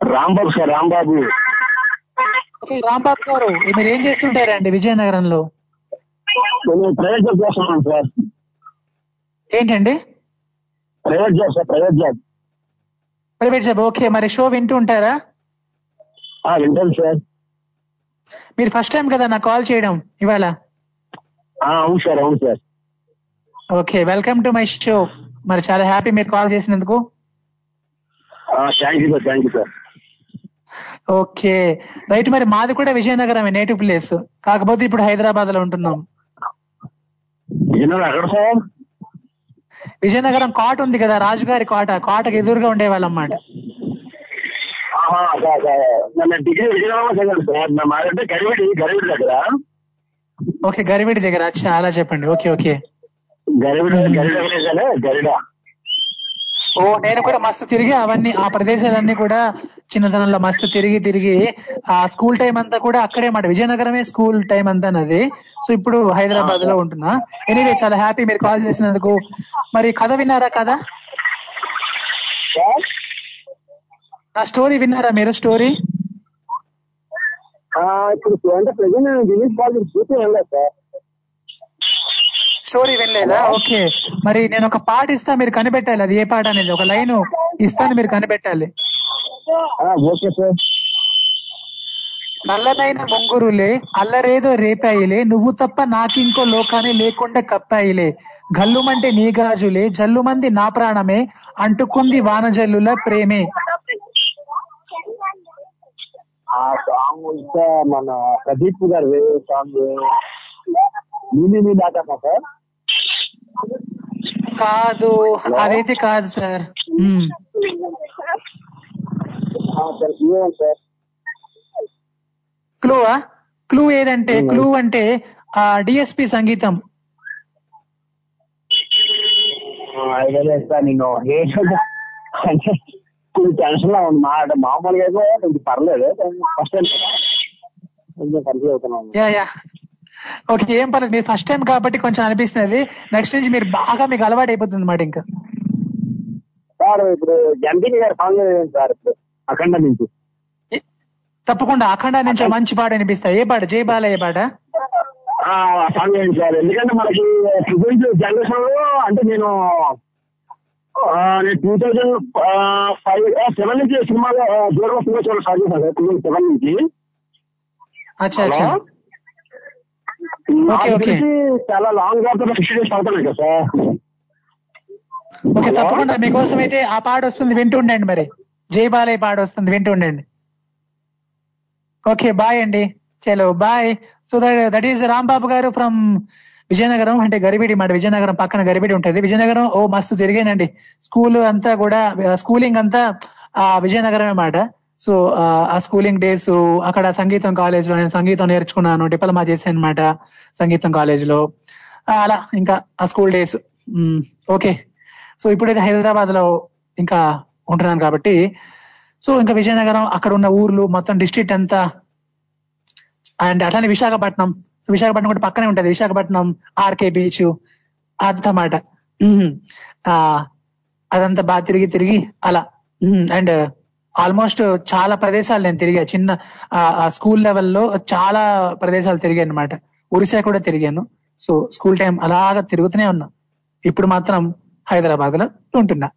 రాంబాబు సార్ రాంబాబు. ఓకే రాంబాబు గారు మీరు ఏం చేస్తుంటారండి విజయనగరంలో? నేను ప్రైవేట్ జాబ్ చేస్తున్నాను సార్. ఏంటండి? Private job sir private job private job okay. మరి షో వింటూ ఉంటారా? వింటాను సార్. మీరు ఫస్ట్ టైం కదా నాకు కాల్ చేయడం ఇవాళ? అవును సార్ అవును sir. Okay welcome to my show. మరి చాలా హ్యాపీ మీరు కాల్ చేసినందుకు. Thank you sir thank you sir. Okay. Right మరి మాది కూడా విజయనగరమే నేటివ్ ప్లేస్. కాకపోతే ఇప్పుడు హైదరాబాద్లో ఉంటున్నాం. విజయనగరం. సార్ విజయనగరం కోట ఉంది కదా రాజుగారి కోట కోటకు ఎదురుగా ఉండేవాళ్ళం అన్నమాట. డిగ్రీ విజయనగరం చదివాను సార్. నా మాదంటే గరివిడి గరివిడి దగ్గర. ఓకే గరివిడి దగ్గర. అచ్చా అలా చెప్పండి. Okay okay. గరివిడి గరిడ గరిడ. ఓ నేను కూడా మస్తు తిరిగి అవన్నీ ఆ ప్రదేశాలన్నీ కూడా చిన్నతనంలో మస్తు తిరిగి తిరిగి ఆ స్కూల్ టైం అంతా కూడా అక్కడే మాట విజయనగరమే స్కూల్ టైం అంతా నాది. సో ఇప్పుడు హైదరాబాద్లో ఉంటున్నా. ఎనీవే చాలా హ్యాపీ మీరు కాల్ చేసినందుకు. మరి కథ విన్నారా కథ? నా స్టోరీ విన్నారా మీరు స్టోరీ ఇప్పుడు అంటే ప్రజెంట్ నేను కాల్ చూసి సార్. స్టోరీ వినలేదా? ఓకే. మరి నేను ఒక పాట ఇస్తా మీరు కనిపెట్టాలి. అది ఏ పాట అనేది? ఒక లైన్ ఇస్తాను మీరు కనిపెట్టాలి. Okay sir. నల్లనైన ముంగురులే అల్లరేదో రేపాయిలే నువ్వు తప్ప నాకింకో లోకాన్ని లేకుండా కప్పాయిలే. గల్లుమంటే నీ గాజులే జల్లుమంది నా ప్రాణమే అంటుకుంది వానజల్లుల ప్రేమే. ఆ సాంగ్ ఇంకా మన ప్రదీప్ గారు సాంగ్. సార్. కాదు. అదైతే కాదు సార్. క్లూవా? క్లూ ఏదంటే క్లూ అంటే ఆ డిఎస్పి సంగీతం. అదే సార్ నేను ఏంటంటే అంటే కొంచెం టెన్షన్లో ఉంది. మా అంటే మామూలుగా అయితే కొంచెం పర్లేదు. ఫస్ట్ టైం కొంచెం కన్ఫ్యూజ్ అవుతున్నాను యా యా. ఓకే ఏం పర్లేదు మీరు ఫస్ట్ టైం కాబట్టి కొంచెం అనిపిస్తుంది నెక్స్ట్ నుంచి మీరు బాగా మీకు అలవాటు అయిపోతుంది అన్నమాట ఇంకా. సార్ ఇప్పుడు జంపింగ్ గారి సాంగ్ సార్ అఖండ నుంచి. తప్పకుండా అఖండ నుంచి మంచి పాట అనిపిస్తాయి ఏ పాట? జై బాల ఏ పాట? ఆ సాంగ్ సార్? ఎందుకంటే మనకి ప్రెసెంట్ జనరేషన్లో అంటే నేను నేను టూ థౌజండ్ ఫైవ్ సెవెన్ నుంచి సినిమాలో దూరం సినిమా టూ థౌజండ్ సెవెన్ నుంచి. అచ్చా అచ్చా. చాలా లాంగ్గా పడుతున్నాయి కదా సార్? ఓకే తప్పకుండా. మీకోసం అయితే ఆ పాట వస్తుంది వింటూ ఉండండి మరి. జై బాలయ్య పాట వస్తుంది వింటూ ఉండండి. ఓకే బాయ్ అండి. చలో bye so that is Rambabu garu from Vizianagaram అంటే గరిబిడి మాట విజయనగరం పక్కన గరిబిడి ఉంటది. విజయనగరం ఓ మస్తు తిరిగానండి. స్కూల్ అంతా కూడా స్కూలింగ్ అంతా ఆ విజయనగరమే మాట. సో ఆ స్కూలింగ్ డేస్ అక్కడ సంగీతం కాలేజ్లో నేను సంగీతం నేర్చుకున్నాను డిప్లొమా చేశాను అనమాట సంగీతం కాలేజ్లో. అలా ఇంకా ఆ స్కూల్ డేస్ ఓకే. సో ఇప్పుడైతే హైదరాబాద్లో ఇంకా ఉంటున్నాను కాబట్టి సో ఇంకా విజయనగరం అక్కడ ఉన్న ఊర్లు మొత్తం డిస్ట్రిక్ట్ అంతా అండ్ అట్లానే విశాఖపట్నం. విశాఖపట్నం కూడా పక్కనే ఉంటది. విశాఖపట్నం ఆర్కే బీచ్ అదన్నమాట. ఆ అదంతా బాగా తిరిగి తిరిగి అలా. అండ్ ఆల్మోస్ట్ చాలా ప్రదేశాలు నేను తిరిగా చిన్న స్కూల్ లెవెల్లో చాలా ప్రదేశాలు తిరిగాను అనమాట ఒరిస్సా కూడా తిరిగాను. సో స్కూల్ టైం అలాగా తిరుగుతూనే ఉన్నా. ఇప్పుడు మాత్రం హైదరాబాద్లో ఉంటున్నా.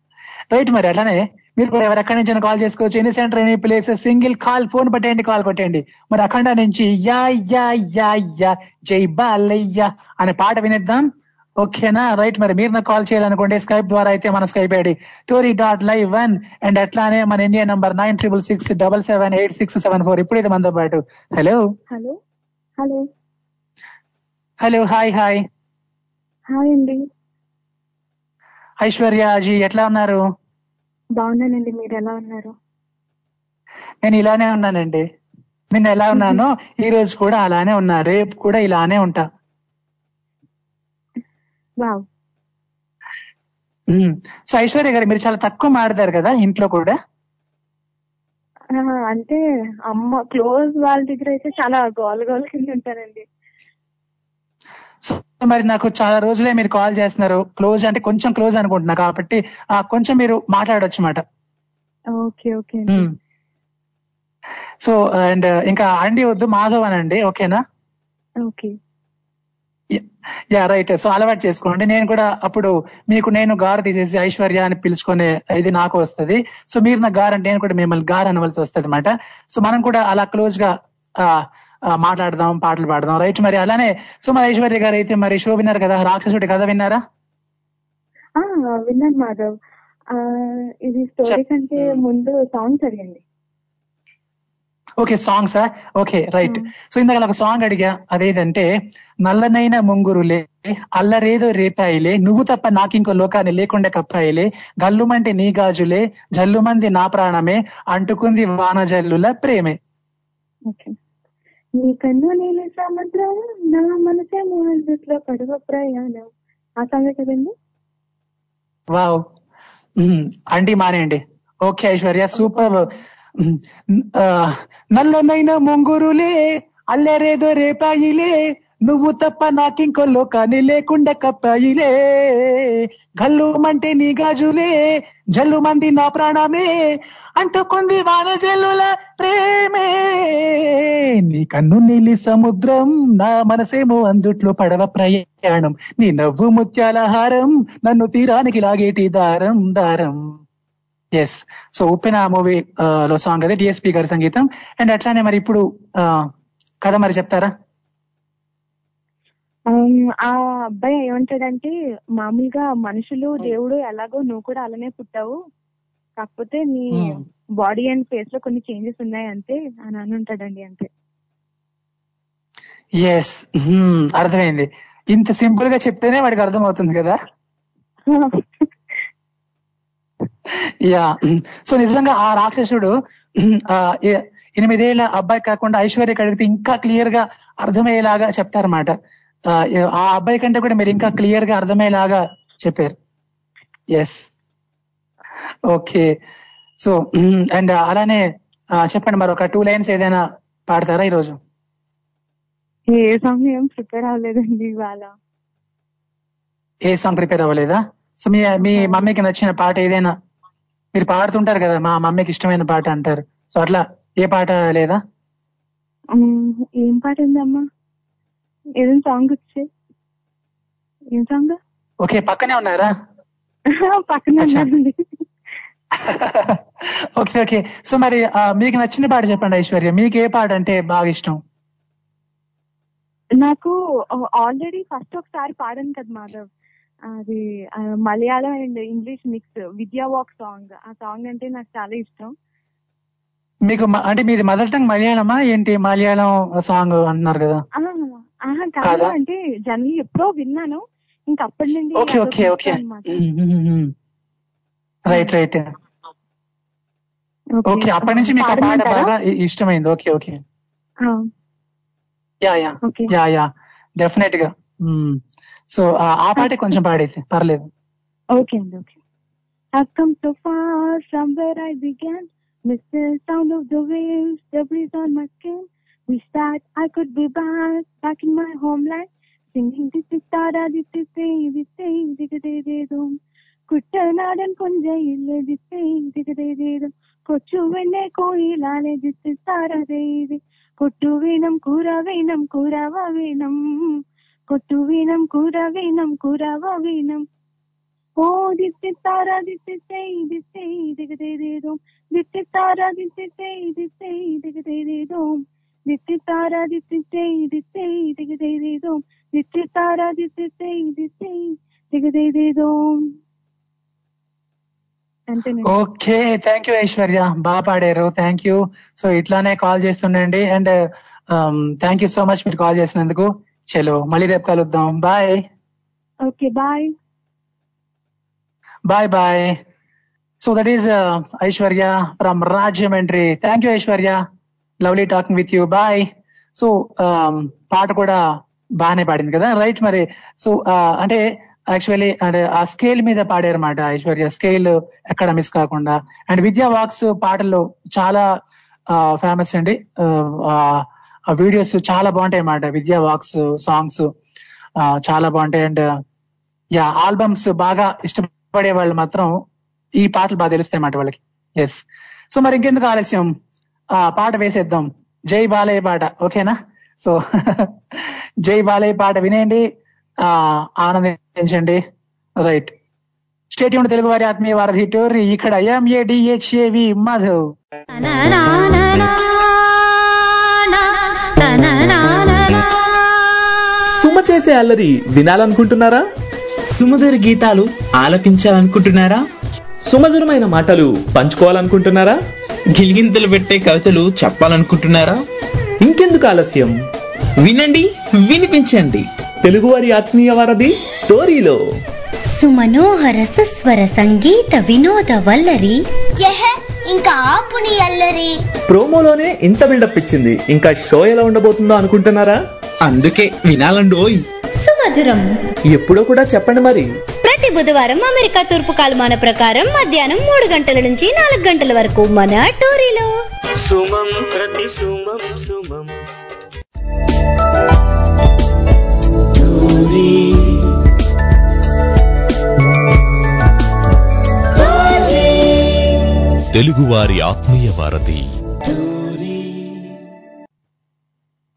రైట్ మరి అట్లానే మీరు కూడా ఎవరెక్కడి నుంచి కాల్ చేసుకోవచ్చు. Any centre any place single call phone పట్టేయండి call కొట్టేయండి. మరి అఖండ నుంచి యా యా యా యా జై బాలయ్య అనే పాట వినిద్దాం. ఓకేనా? రైట్ మరి మీరు నాకు కాల్ చేయాలనుకోండి స్కైప్ ద్వారా అయితే మన Skype ID Tori dot live one and అట్లానే మన India number nine triple six double seven eight six seven four. ఇప్పుడైతే మనతో పాటు. Hello. Hello. Hello. Hello hi hi. Hi అండి. ఐశ్వర్య జీ ఎట్లా ఉన్నారు? బాగున్నానండి మీరు ఎలా ఉన్నారు? నేను ఇలానే ఉన్నానండి. నిన్న ఎలా ఉన్నానో ఈ రోజు కూడా అలానే ఉన్నా రేపు కూడా ఇలానే ఉంటా. సో ఐశ్వర్య గారు మీరు చాలా తక్కువ మాడతారు కదా ఇంట్లో కూడా? అంటే అమ్మ క్లోజ్ వాళ్ళ దగ్గర అయితే చాలా గోల గోల కింద ఉంటానండి సో మరి నాకు చాలా రోజులే మీరు కాల్ చేస్తున్నారు. క్లోజ్ అంటే కొంచెం క్లోజ్ అనుకుంటున్నా కాబట్టి ఆ కొంచెం మీరు మాట్లాడొచ్చు మాట ఓకే ఓకే సో అండ్ ఇంకా అండి వద్దు మాధవ్ అనండి ఓకేనా? ఓకే. యా రైట్ సో అలవాటు చేసుకోండి. నేను కూడా అప్పుడు మీకు నేను గారు తీసేసి ఐశ్వర్య అని పిలుచుకునే ఇది నాకు వస్తది. సో మీరు నా గారు అంటే నేను కూడా మిమ్మల్ని గారు అనవలసి వస్తుంది అనమాట సో మనం కూడా అలా క్లోజ్గా మాట్లాడదాం పాటలు పాడదాం. రైట్ మరి అలానే సో మరి ఐశ్వర్య గారు అయితే మరి షో విన్నారు కదా? రాక్షసుడి కథ విన్నారా? విన్నాను మాధవ్. ఆ, ఇది స్టోరీ కంటే ముందు సాంగ్ చదివండి ఓకే సాంగ్సా ఓకే రైట్ సో ఇందాక ఒక సాంగ్ అడిగా అదేదంటే నల్లనైన ముంగురులే అల్లరేదో రేపాయిలే నువ్వు తప్ప నాకింకో లోకాన్ని లేకుండా కప్పాయిలే గల్లుమంటే నీ గాజులే జల్లుమంది నా ప్రాణమే అంటుకుంది వాన జల్లుల ప్రేమే. నీ కన్ను నీళ్ళ సముద్రం నా మనసేమో అందుట్లో పడవ ప్రయాణం. ఆ సాంగ్ కదండి? వావ్ ఉమ్, అండి మానేయండి. ఓకే ఐశ్వర్య సూపర్ నల్లనైన ముంగురులే అల్లరేదో రేపాయిలే నువ్వు తప్ప నాకింకో లోకాన్ని లేకుండా కప్పాయిలే. గల్లుమంటే నీ గాజులే జల్లు మంది నా ప్రాణమే అంటుకుంది వాన జల్లుల ప్రేమే. నీ కన్ను నీలి సముద్రం నా మనసేమో అందుట్లో పడవ ప్రయాణం. నీ నవ్వు ముత్యాల హారం నన్ను తీరానికి లాగేటి దారం దారం. ఎస్ సో ఉప్పెన మూవీ లో సాంగ్ అది డిఎస్పి గారి సంగీతం. అండ్ అట్లానే మరి ఇప్పుడు ఆ, కథ మరి చెప్తారా? ఆమ్, ఆ అబ్బాయి ఏమంటాడంటే మామూలుగా మనుషులు దేవుడు ఎలాగో నువ్వు కూడా అలానే పుట్టావు. కాకపోతే నీ బాడీ అండ్ ఫేస్లో కొన్ని చేంజెస్ ఉన్నాయి అంతే అని అని ఉంటాడండి అంతే ఎస్ అర్థమైంది. ఇంత సింపుల్గా చెప్తేనే వాడికి అర్థమవుతుంది కదా? (laughs) యా. సో నిజంగా ఆ రాక్షసుడు ఎనిమిదేళ్ళ అబ్బాయి కాకుండా ఐశ్వర్యకి అడిగితే ఇంకా క్లియర్గా అర్థమయ్యేలాగా చెప్తారన్నమాట. ఆ, అబ్బాయి కంటే కూడా మీరు ఇంకా క్లియర్గా అర్థమయ్యేలాగా చెప్పారు. Yes okay. సో అండ్ అలానే చెప్పండి మరి ఒక టూ లైన్స్ ఏదైనా పాడతారా ఈరోజు? ఏ సాంగ్ ఏం ప్రిపేర్ అవ్వలేదండి ఇవాళ. ఏ సాంగ్ ప్రిపేర్ అవ్వలేదా? సో మీ మీ మమ్మీకి నచ్చిన పాట ఏదైనా మీరు పాడుతుంటారు కదా మా మమ్మీకి ఇష్టమైన పాట అంటారు. సో అట్లా ఏ పాట లేదా? ఏం పాట ఉందమ్మా? ఏదైనా సాంగ్ వచ్చే. ఏం సాంగ్ ఓకే పక్కనే ఉన్నారా? (laughs) పక్కన ఉన్నానండి. (laughs) Okay okay. సో మరి మీకు నచ్చిన పాట చెప్పండి ఐశ్వర్య. మీకు ఏ పాట అంటే బాగా ఇష్టం? నాకు ఆల్రెడీ ఫస్ట్ ఒకసారి పాడాను కదా మాధవ్. అది Malayalam and English mix Vidya Vox song. ఆ సాంగ్ అంటే నాకు చాలా ఇష్టం. మీకు అంటే మీది మదర్ టంగ్ మలయాళమా? ఏంటి మలయాళం సాంగ్ అంటున్నారు కదా? కాదు? అంటే జనరల్ ఎప్పుడో విన్నాను. ఇంకా అప్పటి నుండి okay okay okay. Right right. Okay. అప్పటి నుంచి మీకు ఆ పాట? బాగా ఇష్టమైంది. Okay okay. Yeah yeah. Yeah yeah. డెఫినెట్గా. సో ఆ పాటే కొంచెం పాడేది పర్లేదు ఓకే అండి okay I've come so far from where I began. Miss the sound of the waves, the breeze on my skin. Wish that I could be back, back in my homeland. Singing this is Tara, this is Say, this Say, Digadedum. குட்டநாடன் கொஞ்ச இல்லை திசை திகதேதேதம் கொச்சு வெண்ணே கோயிலாலே திசை சாரதேது venam kura venam kura கூறவா வேணும் కొట్టు వీణం కూర వీణం కూరవ వీణం. ఓ దిత్తి తారా దిత్తి ఇది దిగదేదేదో. దిత్తి తారా దిత్తి ఇది దిగదేదేదో. దిత్తి తారా దిత్తి ఇది దిగదేదేదో. దిత్తి తారా దిత్తి ఇది దిగదేదేదో. ఓకే థ్యాంక్ యూ ఐశ్వర్య బా పాడారు. థ్యాంక్ యూ సో ఇట్లానే call చేస్తుండండి. And thank you so much మీరు కాల్ చేసినందుకు. చలో మళ్ళీ రేపు కలుద్దాం. Bye. Okay bye. Bye bye. So that is Aishwarya from Rajahmundry thank you Aishwarya. Lovely talking with you bye so పాట కూడా బాగానే పాడింది కదా? రైట్ మరి. సో అంటే యాక్చువల్లీ అంటే ఆ స్కేల్ మీద పాడారన్నమాట ఐశ్వర్య. స్కేల్ ఎక్కడ మిస్ కాకుండా. అండ్ విద్యా వాక్స్ పాటలు చాలా ఫేమస్ అండి. ఆ వీడియోస్ చాలా బాగుంటాయి అన్నమాట. విద్యా వాక్స్ సాంగ్స్ చాలా బాగుంటాయి. అండ్ యా ఆల్బమ్స్ బాగా ఇష్టపడే వాళ్ళు మాత్రం ఈ పాటలు బాగా తెలుస్తాయి అన్నమాట వాళ్ళకి. ఎస్ సో మరి ఇంకెందుకు ఆలస్యం? ఆ పాట వేసేద్దాం. జై బాలయ్య పాట. ఓకేనా? సో (laughs) జై బాలయ్య పాట వినేయండి. ఆ ఆనందించండి. రైట్ స్టేట్ యూన్ తెలుగు వారి ఆత్మీయ వారధి టోర్రి ఇక్కడ ఎంఏడిహెచ్ఏవి మాధవ్ సుమ చేసే అల్లరి వినాలనుకుంటున్నారా? సుమధుర గీతాలు ఆలపించాలనుకుంటున్నారా? సుమధురమైన మాటలు పంచుకోవాలనుకుంటున్నారా? గిలిగింతలు పెట్టే కవితలు చెప్పాలనుకుంటున్నారా? ఇంకెందుకు ఆలస్యం? వినండి వినిపించండి. తెలుగువారి ఆత్మీయ వారధి టోరీలో. సుమనోహర సస్వర సంగీత వినోద వల్లరి. ఇంకా ఆపుని అల్లరి. ప్రోమోలోనే ఇంత బిల్డప్ ఇచ్చింది. ఇంకా షో ఎలా ఉండబోతుందో అనుకుంటున్నారా? అందుకే వినాలండోయ్. సుమధురం. ఎప్పుడో కూడా చెప్పండి మరి. ప్రతి బుధవారం అమెరికా తూర్పు కాలమాన ప్రకారం మధ్యాహ్నం మూడు గంటల నుంచి నాలుగు గంటల వరకు మన టోరీలో. సుమం ప్రతి సుమం సుమం. తెలుగువారి ఆత్మీయ వారధి.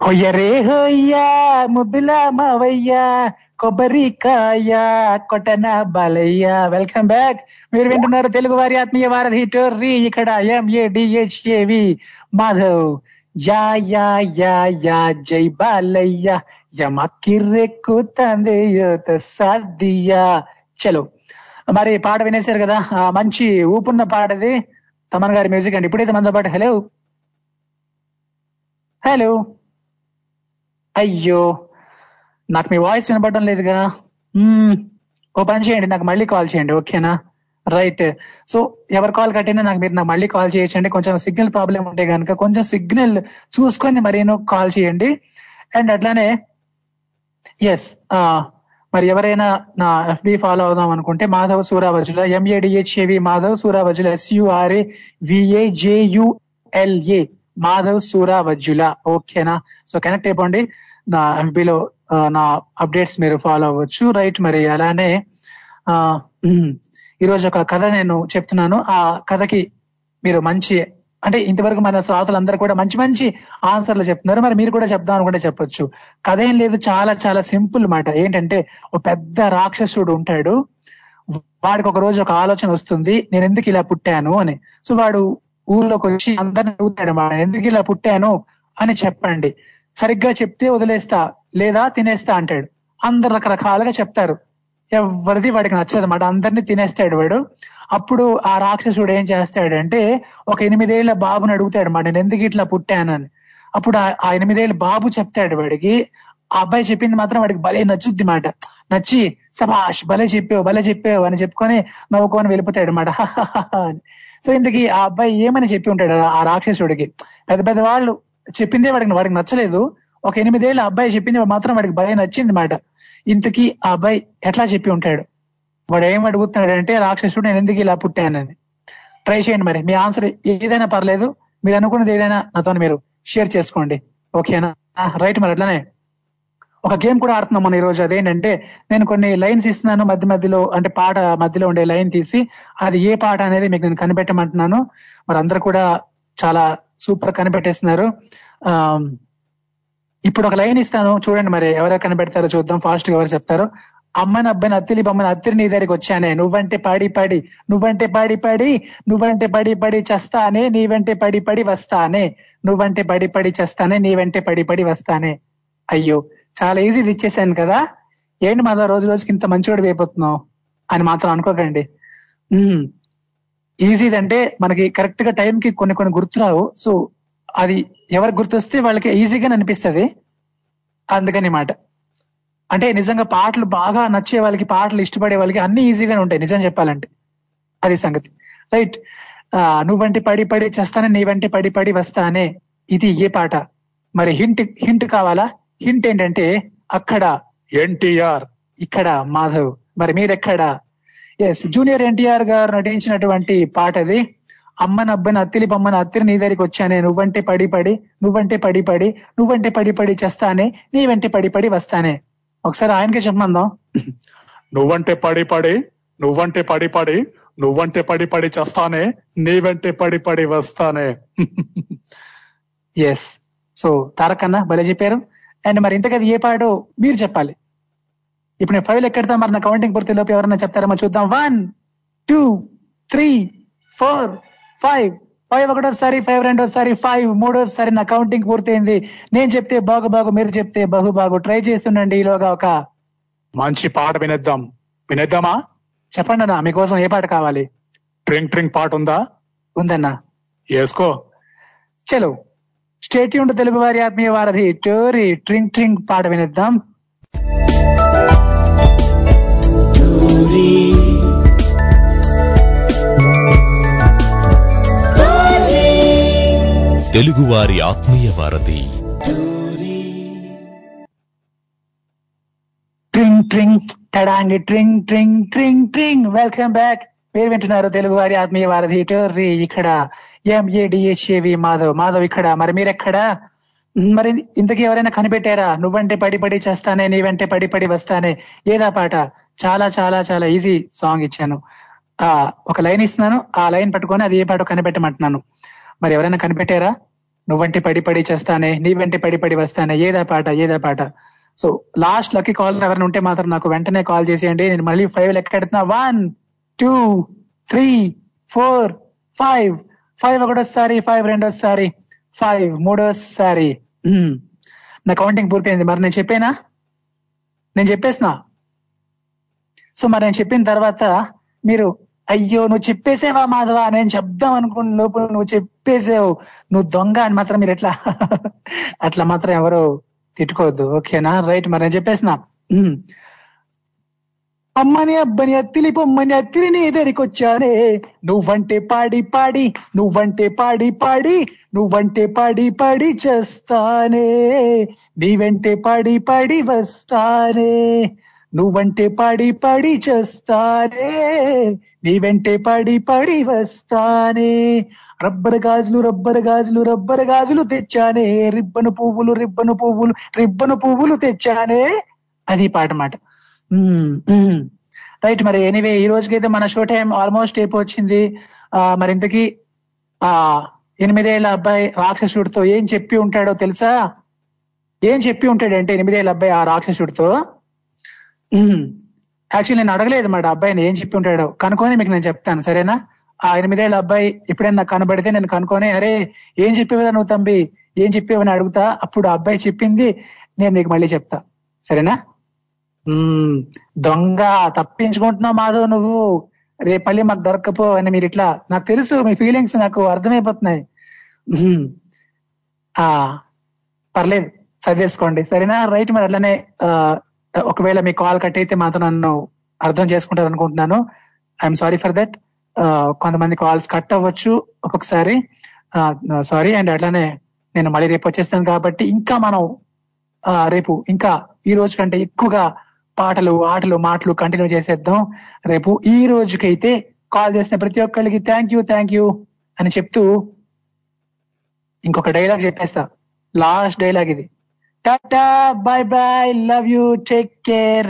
హొయ్యరే హొయ్యా ముద్దుల మావయ్య కొబ్బరికాయ కొట్టన బాలయ్య. వెల్కమ్ బ్యాక్ మీరు వింటున్నారు తెలుగు వారి ఆత్మీయ వారధి టోర్రీ. ఇక్కడ M A D H A V Madhav. Yeah yeah yeah yeah జై బాలయ్య. యమకిర్రెక్కు తందే సాదియా చలో. మరి పాట వినేశారు కదా మంచి ఊపున్న పాటది. తమన్ గారి మ్యూజిక్ అండి. ఇప్పుడైతే మనతో పాటు హలో హలో అయ్యో నాకు మీ వాయిస్ వినపడడం లేదుగా. ఓ పని చేయండి నాకు మళ్ళీ కాల్ చేయండి ఓకేనా? రైట్. సో ఎవరు కాల్ కట్టినా నాకు మీరు నాకు మళ్ళీ కాల్ చేయొచ్చండి. కొంచెం సిగ్నల్ ప్రాబ్లం ఉంటే కనుక కొంచెం సిగ్నల్ చూసుకొని మరీను కాల్ చేయండి. అండ్ అట్లానే ఎస్ మరి ఎవరైనా నా ఎఫ్బి ఫాలో అవుదాం అనుకుంటే Madhav Suravajula M A D H A V Madhav Suravajula S U R A V A J U L A Madhav Suravajjula ఓకేనా సో కనెక్ట్ అయిపోండి. నా ఎంపీలో నా అప్డేట్స్ మీరు ఫాలో అవ్వచ్చు. రైట్ మరి అలానే ఈరోజు ఒక కథ నేను చెప్తున్నాను. ఆ కథకి మీరు మంచి అంటే ఇంతవరకు మన శ్రోతలందరూ కూడా మంచి మంచి ఆన్సర్లు చెప్తున్నారు. మరి మీరు కూడా చెప్దాం అనుకుంటే చెప్పొచ్చు. కథ ఏం లేదు చాలా చాలా సింపుల్ మాట. ఏంటంటే ఒక పెద్ద రాక్షసుడు ఉంటాడు. వాడికి ఒక రోజు ఒక ఆలోచన వస్తుంది. నేను ఎందుకు ఇలా పుట్టాను అని. సో వాడు ఊళ్ళోకి వచ్చి అందరిని అడుగుతాడు అన్నమాట. ఎందుకు ఇలా పుట్టాను? అని చెప్పండి. సరిగ్గా చెప్తే వదిలేస్తా లేదా తినేస్తా అంటాడు. అందరు రకరకాలుగా చెప్తారు. ఎవరిది వాడికి నచ్చదు అన్నమాట. అందరినీ తినేస్తాడు వాడు. అప్పుడు ఆ రాక్షసుడు ఏం చేస్తాడంటే ఒక ఎనిమిదేళ్ళ బాబుని అడుగుతాడు అన్నమాట. నేను ఎందుకు ఇట్లా పుట్టానని అప్పుడు ఆ- ఆ బాబు చెప్తాడు వాడికి. ఆ అబ్బాయి చెప్పింది మాత్రం వాడికి భలే నచ్చుద్ది మాట నచ్చి సభాష్ భలే చెప్పావు భలే చెప్పావు అని చెప్పుకొని నవ్వుకొని వెళ్ళిపోతాడు మాట (laughs) సో ఇంతకీ ఆ అబ్బాయి ఏమని చెప్పి ఉంటాడు ఆ- రాక్షసుడికి? పెద్ద పెద్ద వాళ్ళు చెప్పిందే వాడికి వాడికి నచ్చలేదు. ఒక ఎనిమిదేళ్ళ అబ్బాయి చెప్పింది మాత్రం వాడికి భలే నచ్చింది మాట. ఇంతకీ ఆ అబ్బాయి ఎట్లా చెప్పి ఉంటాడు? వాడు ఏం అడుగుతున్నాడు అంటే రాక్షసుడు నేను ఎందుకు ఇలా పుట్టానని ట్రై చేయండి మరి. మీ ఆన్సర్ ఏదైనా పర్లేదు. మీరు అనుకున్నది ఏదైనా నాతో మీరు షేర్ చేసుకోండి. ఓకేనా రైట్ మరి అట్లానే? ఒక గేమ్ కూడా ఆడుతున్నాం మనం ఈ రోజు అదేంటంటే నేను కొన్ని లైన్స్ ఇస్తున్నాను మధ్య మధ్యలో అంటే పాట మధ్యలో ఉండే లైన్ తీసి అది ఏ పాట అనేది మీకు నేను కనిపెట్టమంటున్నాను. మరి అందరు కూడా చాలా సూపర్ కనిపెట్టేస్తున్నారు. ఆ ఇప్పుడు ఒక లైన్ ఇస్తాను. చూడండి మరి ఎవరో కనిపెడతారో చూద్దాం. ఫాస్ట్గా ఎవరు చెప్తారు. అమ్మని అబ్బాయిని అత్తిలి బొమ్మని అత్తిరి నీ దగ్గరికి వచ్చానే. నువ్వంటే పాడి పాడి నువ్వంటే పాడి పాడి నువ్వంటే పడి పడి చేస్తానే నీ వెంటే పడి పడి వస్తానే. నువ్వంటే పడి పడి చేస్తానే నీ వెంటే పడి పడి వస్తానే. అయ్యో చాలా ఈజీది ఇచ్చేసాను కదా. ఏంటి మాధవ రోజు రోజుకి ఇంత మంచివాడు అయిపోతున్నావు? అని మాత్రం అనుకోకండి. ఈజీది అంటే మనకి కరెక్ట్గా టైం కి కొన్ని కొన్ని గుర్తురావు సో అది ఎవరు గుర్తొస్తే వాళ్ళకి ఈజీగా అనిపిస్తుంది. అందుకని మాట. అంటే నిజంగా పాటలు బాగా నచ్చే వాళ్ళకి పాటలు ఇష్టపడే వాళ్ళకి అన్ని ఈజీగానే ఉంటాయి నిజం చెప్పాలంటే. అది సంగతి. రైట్ నువ్వంటి పడి పడి చేస్తానే నీ వంటి పడి పడి వస్తానే ఇది ఏ పాట? మరి హింట్ హింట్ కావాలా? హింట్ ఏంటంటే అక్కడ ఎన్టీఆర్ ఇక్కడ మాధవ్. మరి మీరెక్కడ? ఎస్ జూనియర్ ఎన్టీఆర్ గారు నటించినటువంటి పాట అది. అమ్మని అబ్బని అత్తిలి బొమ్మని అత్తిరి నీ దగ్గరికి వచ్చానే నువ్వంటే పడి పడి నువ్వంటే పడి పడి నువ్వంటే పడి పడి చేస్తానే నీ వెంటే పడి పడి వస్తానే. ఒకసారి ఆయనకే చెప్పమందాం. నువ్వంటే పడి పడి నువ్వంటే పడి పడి నువ్వంటే పడి పడి చేస్తానే నీ వెంటే పడి పడి వస్తానే. ఎస్ సో తారకన్నా భలే చెప్పారు. అండ్ మరి ఇంతకది ఏ పాటో మీరు చెప్పాలి. ఇప్పుడు నేను ఫైవ్ ఎక్కడతా మరి నా కౌంటింగ్ పూర్తి లోపు ఎవరన్నా చెప్తారేమో చూద్దాం. One two three four five. Five ఒకటోసారి ఫైవ్ రెండోసారి ఫైవ్. మూడోసారి నా కౌంటింగ్ పూర్తయింది. నేను చెప్తే బాగు బాగు మీరు చెప్తే బహు బాగు. ట్రై చేస్తుండండి ఈలోగా ఒక మంచి పాట వినేద్దాం. వినేద్దామా? చెప్పండి అన్న మీకోసం ఏ పాట కావాలి? ట్రింక్ ట్రింక్ పాట ఉందా? ఉందన్నా. వేసుకో. చలో. స్టేట్ ఉండు తెలుగు వారి ఆత్మీయ వారధి టోరీ ట్రింక్ ట్రింక్ పాట వినేద్దాం తెలుగువారి ఆత్మీయ వారధి ట్రింగ్ ట్రింగ్ టడాంగి ట్రింగ్ ట్రింగ్ ట్రింగ్ ట్రింగ్ వెల్కమ్ బ్యాక్ పేరు వింటున్నారు తెలుగు వారి ఆత్మీయ వారధి టోర్రీ ఇక్కడ ఎంఏడిఎస్ఏవి మాధవ్. మాధవ్ ఇక్కడ. మరి మీరెక్కడ? మరి ఇంతకీ ఎవరైనా కనిపెట్టారా? నువ్వంటే పడి పడి చేస్తానే నీవంటే పడి పడి వస్తానే. ఏదా పాట? చాలా చాలా చాలా ఈజీ సాంగ్ ఇచ్చాను. ఆ ఒక లైన్ ఇస్తున్నాను. ఆ లైన్ పట్టుకొని అది ఏ పాట కనిపెట్టమంటున్నాను. మరి ఎవరైనా కనిపెట్టారా? నువ్వంటే పడి పడి చేస్తానే నీవంటే పడి పడి వస్తానే. ఏదా పాట? ఏదా పాట? సో లాస్ట్ లక్కీ కాల్ ఎవరైనా ఉంటే మాత్రం నాకు వెంటనే కాల్ చేసేయండి. నేను మళ్ళీ five లెక్కెడుతున్నా one two three four five. Five ఒకటోసారి ఫైవ్ రెండోసారి ఫైవ్ మూడోసారి. నా కౌంటింగ్ పూర్తయింది. మరి నేను చెప్పేనా? నేను చెప్పేసిన? సో మరి నేను చెప్పిన తర్వాత మీరు అయ్యో నువ్వు చెప్పేసేవా మాధవా? నేను చెప్దాం అనుకున్న లోపు నువ్వు చెప్పేసావు. నువ్వు దొంగ అని మాత్రం మీరు ఎట్లా? (laughs) అట్లా మాత్రం ఎవరు తిట్టుకోవద్దు. ఓకేనా? రైట్. మరి నేను చెప్పేసిన? అమ్మని అబ్బని అత్తిలి పొమ్మని అత్తిలి నీ ఎదరికొచ్చానే. నువ్వంటే పాడి పాడి నువ్వంటే పాడి పాడి నువ్వంటే పాడి పాడి చేస్తానే. నీ వెంటే పాడి పాడి వస్తానే. నువ్వంటే పాడి పాడి చేస్తానే. నీ వెంటే పాడి పాడి వస్తానే. రబ్బర్ గాజులు రబ్బర్ గాజులు రబ్బర్ గాజులు తెచ్చానే. రిబ్బను పువ్వులు రిబ్బను పువ్వులు రిబ్బను పువ్వులు తెచ్చానే. అది పాట మాట. రైట్ మరి ఎనీవే ఈ రోజుకైతే మన షో టైం ఆల్మోస్ట్ అయిపోవచ్చింది. ఆ మరి ఇంతకీ ఆ ఎనిమిదేళ్ళ అబ్బాయి రాక్షసుడితో ఏం చెప్పి ఉంటాడో తెలుసా? ఏం చెప్పి ఉంటాడంటే ఎనిమిదేళ్ళ అబ్బాయి ఆ రాక్షసుడితో? యాక్చువల్లీ నేను అడగలేదు మాట అబ్బాయిని ఏం చెప్పి ఉంటాడో. కనుక్కొని మీకు నేను చెప్తాను సరేనా? ఆ ఎనిమిదేళ్ళ అబ్బాయి ఎప్పుడైనా నాకు కనబడితే నేను కనుక్కొని అరే ఏం చెప్పేవరా నువ్వు తంబి? ఏం చెప్పేవని అడుగుతా? అప్పుడు ఆ అబ్బాయి చెప్పింది నేను మీకు మళ్ళీ చెప్తా. సరేనా? దొంగ తప్పించుకుంటున్నావు మాధవ్ నువ్వు. రేపు మళ్ళీ మాకు దొరకపో అని మీరు ఇట్లా. నాకు తెలుసు మీ ఫీలింగ్స్ నాకు అర్థమైపోతున్నాయి. ఆ పర్లేదు సర్దేసుకోండి. సరేనా? రైట్ మరి అట్లనే ఒకవేళ మీ కాల్ కట్ అయితే మాత్రం నన్ను అర్థం చేసుకుంటారు అనుకుంటున్నాను. ఐఎమ్ సారీ ఫర్ దట్ కొంతమంది కాల్స్ కట్ అవ్వచ్చు ఒక్కొక్కసారి. సారీ అండ్ అట్లానే నేను మళ్ళీ రేపు వచ్చేస్తాను కాబట్టి ఇంకా మనం ఆ, రేపు ఇంకా ఈ రోజు కంటే ఎక్కువగా పాటలు ఆటలు మాటలు కంటిన్యూ చేసేద్దాం. రేపు ఈ రోజుకైతే కాల్ చేసిన ప్రతి ఒక్కరికి థ్యాంక్ యూ థ్యాంక్ యూ అని చెప్తూ ఇంకొక డైలాగ్ చెప్పేస్తా. లాస్ట్ డైలాగ్ ఇది. Tata bye bye love you take care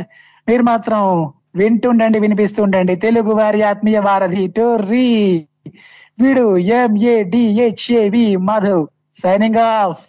మీరు మాత్రం వింటుండండి వినిపిస్తూ ఉండండి తెలుగు వారి ఆత్మీయ వారధి టోర్రీ. వీడు ఎంఏడిహెచ్ఏవి మాధవ్ సైనింగ్ ఆఫ్